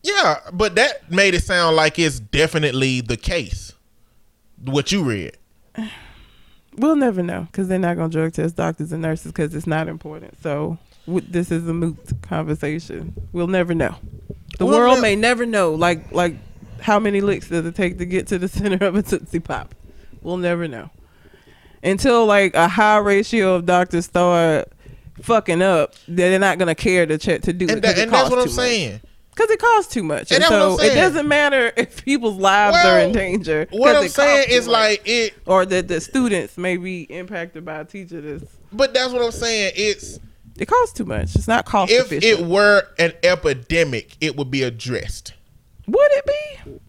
yeah, but that made it sound like it's definitely the case. What you read. We'll never know because they're not going to drug test doctors and nurses because it's not important. So w- this is a moot conversation. We'll never know. The We'll world may never know. Like like how many licks does it take to get to the center of a tootsie pop? We'll never know until like a high ratio of doctors start fucking up. They're not going to care to check to do it. And, 'cause that, it and that's what I'm much. saying. Because it costs too much. And And, that's what I'm so it doesn't matter if people's lives Well, are in danger. What I'm saying is like it or that the students may be impacted by a teacher that's but that's what I'm saying. It's it costs too much. It's not cost if efficient. it were an epidemic, it would be addressed. Would it be?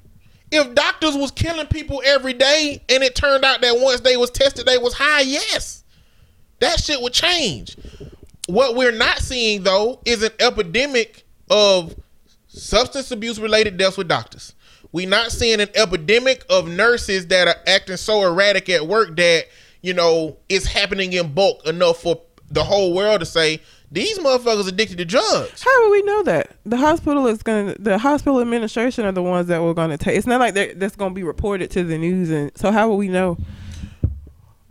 If doctors was killing people every day and it turned out that once they was tested they was high, yes. That shit would change. What we're not seeing though is an epidemic of substance abuse related deaths with doctors. We're not seeing an epidemic of nurses that are acting so erratic at work that, you know, it's happening in bulk enough for the whole world to say, these motherfuckers addicted to drugs. How would we know that? The hospital is gonna. The hospital administration are the ones that we're gonna take. It's not like that's gonna be reported to the news, and so how would we know?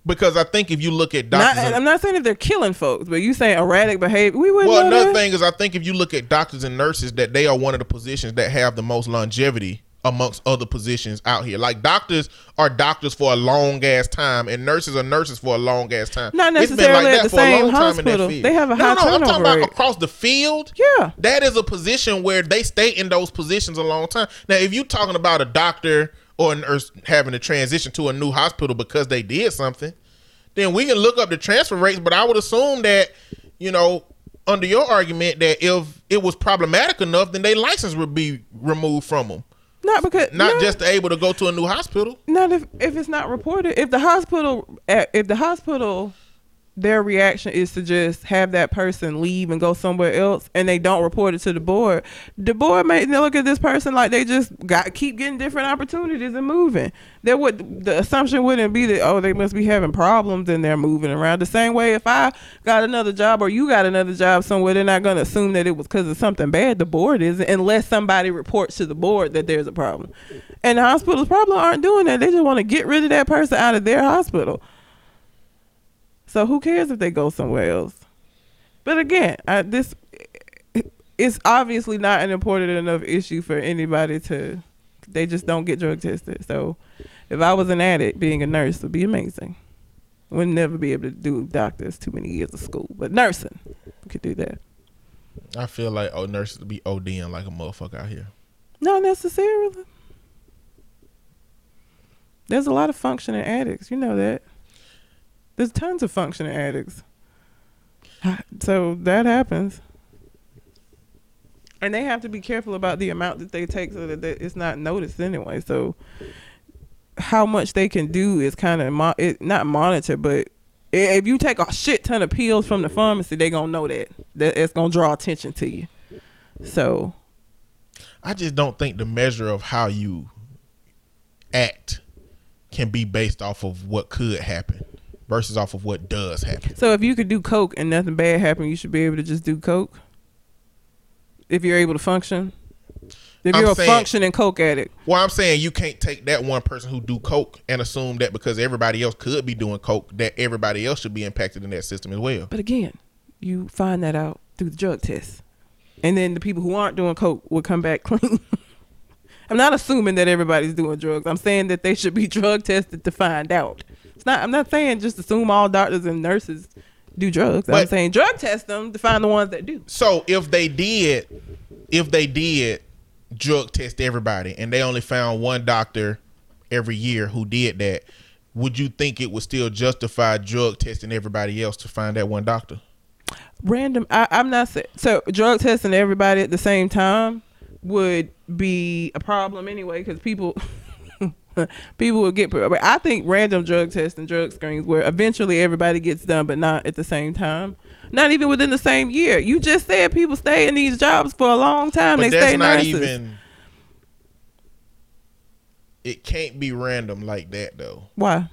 Because I think if you look at Not, doctors, and- I'm not saying that they're killing folks, but you saying erratic behavior. We wouldn't well, another that. thing is I think if you look at doctors and nurses, that they are one of the positions that have the most longevity amongst other positions out here. Like doctors are doctors for a long ass time, and nurses are nurses for a long ass time. Not It's been necessarily at the for a same long time in that hospital. field. They have a no, high no, I'm talking turnover about across the field. Yeah. that is a position where they stay in those positions a long time. Now, if you're talking about a doctor or a nurse having to transition to a new hospital because they did something, then we can look up the transfer rates. But I would assume that, you know, under your argument, that if it was problematic enough, then their license would be removed from them. Not because Not no. just able to go to a new hospital. Not if if it's not reported. If the hospital, eh, if the hospital, their reaction is to just have that person leave and go somewhere else, and they don't report it to the board, the board may look at this person like they just got keep getting different opportunities and moving. There would the assumption wouldn't be that oh they must be having problems and they're moving around. The same way if I got another job or you got another job somewhere, they're not gonna assume that it was because of something bad. The board isn't unless somebody reports to the board that there's a problem. And the hospitals probably aren't doing that. They just want to get rid of that person out of their hospital. So who cares if they go somewhere else? But again, I, this it's obviously not an important enough issue for anybody to. They just don't get drug tested. So if I was an addict, being a nurse would be amazing. Would never be able to do doctors too many years of school, but nursing we could do that. I feel like oh nurses would be ODing like a motherfucker out here. Not necessarily. There's a lot of functioning addicts. You know that. There's tons of functioning addicts. So that happens. And they have to be careful about the amount that they take so that it's not noticed anyway. So how much they can do is kind of mo- it, not monitor, but if you take a shit ton of pills from the pharmacy, they gonna know that that it's gonna draw attention to you. So I just don't think the measure of how you act can be based off of what could happen versus off of what does happen. So if you could do coke and nothing bad happened, you should be able to just do coke. If you're able to function. If I'm you're a saying- functioning coke addict, Well, I'm saying you can't take that one person who do coke and assume that because everybody else could be doing coke, that everybody else should be impacted in that system as well. but again, you find that out through the drug test, and then the people who aren't doing coke will come back clean. I'm not assuming that everybody's doing drugs. I'm saying that they should be drug tested to find out. It's not. I'm not saying just assume all doctors and nurses do drugs. I'm saying drug test them to find the ones that do. So if they did, if they did drug test everybody, and they only found one doctor every year who did that, would you think it would still justify drug testing everybody else to find that one doctor? Random. I, I'm not saying so. Drug testing everybody at the same time would be a problem anyway because people. people will get. I think random drug tests and drug screens where eventually everybody gets done, but not at the same time. Not even within the same year. You just said people stay in these jobs for a long time. But they that's stay not nurses. even. It can't be random like that though, Why?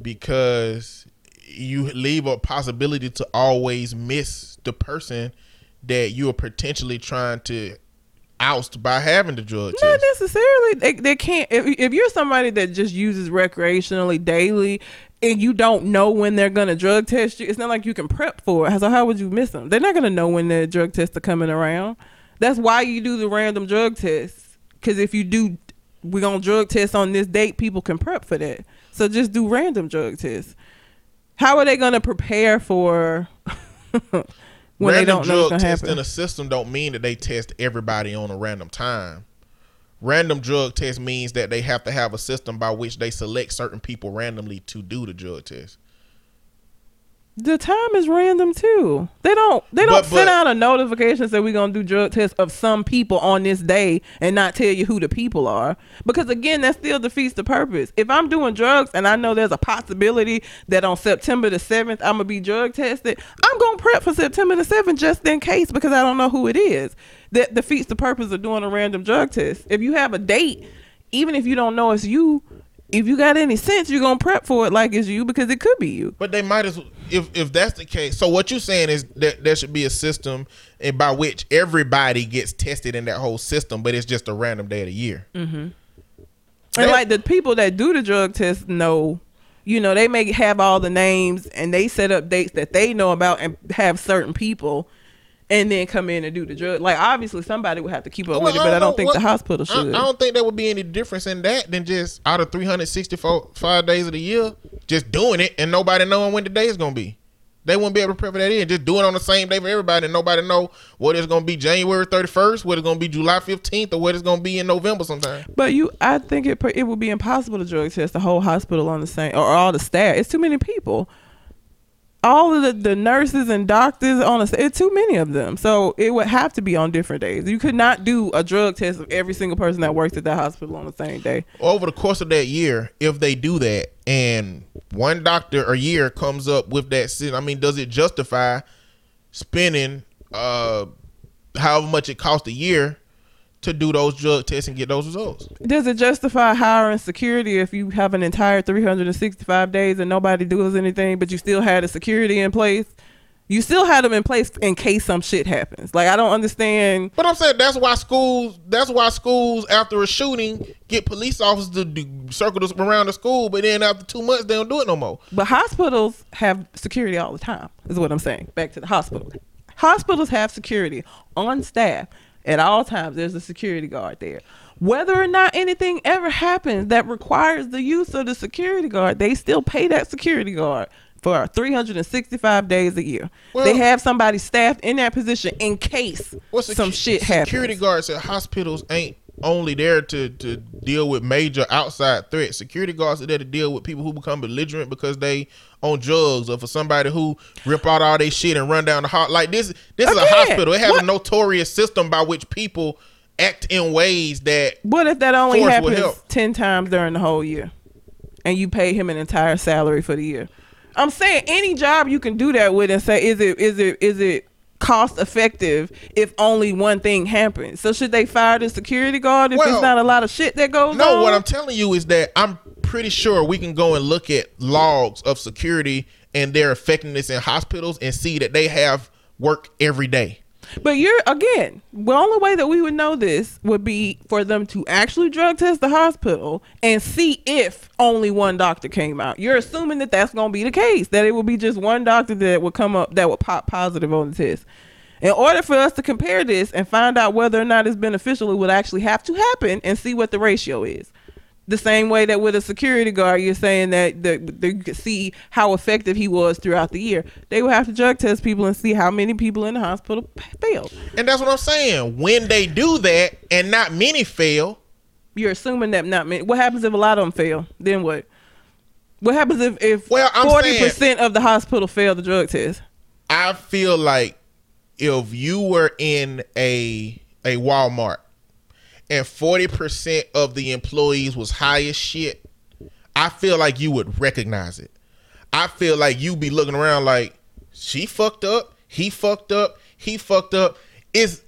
because you leave a possibility to always miss the person that you are potentially trying to oust by having the drug Not test. necessarily. They, they can't. If, if you're somebody that just uses recreationally daily and you don't know when they're going to drug test you, it's not like you can prep for it. So, how would you miss them? They're not going to know when their drug tests are coming around. That's why you do the random drug tests. Because if you do, we're going to drug test on this date, people can prep for that. So, just do random drug tests. How are they going to prepare for when they random don't drug tests in a system don't mean that they test everybody on a random time. Random drug test means that they have to have a system by which they select certain people randomly to do the drug test. The time is random too. They don't they don't But- send but- out a notification say we're gonna do drug tests of some people on this day and not tell you who the people are. Because again, that still defeats the purpose. If I'm doing drugs and I know there's a possibility that on September the seventh I'm gonna be drug tested, I'm gonna prep for September the seventh just in case because I don't know who it is. That defeats the purpose of doing a random drug test. If you have a date, even if you don't know it's you, if you got any sense, you're gonna prep for it like it's you because it could be you. But they might as if if that's the case. So what you're saying is that there should be a system and by which everybody gets tested in that whole system, but it's just a random day of the year. Mm-hmm. And That- like the people that do the drug test know, you know, they may have all the names and they set up dates that they know about and have certain people and then come in and do the drug. Like obviously somebody would have to keep up with it, but I don't know think what- the hospital I, should. I don't think there would be any difference in that than just out of 364 five days of the year, just doing it and nobody knowing when the day is gonna be. They wouldn't be able to prep for that in. Just do it on the same day for everybody and nobody know what it's gonna be January 31st, what it's gonna be July 15th, or what it's gonna be in November sometime. but you, I think it it would be impossible to drug test the whole hospital on the same or all the staff. It's too many people. All of the, the nurses and doctors on the it's too many of them. So it would have to be on different days. You could not do a drug test of every single person that works at that hospital on the same day. over the course of that year, if they do that and one doctor a year comes up with that, sin- I mean, does it justify spending uh however much it costs a year to do those drug tests and get those results? Does it justify hiring security if you have an entire 365 days and nobody does anything, but you still had a security in place? You still had them in place in case some shit happens. Like I don't understand. But I'm saying that's why schools. That's why schools after a shooting get police officers to do, circle this around the school. But then after two months, they don't do it no more. But hospitals have security all the time. Is what I'm saying. Back to the hospital. Hospitals have security on staff at all times. There's a security guard there. Whether or not anything ever happens that requires the use of the security guard, they still pay that security guard for 365 days a year. Well- they have somebody staffed in that position in case some shit happens. Security guards at hospitals ain't only there to, to deal with major outside threats. Security guards are there to deal with people who become belligerent because they on drugs or for somebody who rip out all their shit and run down the hall. Like this this is a hospital. It has what- a notorious system by which people act in ways that What if that only happens 10 times during the whole year and you pay him an entire salary for the year? I'm saying any job you can do that with and say is it is it is it cost effective if only one thing happens. So should they fire the security guard if Well, it's not a lot of shit that goes on? No, what I'm telling you is that I'm pretty sure we can go and look at logs of security and their effectiveness in hospitals and see that they have work every day. But you're again, the only way that we would know this would be for them to actually drug test the hospital and see if only one doctor came out. You're assuming that that's going to be the case, that it would be just one doctor that would come up that would pop positive on the test. In order for us to compare this and find out whether or not it's beneficial, it would actually have to happen and see what the ratio is. The same way that with a security guard, you're saying that the, the, you could see how effective he was throughout the year. They would have to drug test people and see how many people in the hospital failed. And that's what I'm saying. When they do that and not many fail, You're assuming that not many. What happens if a lot of them fail? Then what? What happens if if Well, I'm forty percent of the hospital fail the drug test? I feel like if you were in a a Walmart and 40% of the employees was high as shit, I feel like you would recognize it. I feel like you'd be looking around like she fucked up, he fucked up, he fucked up. Is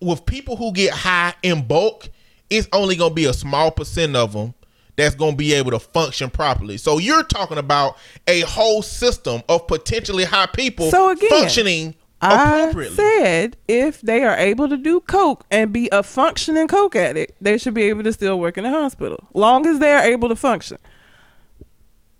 with people who get high in bulk, it's only gonna be a small percent of them that's gonna be able to function properly. So you're talking about a whole system of potentially high people So again, functioning I said if they are able to do coke and be a functioning coke addict, they should be able to still work in the hospital, long as they are able to function.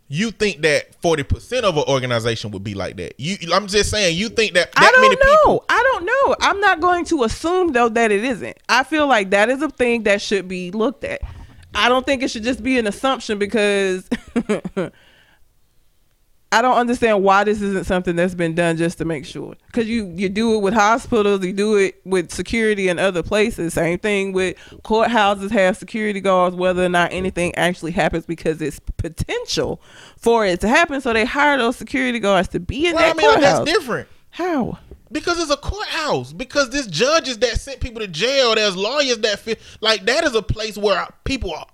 you think that 40% of an organization would be like that. You I'm just saying you think that that I don't know. people I don't know. I'm not going to assume though that it isn't. I feel like that is a thing that should be looked at. I don't think it should just be an assumption because I don't understand why this isn't something that's been done just to make sure. Because you you do it with hospitals, you do it with security in other places. Same thing with courthouses have security guards, whether or not anything actually happens because it's potential for it to happen. So they hire those security guards to be in well, I that mean like, courthouse. that's different. How? Because it's a courthouse. Because there's judges that sent people to jail. There's lawyers that feel like that is a place where people are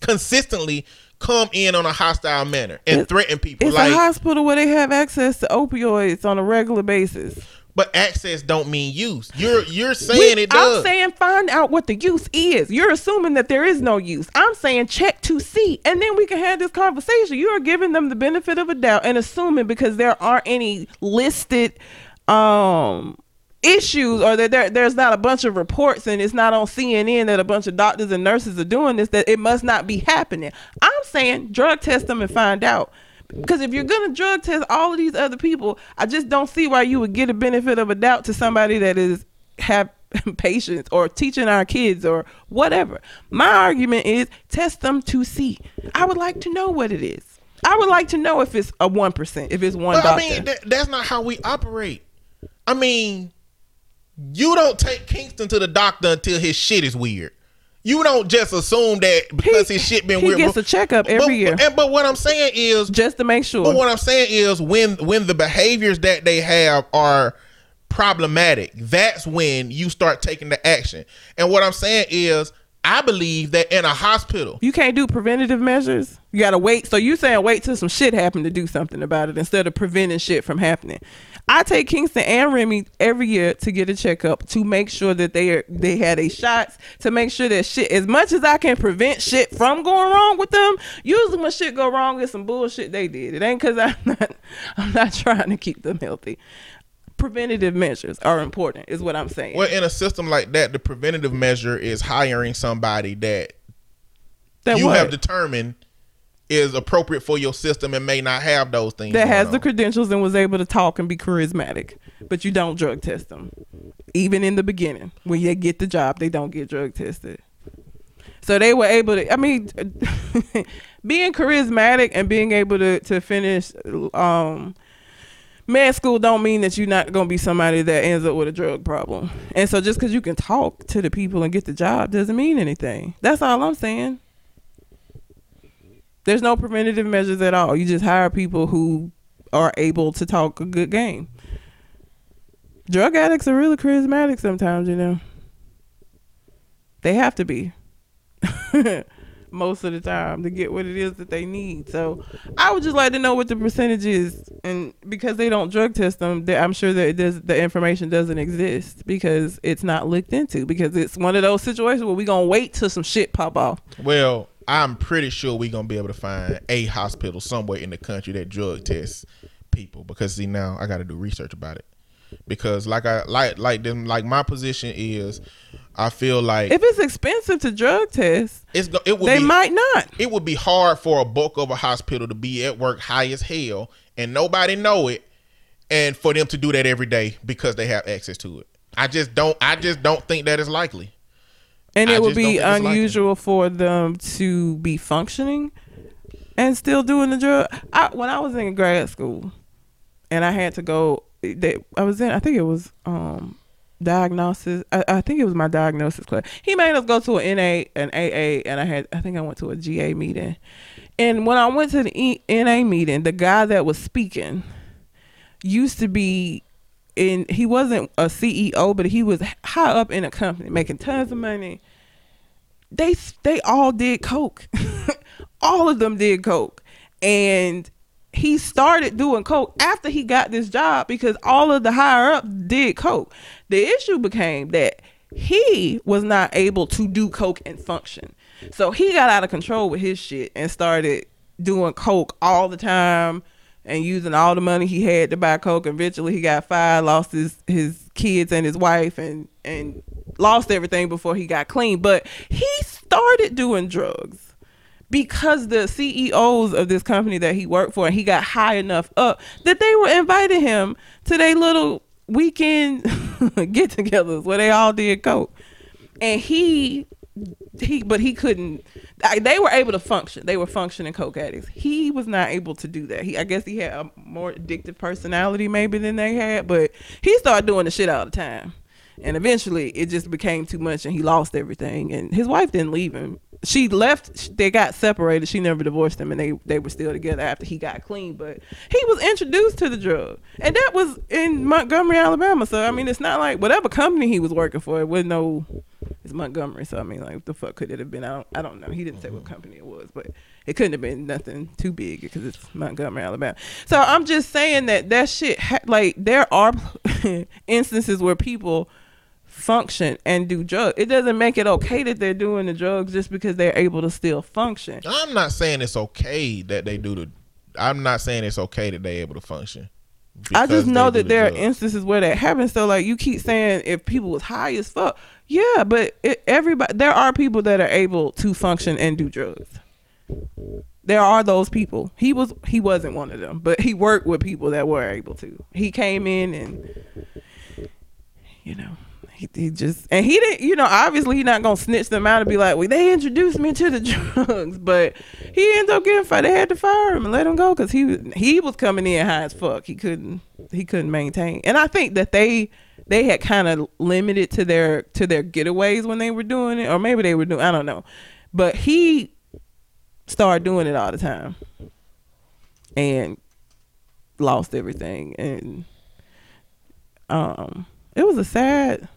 consistently come in on a hostile manner and threaten people. It's like, a hospital where they have access to opioids on a regular basis. but access don't mean use. You're you're saying We- it does. I'm saying find out what the use is. You're assuming that there is no use. I'm saying check to see, and then we can have this conversation. You are giving them the benefit of a doubt and assuming because there aren't any listed um issues or that there, there's not a bunch of reports and it's not on CNN that a bunch of doctors and nurses are doing this that it must not be happening. I'm saying drug test them and find out. Because if you're gonna drug test all of these other people, I just don't see why you would get a benefit of a doubt to somebody that is have patients or teaching our kids or whatever. My argument is test them to see. I would like to know what it is. I would like to know if it's a one percent, if it's one But doctor. I mean, that, that's not how we operate. I mean, you don't take Kingston to the doctor until his shit is weird. You don't just assume that because He- his shit been he weird. He gets a checkup every but, year. And, but what I'm saying is, just to make sure. but what I'm saying is, when when the behaviors that they have are problematic, that's when you start taking the action. And what I'm saying is, I believe that in a hospital, You can't do preventative measures. You gotta wait. So you saying wait till some shit happen to do something about it instead of preventing shit from happening. I take Kingston and Remy every year to get a checkup to make sure that they are they had a shots to make sure that shit as much as I can prevent shit from going wrong with them. Usually when shit go wrong, it's some bullshit they did. It ain't because I'm not I'm not trying to keep them healthy. Preventative measures are important, is what I'm saying. well, in a system like that, the preventative measure is hiring somebody that That you what? have determined is appropriate for your system and may not have those things. that has the credentials and was able to talk and be charismatic, but you don't drug test them. Even in the beginning, when they get the job, they don't get drug tested. So they were able to. I mean, being charismatic and being able to to finish um, med school don't mean that you're not gonna be somebody that ends up with a drug problem. And so just because you can talk to the people and get the job doesn't mean anything. That's all I'm saying. There's no preventative measures at all. You just hire people who are able to talk a good game. Drug addicts are really charismatic sometimes, you know. They have to be. Most of the time to get what it is that they need. So I would just like to know what the percentage is, and because they don't drug test them, I'm sure that does, the information doesn't exist because it's not looked into. Because it's one of those situations where we gonna wait till some shit pop off. Well, I'm pretty sure we're gonna be able to find a hospital somewhere in the country that drug tests people. Because see now I got to do research about it. Because like I like like them like my position is, I feel like If it's expensive to drug test, it's it would they be might not. it would be hard for a bulk of a hospital to be at work high as hell and nobody know it, and for them to do that every day because they have access to it. I just don't I just don't think that is likely. And I it would be it's like unusual for them to be functioning and still doing the drug. I, when I was in grad school, and I had to go, they, I was in. I think it was um diagnosis. I, I think it was my diagnosis class. He made us go to an NA, an AA, and I had. I think I went to a GA meeting. And when I went to the e, NA meeting, the guy that was speaking used to be in. He wasn't a CEO, but he was high up in a company, making tons of money. They they all did coke. all of them did coke, and he started doing coke after he got this job because all of the higher up did coke. The issue became that he was not able to do coke and function. So he got out of control with his shit and started doing coke all the time and using all the money he had to buy coke. Eventually he got fired, lost his, his kids and his wife and, and lost everything before he got clean. But he started doing drugs because the CEOs of this company that he worked for, and he got high enough up that they were inviting him to their little weekend get-togethers where they all did coke, and he he but he couldn't. I- They were able to function. They were functioning coke addicts. He was not able to do that. He I guess he had a more addictive personality maybe than they had, but he started doing the shit all the time. And eventually it just became too much and he lost everything. And his wife didn't leave him. She left, they got separated. She never divorced him and they, they were still together after he got clean. But he was introduced to the drug. And that was in Montgomery, Alabama. So, I mean, it's not like whatever company he was working for, it wasn't no, it's Montgomery. So, I mean, like, what the fuck could it have been? I don't, I don't know. He didn't say what mm-hmm. company it was, but it couldn't have been nothing too big because it's Montgomery, Alabama. So, I'm just saying that that shit, ha- like, there are instances where people function and do drugs. It doesn't make it okay that they're doing the drugs just because they're able to still function. I'm not saying it's okay that they do the. I'm not saying it's okay that they're able to function. I just know that the there are instances where that happens. So like you keep saying if people was high as fuck, yeah, but it, everybody there are people that are able to function and do drugs. There are those people. He was he wasn't one of them, but he worked with people that were able to. He came in and you know he, he just and he didn't you know obviously he not gonna snitch them out and be like well they introduced me to the drugs. But he ended up getting fired. They had to fire him and let him go because he he was coming in high as fuck. He couldn't he couldn't maintain. And I think that they they had kind of limited to their to their getaways when they were doing it or maybe they were doing I don't know. But he started doing it all the time and lost everything. And um it was a sad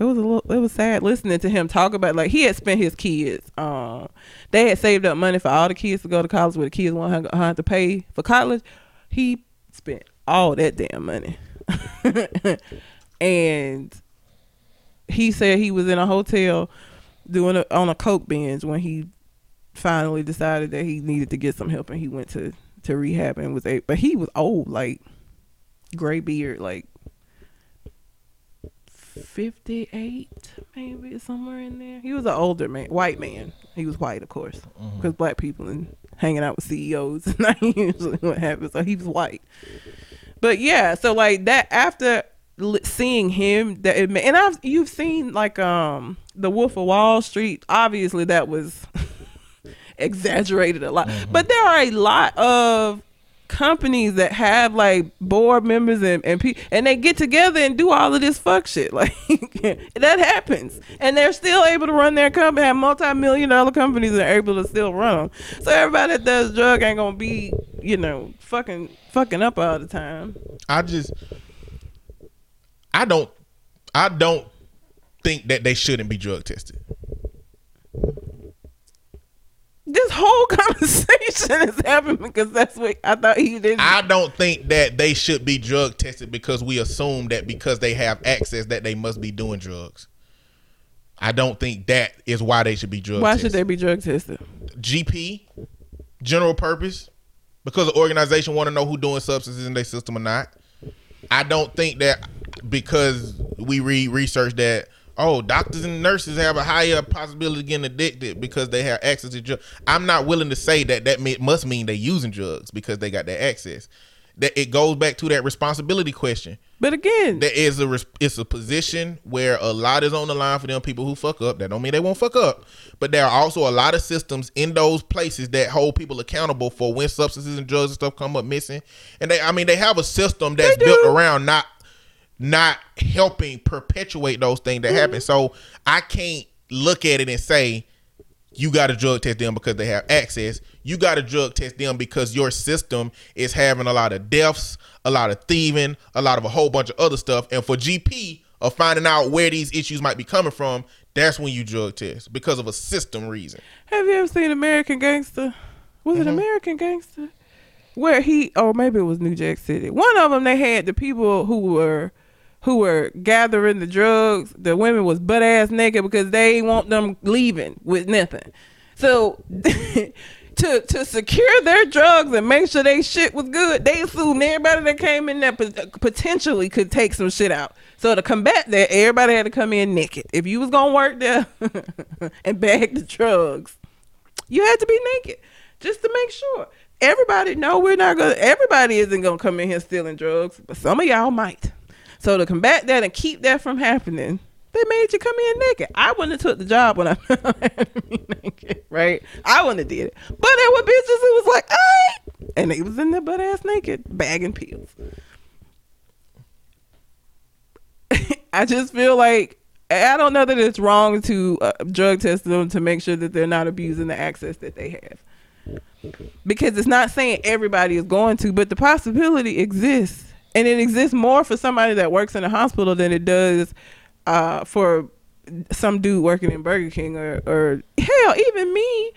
it was a little it was sad listening to him talk about like he had spent his kids um they had saved up money for all the kids to go to college where the kids won't have to pay for college. He spent all that damn money. And he said he was in a hotel doing a, on a coke binge when he finally decided that he needed to get some help and he went to to rehab and was a but he was old like gray beard like 58 maybe somewhere in there. He was an older man white man. He was white of course because black people and hanging out with ceos is not usually what happens. So he was white. But yeah so like that after seeing him that it, and i've you've seen like um the wolf of wall street. Obviously that was exaggerated a lot. But there are a lot of companies that have like board members and and, pe- and they get together and do all of this fuck shit like that happens. And they're still able to run their company have multi-million dollar companies and are able to still run them so everybody that does drug ain't gonna be you know fucking fucking up all the time. I just I don't I don't think that they shouldn't be drug tested. This whole conversation is happening because that's what I thought he didn't I don't think that they should be drug tested because we assume that because they have access that they must be doing drugs. I don't think that is why they should be drug why tested. should they be drug tested GP, general purpose, because the organization want to know who doing substances in their system or not. I don't think that because we read research that oh doctors and nurses have a higher possibility of getting addicted because they have access to drugs. I'm not willing to say that that may, must mean they're using drugs because they got that access. that it goes back to that responsibility question. But again, There is a it's a position where a lot is on the line for them people who fuck up. That don't mean they won't fuck up, but there are also a lot of systems in those places that hold people accountable for when substances and drugs and stuff come up missing. And they, I mean, they have a system that's built around not not helping perpetuate those things that Mm-hmm. happen. So I can't look at it and say you got to drug test them because they have access. You got to drug test them because your system is having a lot of deaths, a lot of thieving, a lot of a whole bunch of other stuff. And for GP of finding out where these issues might be coming from, that's when you drug test because of a system reason. have you ever seen American Gangster? Was Mm-hmm. it American Gangster? Where he, or maybe it was New Jack City. One of them, they had the people who were who were gathering the drugs. The women was butt ass naked because they want them leaving with nothing. So to to secure their drugs and make sure they shit was good, they assumed everybody that came in there potentially could take some shit out. So to combat that, everybody had to come in naked. If you was gonna work there and bag the drugs, you had to be naked just to make sure. Everybody know we're not gonna. Everybody isn't gonna come in here stealing drugs, but some of y'all might. So to combat that and keep that from happening, they made you come in naked. I wouldn't have took the job when I naked, right? I wouldn't have did it. But there were bitches who was like, "Alright," and they was in their butt ass naked, bagging pills. I just feel like I don't know that it's wrong to uh, drug test them to make sure that they're not abusing the access that they have. Because it's not saying everybody is going to, but the possibility exists. And it exists more for somebody that works in a hospital than it does uh, for some dude working in Burger King or, or hell, even me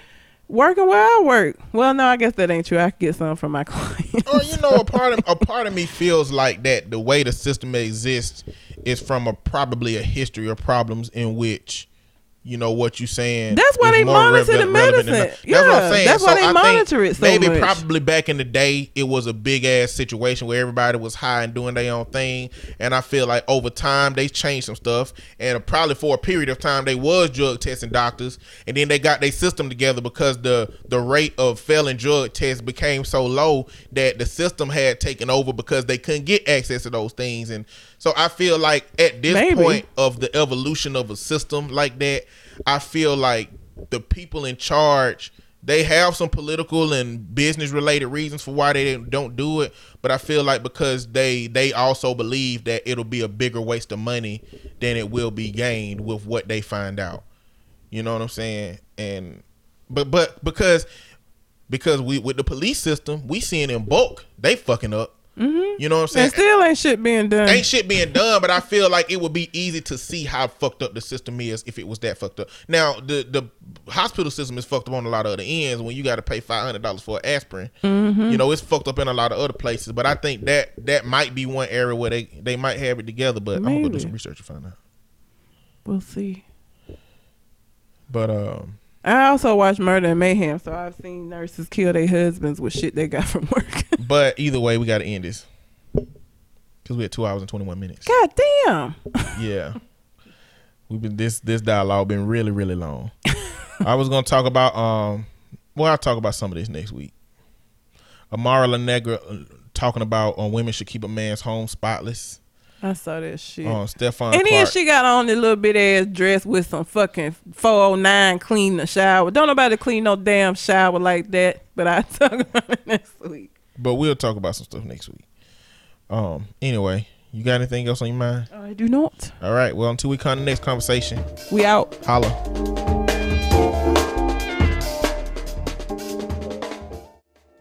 working where I work. Well, no, I guess that ain't true. I could get some from my clients. Or you know, a part of a part of me feels like that the way the system exists is from a probably a history of problems in which you know what you're saying. That's why they monitor the relevant- relevant than medicine. that. That's what I'm Yeah, saying. that's why they I monitor it so maybe much. probably back in the day it was a big ass situation where everybody was high and doing their own thing, and I feel like over time they changed some stuff, and probably for a period of time they was drug testing doctors, and then they got their system together because the the rate of failing drug tests became so low that the system had taken over because they couldn't get access to those things, and so I feel like at this Maybe. point of the evolution of a system like that, I feel like the people in charge they have some political and business related reasons for why they don't do it, but I feel like because they they also believe that it'll be a bigger waste of money than it will be gained with what they find out. You know what I'm saying? And but but because because we with the police system, we seeing in bulk they fucking up. Mm-hmm. You know what I'm saying? and still ain't shit being done. ain't shit being done, but I feel like it would be easy to see how fucked up the system is if it was that fucked up. Now, the the hospital system is fucked up on a lot of other ends when you got to pay five hundred dollars for aspirin. Mm-hmm. You know, it's fucked up in a lot of other places. But I think that that might be one area where they they might have it together. But I'm gonna go do some research to find out. We'll see. But um, I also watch Murder and Mayhem, so I've seen nurses kill their husbands with shit they got from work. but either way, we got to end this because we had two hours and twenty one minutes. God damn. Yeah. We've been this this dialogue been really really long. I was gonna talk about um well I'll talk about some of this next week. Amara La Negra uh, talking about on women should keep a man's home spotless. I saw that shit. Um Stefan and then Clark. she got on the little bit ass dress with some fucking 409 clean the shower. Don't nobody clean no damn shower like that. But I talk about it next week. but we'll talk about some stuff next week. Um anyway, you got anything else on your mind? I do not. All right, well until we come to the next conversation, We out. holla.